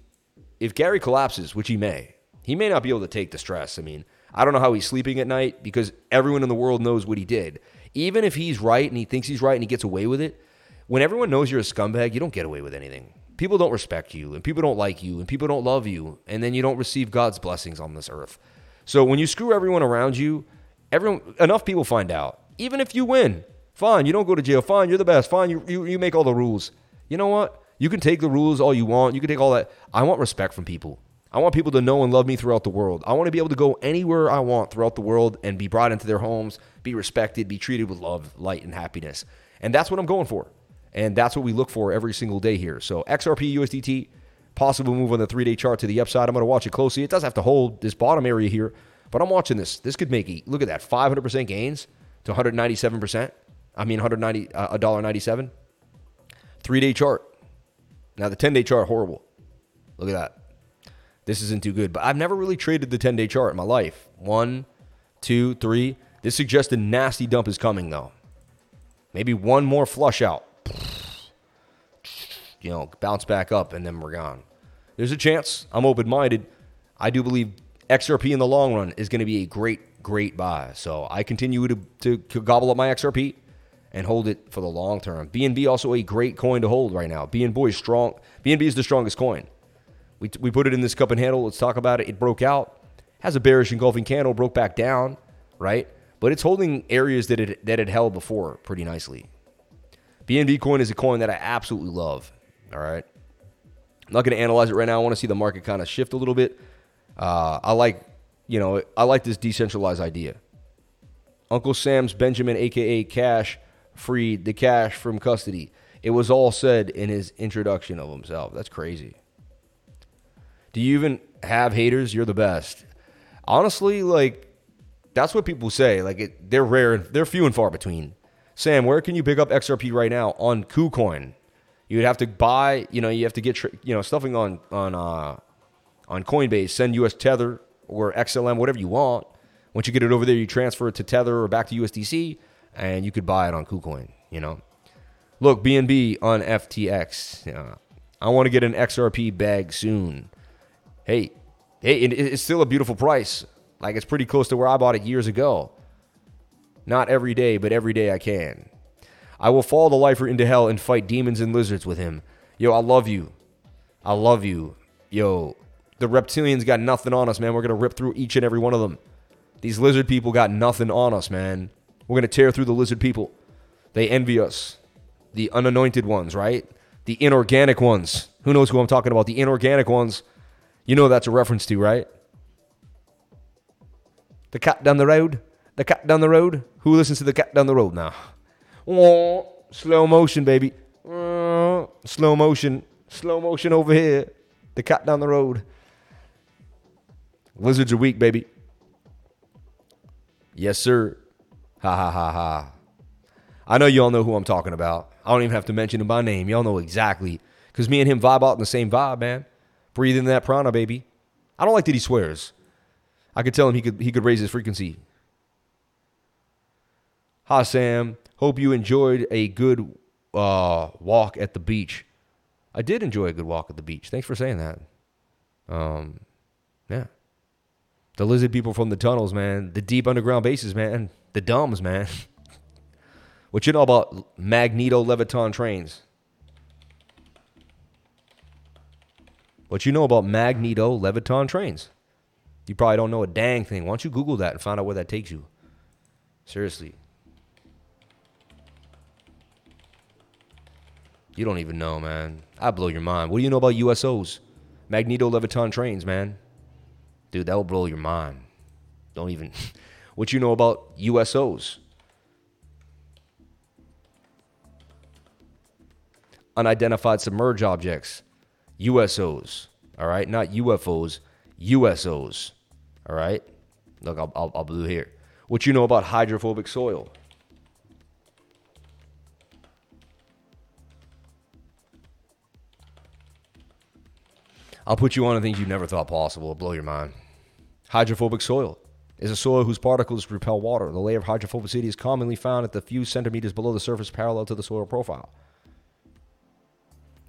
Speaker 1: if Gary collapses, which he may, he may not be able to take the stress. I mean, I don't know how he's sleeping at night because everyone in the world knows what he did. Even if he's right and he thinks he's right and he gets away with it, when everyone knows you're a scumbag, you don't get away with anything. People don't respect you and people don't like you and people don't love you and then you don't receive God's blessings on this earth. So when you screw everyone around you, everyone enough people find out. Even if you win, fine, you don't go to jail. Fine, you're the best. Fine, you, you, you make all the rules. You know what? You can take the rules all you want. You can take all that. I want respect from people. I want people to know and love me throughout the world. I want to be able to go anywhere I want throughout the world and be brought into their homes, be respected, be treated with love, light, and happiness. And that's what I'm going for. And that's what we look for every single day here. So XRP USDT, possible move on the three day chart to the upside. I'm going to watch it closely. It does have to hold this bottom area here, but I'm watching this. This could make look at that 500% gains to 197%. I mean, 190 uh, $1.97. Three day chart. Now, the 10 day chart, horrible. Look at that. This isn't too good. But I've never really traded the 10 day chart in my life. One, two, three. This suggests a nasty dump is coming, though. Maybe one more flush out. You know, bounce back up, and then we're gone. There's a chance. I'm open minded. I do believe XRP in the long run is going to be a great, great buy. So I continue to, to, to gobble up my XRP and hold it for the long term. BNB also a great coin to hold right now. BNB is strong. BNB is the strongest coin. We, we put it in this cup and handle. Let's talk about it. It broke out, has a bearish engulfing candle, broke back down, right? But it's holding areas that it that it held before pretty nicely. BNB coin is a coin that I absolutely love. All right. I'm not going to analyze it right now. I want to see the market kind of shift a little bit. Uh, I like, you know, I like this decentralized idea. Uncle Sam's Benjamin, aka Cash, freed the cash from custody. It was all said in his introduction of himself. That's crazy. Do you even have haters? You're the best. Honestly, like that's what people say. Like it, they're rare. They're few and far between. Sam, where can you pick up XRP right now on KuCoin? You'd have to buy. You know, you have to get you know stuffing on on uh, on Coinbase. Send US Tether or XLM, whatever you want. Once you get it over there, you transfer it to Tether or back to USDC, and you could buy it on KuCoin. You know, look BNB on FTX. Uh, I want to get an XRP bag soon hey, hey, it's still a beautiful price. Like it's pretty close to where I bought it years ago. Not every day, but every day I can. I will follow the lifer into hell and fight demons and lizards with him. Yo, I love you. I love you. Yo, the reptilians got nothing on us, man. We're going to rip through each and every one of them. These lizard people got nothing on us, man. We're going to tear through the lizard people. They envy us. The unanointed ones, right? The inorganic ones. Who knows who I'm talking about? The inorganic ones you know that's a reference to, right? The cat down the road. The cat down the road. Who listens to the cat down the road now? Slow motion, baby. Slow motion. Slow motion over here. The cat down the road. Lizards are weak, baby. Yes, sir. Ha ha ha ha. I know y'all know who I'm talking about. I don't even have to mention him by name. Y'all know exactly. Because me and him vibe out in the same vibe, man. Breathing that prana, baby. I don't like that he swears. I could tell him he could he could raise his frequency. Hi Sam. Hope you enjoyed a good uh, walk at the beach. I did enjoy a good walk at the beach. Thanks for saying that. Um, yeah. The lizard people from the tunnels, man. The deep underground bases, man. The dumbs, man. what you know about magneto leviton trains? What you know about magneto leviton trains? You probably don't know a dang thing. Why don't you Google that and find out where that takes you? Seriously. You don't even know, man. I blow your mind. What do you know about USOs? Magneto leviton trains, man. Dude, that will blow your mind. Don't even. what you know about USOs? Unidentified submerged objects. USOs, all right? Not UFOs, USOs, all right? Look, I'll, I'll, I'll blue here. What you know about hydrophobic soil? I'll put you on to things you never thought possible. It'll blow your mind. Hydrophobic soil is a soil whose particles repel water. The layer of hydrophobicity is commonly found at the few centimeters below the surface parallel to the soil profile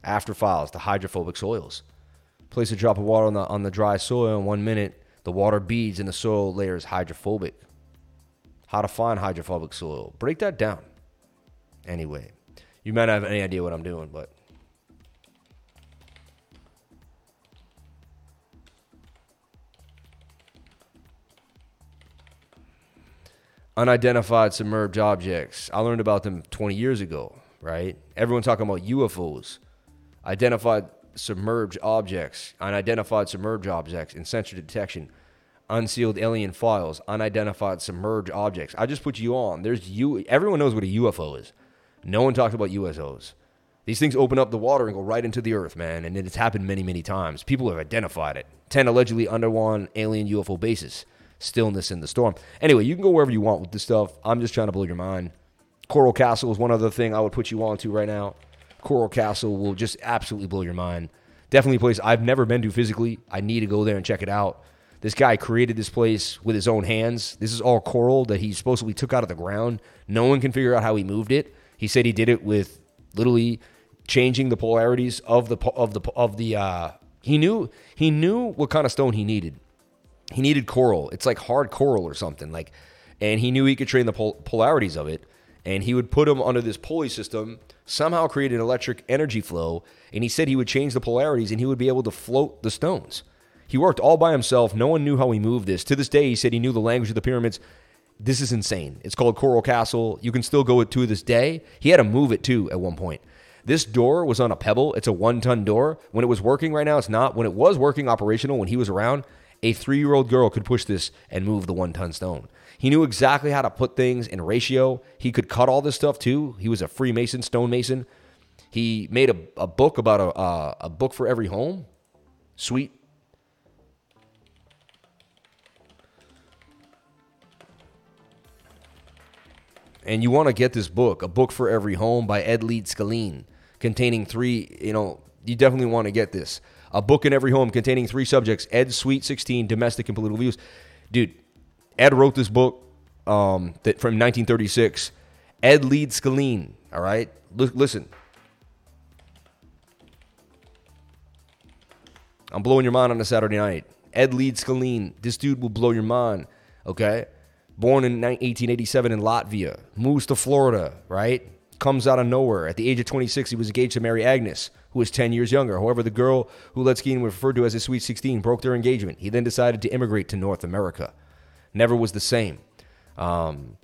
Speaker 1: after files, the hydrophobic soils. Place a drop of water on the, on the dry soil in one minute. The water beads and the soil layer is hydrophobic. How to find hydrophobic soil. Break that down. Anyway, you might not have any idea what I'm doing, but unidentified submerged objects. I learned about them 20 years ago, right? Everyone talking about UFOs identified submerged objects, unidentified submerged objects in sensor detection, unsealed alien files, unidentified submerged objects. I just put you on. There's you. Everyone knows what a UFO is. No one talks about USOs. These things open up the water and go right into the earth, man. And it's happened many, many times. People have identified it. 10 allegedly undergone alien UFO bases. Stillness in the storm. Anyway, you can go wherever you want with this stuff. I'm just trying to blow your mind. Coral Castle is one other thing I would put you on to right now. Coral Castle will just absolutely blow your mind. Definitely a place I've never been to physically. I need to go there and check it out. This guy created this place with his own hands. This is all coral that he supposedly took out of the ground. No one can figure out how he moved it. He said he did it with literally changing the polarities of the of the of the. Uh, he knew he knew what kind of stone he needed. He needed coral. It's like hard coral or something like, and he knew he could train the pol- polarities of it. And he would put them under this pulley system, somehow create an electric energy flow. And he said he would change the polarities and he would be able to float the stones. He worked all by himself. No one knew how he moved this. To this day, he said he knew the language of the pyramids. This is insane. It's called Coral Castle. You can still go it to this day. He had to move it too at one point. This door was on a pebble. It's a one ton door. When it was working right now, it's not. When it was working operational, when he was around, a three year old girl could push this and move the one ton stone. He knew exactly how to put things in ratio. He could cut all this stuff too. He was a Freemason, stonemason. He made a, a book about a, a book for every home. Sweet. And you want to get this book, A Book for Every Home by Ed Leedskalnin, containing three, you know, you definitely want to get this. A book in every home containing three subjects Ed Sweet 16, domestic and political views. Dude, Ed wrote this book um, that from 1936. Ed Leedskalnin, all right? L- listen. I'm blowing your mind on a Saturday night. Ed Leedskalnin, this dude will blow your mind, okay? Born in 1887 in Latvia, moves to Florida, right? Comes out of nowhere. At the age of 26, he was engaged to Mary Agnes, who was 10 years younger. However, the girl who Leedskalnin referred to as his sweet 16 broke their engagement. He then decided to immigrate to North America. Never was the same. Um,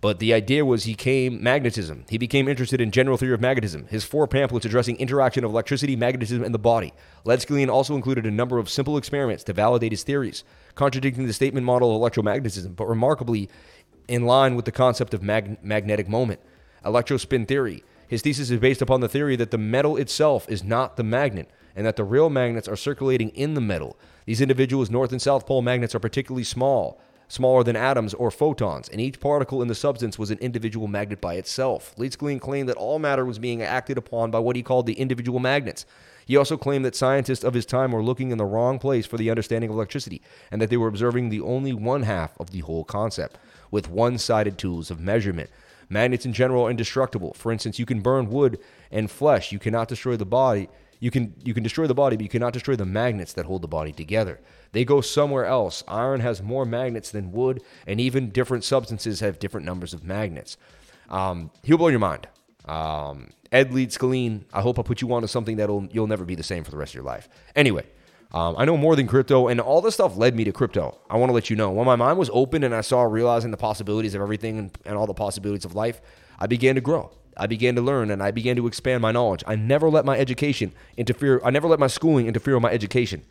Speaker 1: but the idea was he came magnetism. He became interested in general theory of magnetism. His four pamphlets addressing interaction of electricity, magnetism, and the body. Leedskalnin also included a number of simple experiments to validate his theories, contradicting the statement model of electromagnetism, but remarkably in line with the concept of mag- magnetic moment. Electrospin theory. His thesis is based upon the theory that the metal itself is not the magnet, and that the real magnets are circulating in the metal. These individuals' north and south pole magnets are particularly small smaller than atoms or photons, and each particle in the substance was an individual magnet by itself. Leedskalnin claimed that all matter was being acted upon by what he called the individual magnets. He also claimed that scientists of his time were looking in the wrong place for the understanding of electricity, and that they were observing the only one half of the whole concept, with one sided tools of measurement. Magnets in general are indestructible. For instance, you can burn wood and flesh, you cannot destroy the body. You can you can destroy the body, but you cannot destroy the magnets that hold the body together. They go somewhere else. Iron has more magnets than wood, and even different substances have different numbers of magnets. Um, he'll blow your mind. Um, Ed Leedskalnin, I hope I put you onto something that'll you'll never be the same for the rest of your life. Anyway, um, I know more than crypto, and all this stuff led me to crypto. I want to let you know. When my mind was open and I saw realizing the possibilities of everything and, and all the possibilities of life, I began to grow. I began to learn and I began to expand my knowledge. I never let my education interfere. I never let my schooling interfere with my education.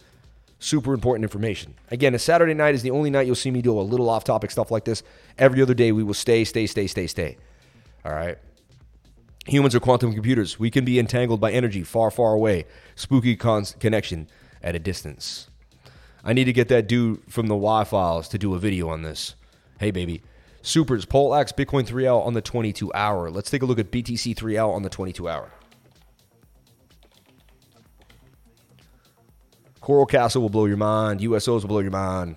Speaker 1: Super important information. Again, a Saturday night is the only night you'll see me do a little off topic stuff like this. Every other day, we will stay, stay, stay, stay, stay. All right. Humans are quantum computers. We can be entangled by energy far, far away. Spooky con- connection at a distance. I need to get that dude from the Why files to do a video on this. Hey, baby. Supers, Polax, Bitcoin 3L on the 22 hour. Let's take a look at BTC 3L on the 22 hour. Coral Castle will blow your mind. USOs will blow your mind.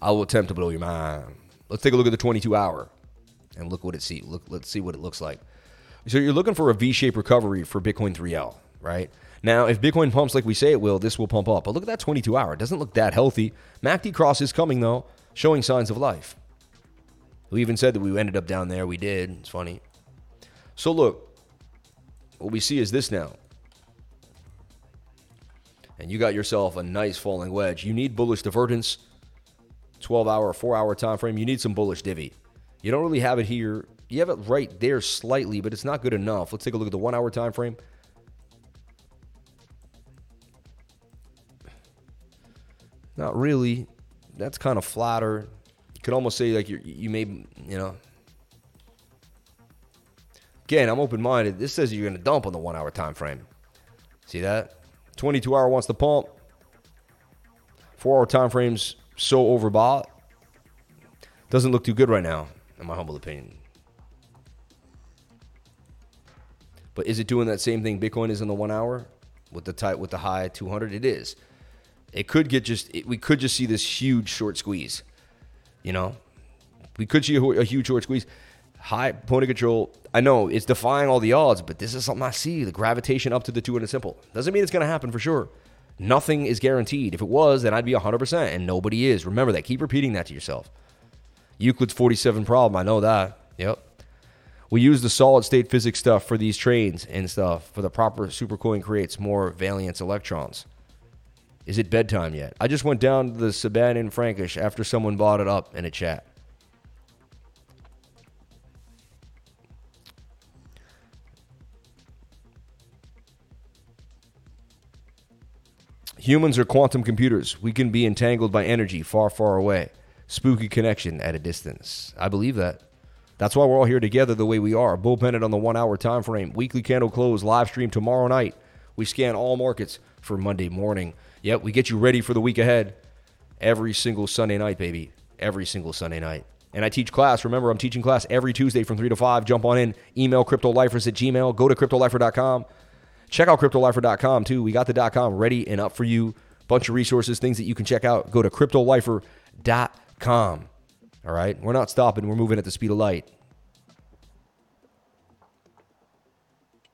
Speaker 1: I will attempt to blow your mind. Let's take a look at the 22 hour and look what it see. Look, let's see what it looks like. So you're looking for a V-shaped recovery for Bitcoin 3L, right? Now, if Bitcoin pumps like we say it will, this will pump up. But look at that 22 hour. It doesn't look that healthy. MACD cross is coming though, showing signs of life. We even said that we ended up down there. We did. It's funny. So look, what we see is this now. And you got yourself a nice falling wedge. You need bullish divergence, 12 hour, 4 hour time frame. You need some bullish divvy. You don't really have it here. You have it right there slightly, but it's not good enough. Let's take a look at the 1 hour time frame. Not really. That's kind of flatter. You could almost say like you you may you know. Again, I'm open minded. This says you're going to dump on the one hour time frame. See that? 22 hour wants to pump. Four hour time frames so overbought. Doesn't look too good right now, in my humble opinion. But is it doing that same thing Bitcoin is in the one hour? with the tight with the high 200. It is. It could get just. It, we could just see this huge short squeeze. You know, we could see a, a huge short squeeze. High point of control. I know it's defying all the odds, but this is something I see. The gravitation up to the 200 simple doesn't mean it's going to happen for sure. Nothing is guaranteed. If it was, then I'd be 100%, and nobody is. Remember that. Keep repeating that to yourself. Euclid's 47 problem. I know that. Yep. We use the solid state physics stuff for these trains and stuff. For the proper supercooling creates more valence electrons. Is it bedtime yet? I just went down to the Saban in Frankish after someone bought it up in a chat. Humans are quantum computers. We can be entangled by energy far, far away. Spooky connection at a distance. I believe that. That's why we're all here together the way we are. Bull pennant on the one hour time frame. Weekly candle close live stream tomorrow night. We scan all markets for Monday morning. Yep, we get you ready for the week ahead every single Sunday night, baby. Every single Sunday night. And I teach class. Remember, I'm teaching class every Tuesday from 3 to 5. Jump on in. Email cryptolifers at gmail. Go to cryptolifer.com. Check out cryptolifer.com too. We got the .com ready and up for you. Bunch of resources, things that you can check out. Go to cryptolifer.com. All right? We're not stopping. We're moving at the speed of light.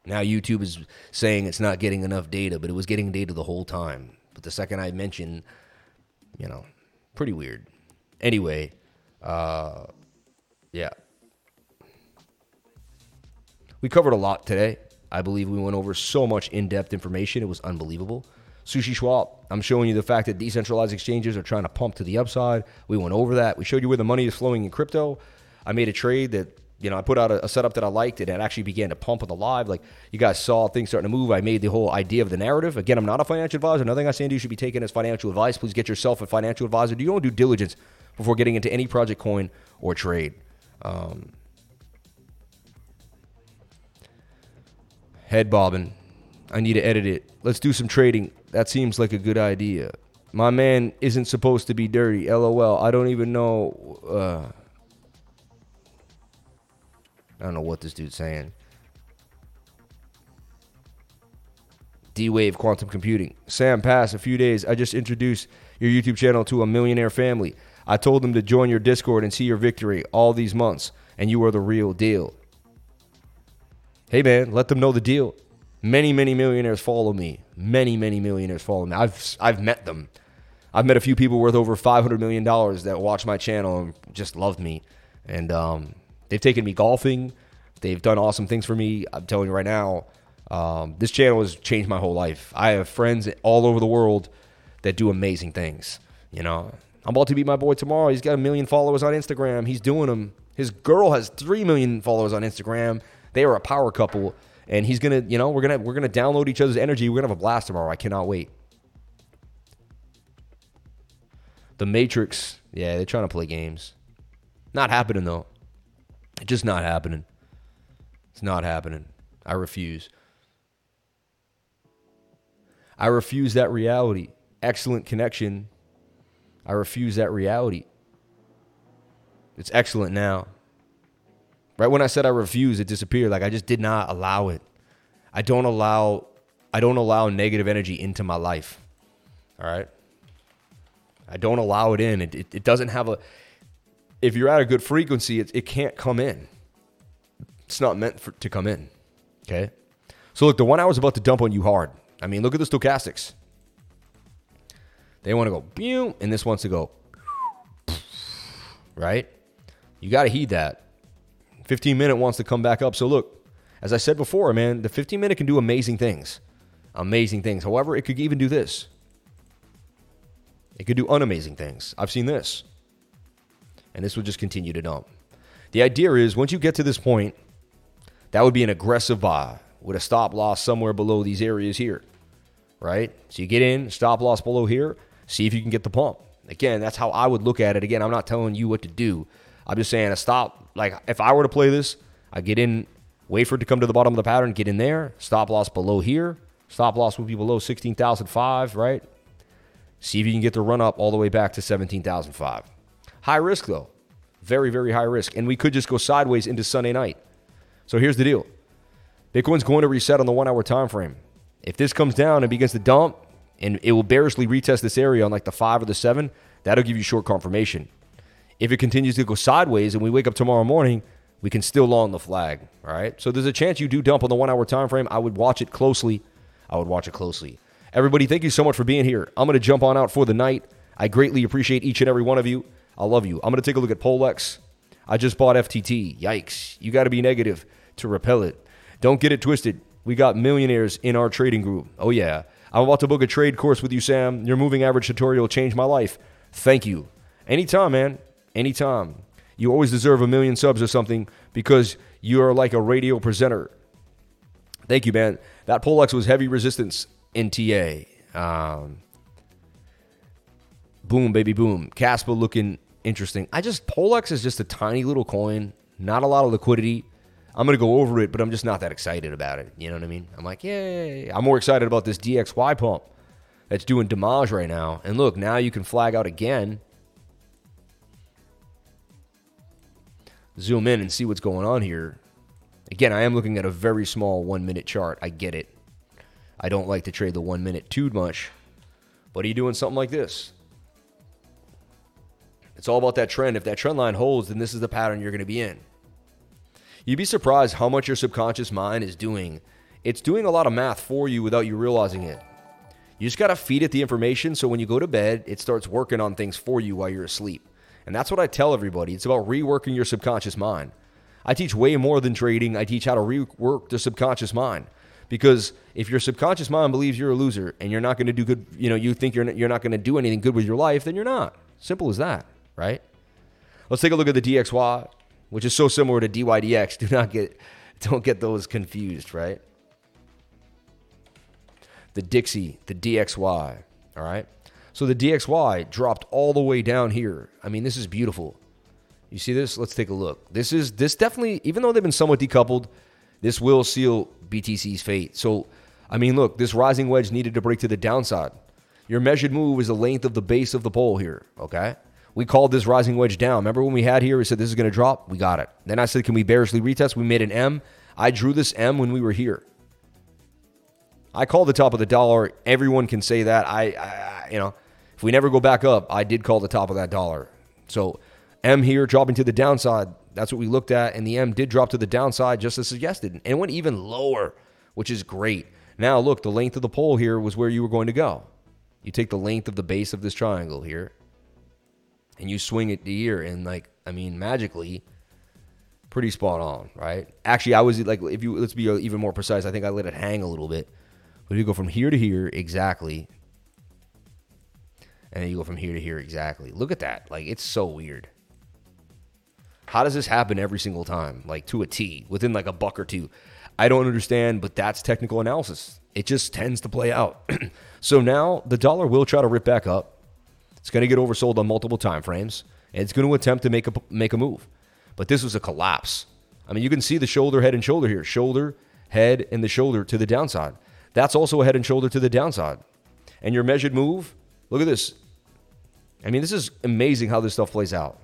Speaker 1: Now YouTube is saying it's not getting enough data, but it was getting data the whole time. But the second I mention, you know, pretty weird. Anyway, uh, yeah. We covered a lot today. I believe we went over so much in depth information. It was unbelievable. Sushi Swap, I'm showing you the fact that decentralized exchanges are trying to pump to the upside. We went over that. We showed you where the money is flowing in crypto. I made a trade that, you know, I put out a, a setup that I liked and it actually began to pump on the live. Like you guys saw things starting to move. I made the whole idea of the narrative. Again, I'm not a financial advisor. Nothing I say to you should be taken as financial advice. Please get yourself a financial advisor. Do your own due diligence before getting into any project coin or trade. Um, head bobbing. I need to edit it. Let's do some trading. That seems like a good idea. My man isn't supposed to be dirty. LOL. I don't even know. Uh, I don't know what this dude's saying. D Wave Quantum Computing. Sam Pass, a few days. I just introduced your YouTube channel to a millionaire family. I told them to join your Discord and see your victory all these months, and you are the real deal. Hey man, let them know the deal. Many, many millionaires follow me. Many, many millionaires follow me. I've I've met them. I've met a few people worth over five hundred million dollars that watch my channel and just loved me, and um, they've taken me golfing. They've done awesome things for me. I'm telling you right now, um, this channel has changed my whole life. I have friends all over the world that do amazing things. You know, I'm about to meet my boy tomorrow. He's got a million followers on Instagram. He's doing them. His girl has three million followers on Instagram. They are a power couple, and he's gonna, you know, we're gonna we're gonna download each other's energy. We're gonna have a blast tomorrow. I cannot wait. The Matrix, yeah, they're trying to play games. Not happening though. It's just not happening. It's not happening. I refuse. I refuse that reality. Excellent connection. I refuse that reality. It's excellent now. Right when I said I refuse, it disappeared. Like I just did not allow it. I don't allow I don't allow negative energy into my life. All right. I don't allow it in. It, it, it doesn't have a. If you're at a good frequency, it, it can't come in. It's not meant for, to come in. Okay. So look, the one I was about to dump on you hard. I mean, look at the stochastics. They want to go boom, and this wants to go right. You got to heed that. 15 minute wants to come back up. So look, as I said before, man, the 15 minute can do amazing things. Amazing things. However, it could even do this. It could do unamazing things. I've seen this. And this will just continue to dump. The idea is once you get to this point, that would be an aggressive buy with a stop loss somewhere below these areas here. Right? So you get in, stop loss below here, see if you can get the pump. Again, that's how I would look at it. Again, I'm not telling you what to do. I'm just saying a stop. Like if I were to play this, I get in, wait for it to come to the bottom of the pattern, get in there, stop loss below here. Stop loss would be below 16,005, right? See if you can get the run up all the way back to 17,005. High risk though. Very, very high risk. And we could just go sideways into Sunday night. So here's the deal. Bitcoin's going to reset on the one hour time frame. If this comes down and begins to dump, and it will bearishly retest this area on like the five or the seven, that'll give you short confirmation. If it continues to go sideways and we wake up tomorrow morning, we can still long the flag. All right. So there's a chance you do dump on the one hour time frame. I would watch it closely. I would watch it closely. Everybody, thank you so much for being here. I'm going to jump on out for the night. I greatly appreciate each and every one of you. I love you. I'm going to take a look at Polex. I just bought FTT. Yikes. You got to be negative to repel it. Don't get it twisted. We got millionaires in our trading group. Oh, yeah. I'm about to book a trade course with you, Sam. Your moving average tutorial changed my life. Thank you. Anytime, man. Anytime. You always deserve a million subs or something because you are like a radio presenter. Thank you, man. That Polex was heavy resistance NTA. Um, boom, baby, boom. Casper looking interesting. I just, Polex is just a tiny little coin, not a lot of liquidity. I'm to go over it, but I'm just not that excited about it. You know what I mean? I'm like, yay. I'm more excited about this DXY pump that's doing damage right now. And look, now you can flag out again. Zoom in and see what's going on here. Again, I am looking at a very small one minute chart. I get it. I don't like to trade the one minute too much. But are you doing something like this? It's all about that trend. If that trend line holds, then this is the pattern you're going to be in. You'd be surprised how much your subconscious mind is doing. It's doing a lot of math for you without you realizing it. You just got to feed it the information so when you go to bed, it starts working on things for you while you're asleep. And that's what I tell everybody. It's about reworking your subconscious mind. I teach way more than trading. I teach how to rework the subconscious mind. Because if your subconscious mind believes you're a loser and you're not going to do good, you know, you think you're not, you're not going to do anything good with your life, then you're not. Simple as that, right? Let's take a look at the DXY, which is so similar to DYDX. Do not get don't get those confused, right? The Dixie, the DXY, all right? So the DXY dropped all the way down here. I mean, this is beautiful. You see this? Let's take a look. This is this definitely, even though they've been somewhat decoupled, this will seal BTC's fate. So, I mean, look, this rising wedge needed to break to the downside. Your measured move is the length of the base of the pole here. Okay. We called this rising wedge down. Remember when we had here, we said this is going to drop? We got it. Then I said, can we bearishly retest? We made an M. I drew this M when we were here. I called the top of the dollar. Everyone can say that. I, I you know, if we never go back up, I did call the top of that dollar. So M here dropping to the downside. That's what we looked at. And the M did drop to the downside just as suggested. And it went even lower, which is great. Now, look, the length of the pole here was where you were going to go. You take the length of the base of this triangle here and you swing it to here. And, like, I mean, magically, pretty spot on, right? Actually, I was like, if you let's be even more precise, I think I let it hang a little bit. But you go from here to here exactly, and then you go from here to here exactly. Look at that. Like, it's so weird. How does this happen every single time? Like, to a T, within like a buck or two. I don't understand, but that's technical analysis. It just tends to play out. so now the dollar will try to rip back up. It's going to get oversold on multiple time frames, and it's going to attempt to make a make a move. But this was a collapse. I mean, you can see the shoulder, head, and shoulder here. Shoulder, head, and the shoulder to the downside. That's also a head and shoulder to the downside. And your measured move, look at this. I mean, this is amazing how this stuff plays out.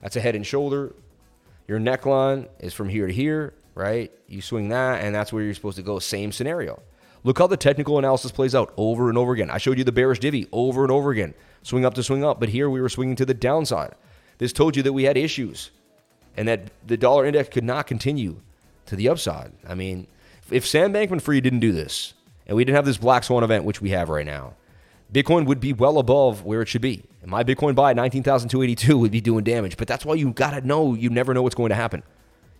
Speaker 1: That's a head and shoulder. Your neckline is from here to here, right? You swing that, and that's where you're supposed to go. Same scenario. Look how the technical analysis plays out over and over again. I showed you the bearish divvy over and over again. Swing up to swing up, but here we were swinging to the downside. This told you that we had issues and that the dollar index could not continue to the upside. I mean, if Sam Bankman Fried didn't do this and we didn't have this black swan event, which we have right now, Bitcoin would be well above where it should be. And my Bitcoin buy at 19,282 would be doing damage. But that's why you got to know you never know what's going to happen.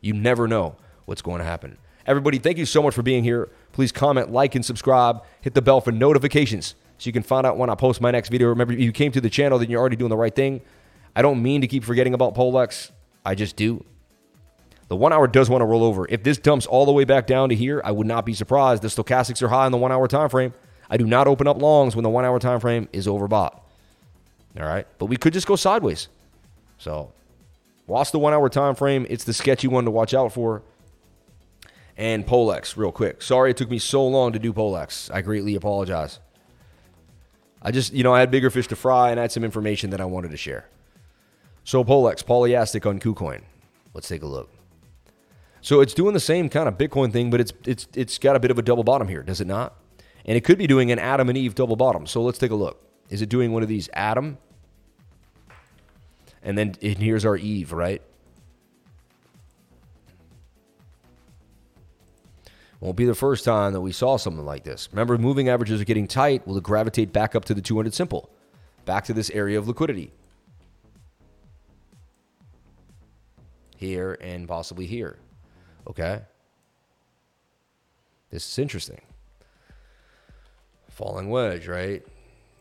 Speaker 1: You never know what's going to happen. Everybody, thank you so much for being here. Please comment, like, and subscribe. Hit the bell for notifications so you can find out when I post my next video. Remember, if you came to the channel, then you're already doing the right thing. I don't mean to keep forgetting about Polex. I just do. The one hour does want to roll over. If this dumps all the way back down to here, I would not be surprised. The stochastics are high in the one hour time frame. I do not open up longs when the one hour time frame is overbought. All right. But we could just go sideways. So watch the one hour time frame. It's the sketchy one to watch out for. And Polex, real quick. Sorry it took me so long to do Polex. I greatly apologize. I just, you know, I had bigger fish to fry and I had some information that I wanted to share. So Polex, Polylastic on KuCoin. Let's take a look. So it's doing the same kind of Bitcoin thing, but it's it's it's got a bit of a double bottom here, does it not? And it could be doing an Adam and Eve double bottom. So let's take a look. Is it doing one of these Adam? And then and here's our Eve, right? Won't be the first time that we saw something like this. Remember, moving averages are getting tight. Will it gravitate back up to the 200 simple? Back to this area of liquidity. Here and possibly here. Okay? This is interesting. Falling wedge, right?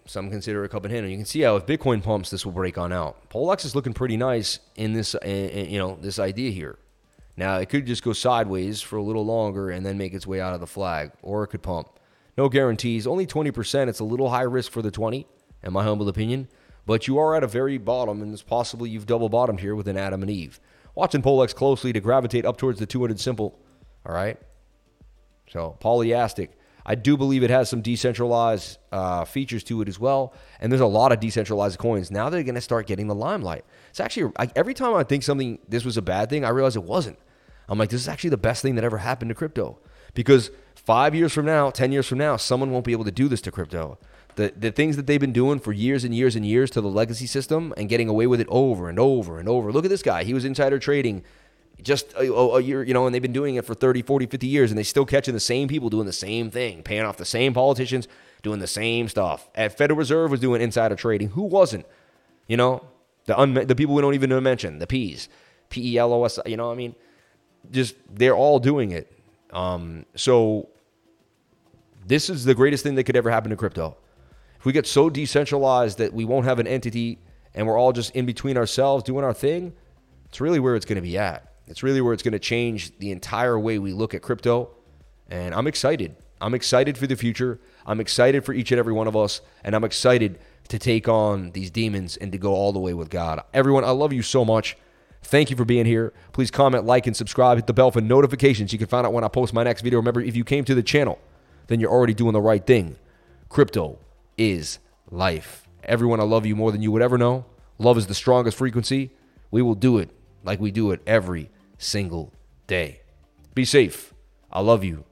Speaker 1: Some consider a cup and handle. You can see how if Bitcoin pumps, this will break on out. Polex is looking pretty nice in this, you know, this idea here. Now, it could just go sideways for a little longer and then make its way out of the flag, or it could pump. No guarantees. Only 20%. It's a little high risk for the 20, in my humble opinion. But you are at a very bottom, and it's possible you've double bottomed here with an Adam and Eve. Watching Polex closely to gravitate up towards the 200 simple. All right. So, Polylastic. I do believe it has some decentralized uh, features to it as well. And there's a lot of decentralized coins. Now they're going to start getting the limelight. It's actually, I, every time I think something, this was a bad thing, I realize it wasn't. I'm like, this is actually the best thing that ever happened to crypto. Because five years from now, 10 years from now, someone won't be able to do this to crypto. The, the things that they've been doing for years and years and years to the legacy system and getting away with it over and over and over. Look at this guy. He was insider trading just a, a, year, you know, and they've been doing it for 30, 40, 50 years, and they're still catching the same people doing the same thing, paying off the same politicians, doing the same stuff. At Federal Reserve was doing insider trading. Who wasn't? You know, the unme- the people we don't even mention, the P's, P E L O S. You know, what I mean, just they're all doing it. Um, so this is the greatest thing that could ever happen to crypto. If we get so decentralized that we won't have an entity and we're all just in between ourselves doing our thing, it's really where it's going to be at. It's really where it's going to change the entire way we look at crypto. And I'm excited. I'm excited for the future. I'm excited for each and every one of us. And I'm excited to take on these demons and to go all the way with God. Everyone, I love you so much. Thank you for being here. Please comment, like, and subscribe. Hit the bell for notifications. You can find out when I post my next video. Remember, if you came to the channel, then you're already doing the right thing. Crypto is life. Everyone, I love you more than you would ever know. Love is the strongest frequency. We will do it like we do it every single day. Be safe. I love you.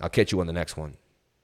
Speaker 1: I'll catch you on the next one.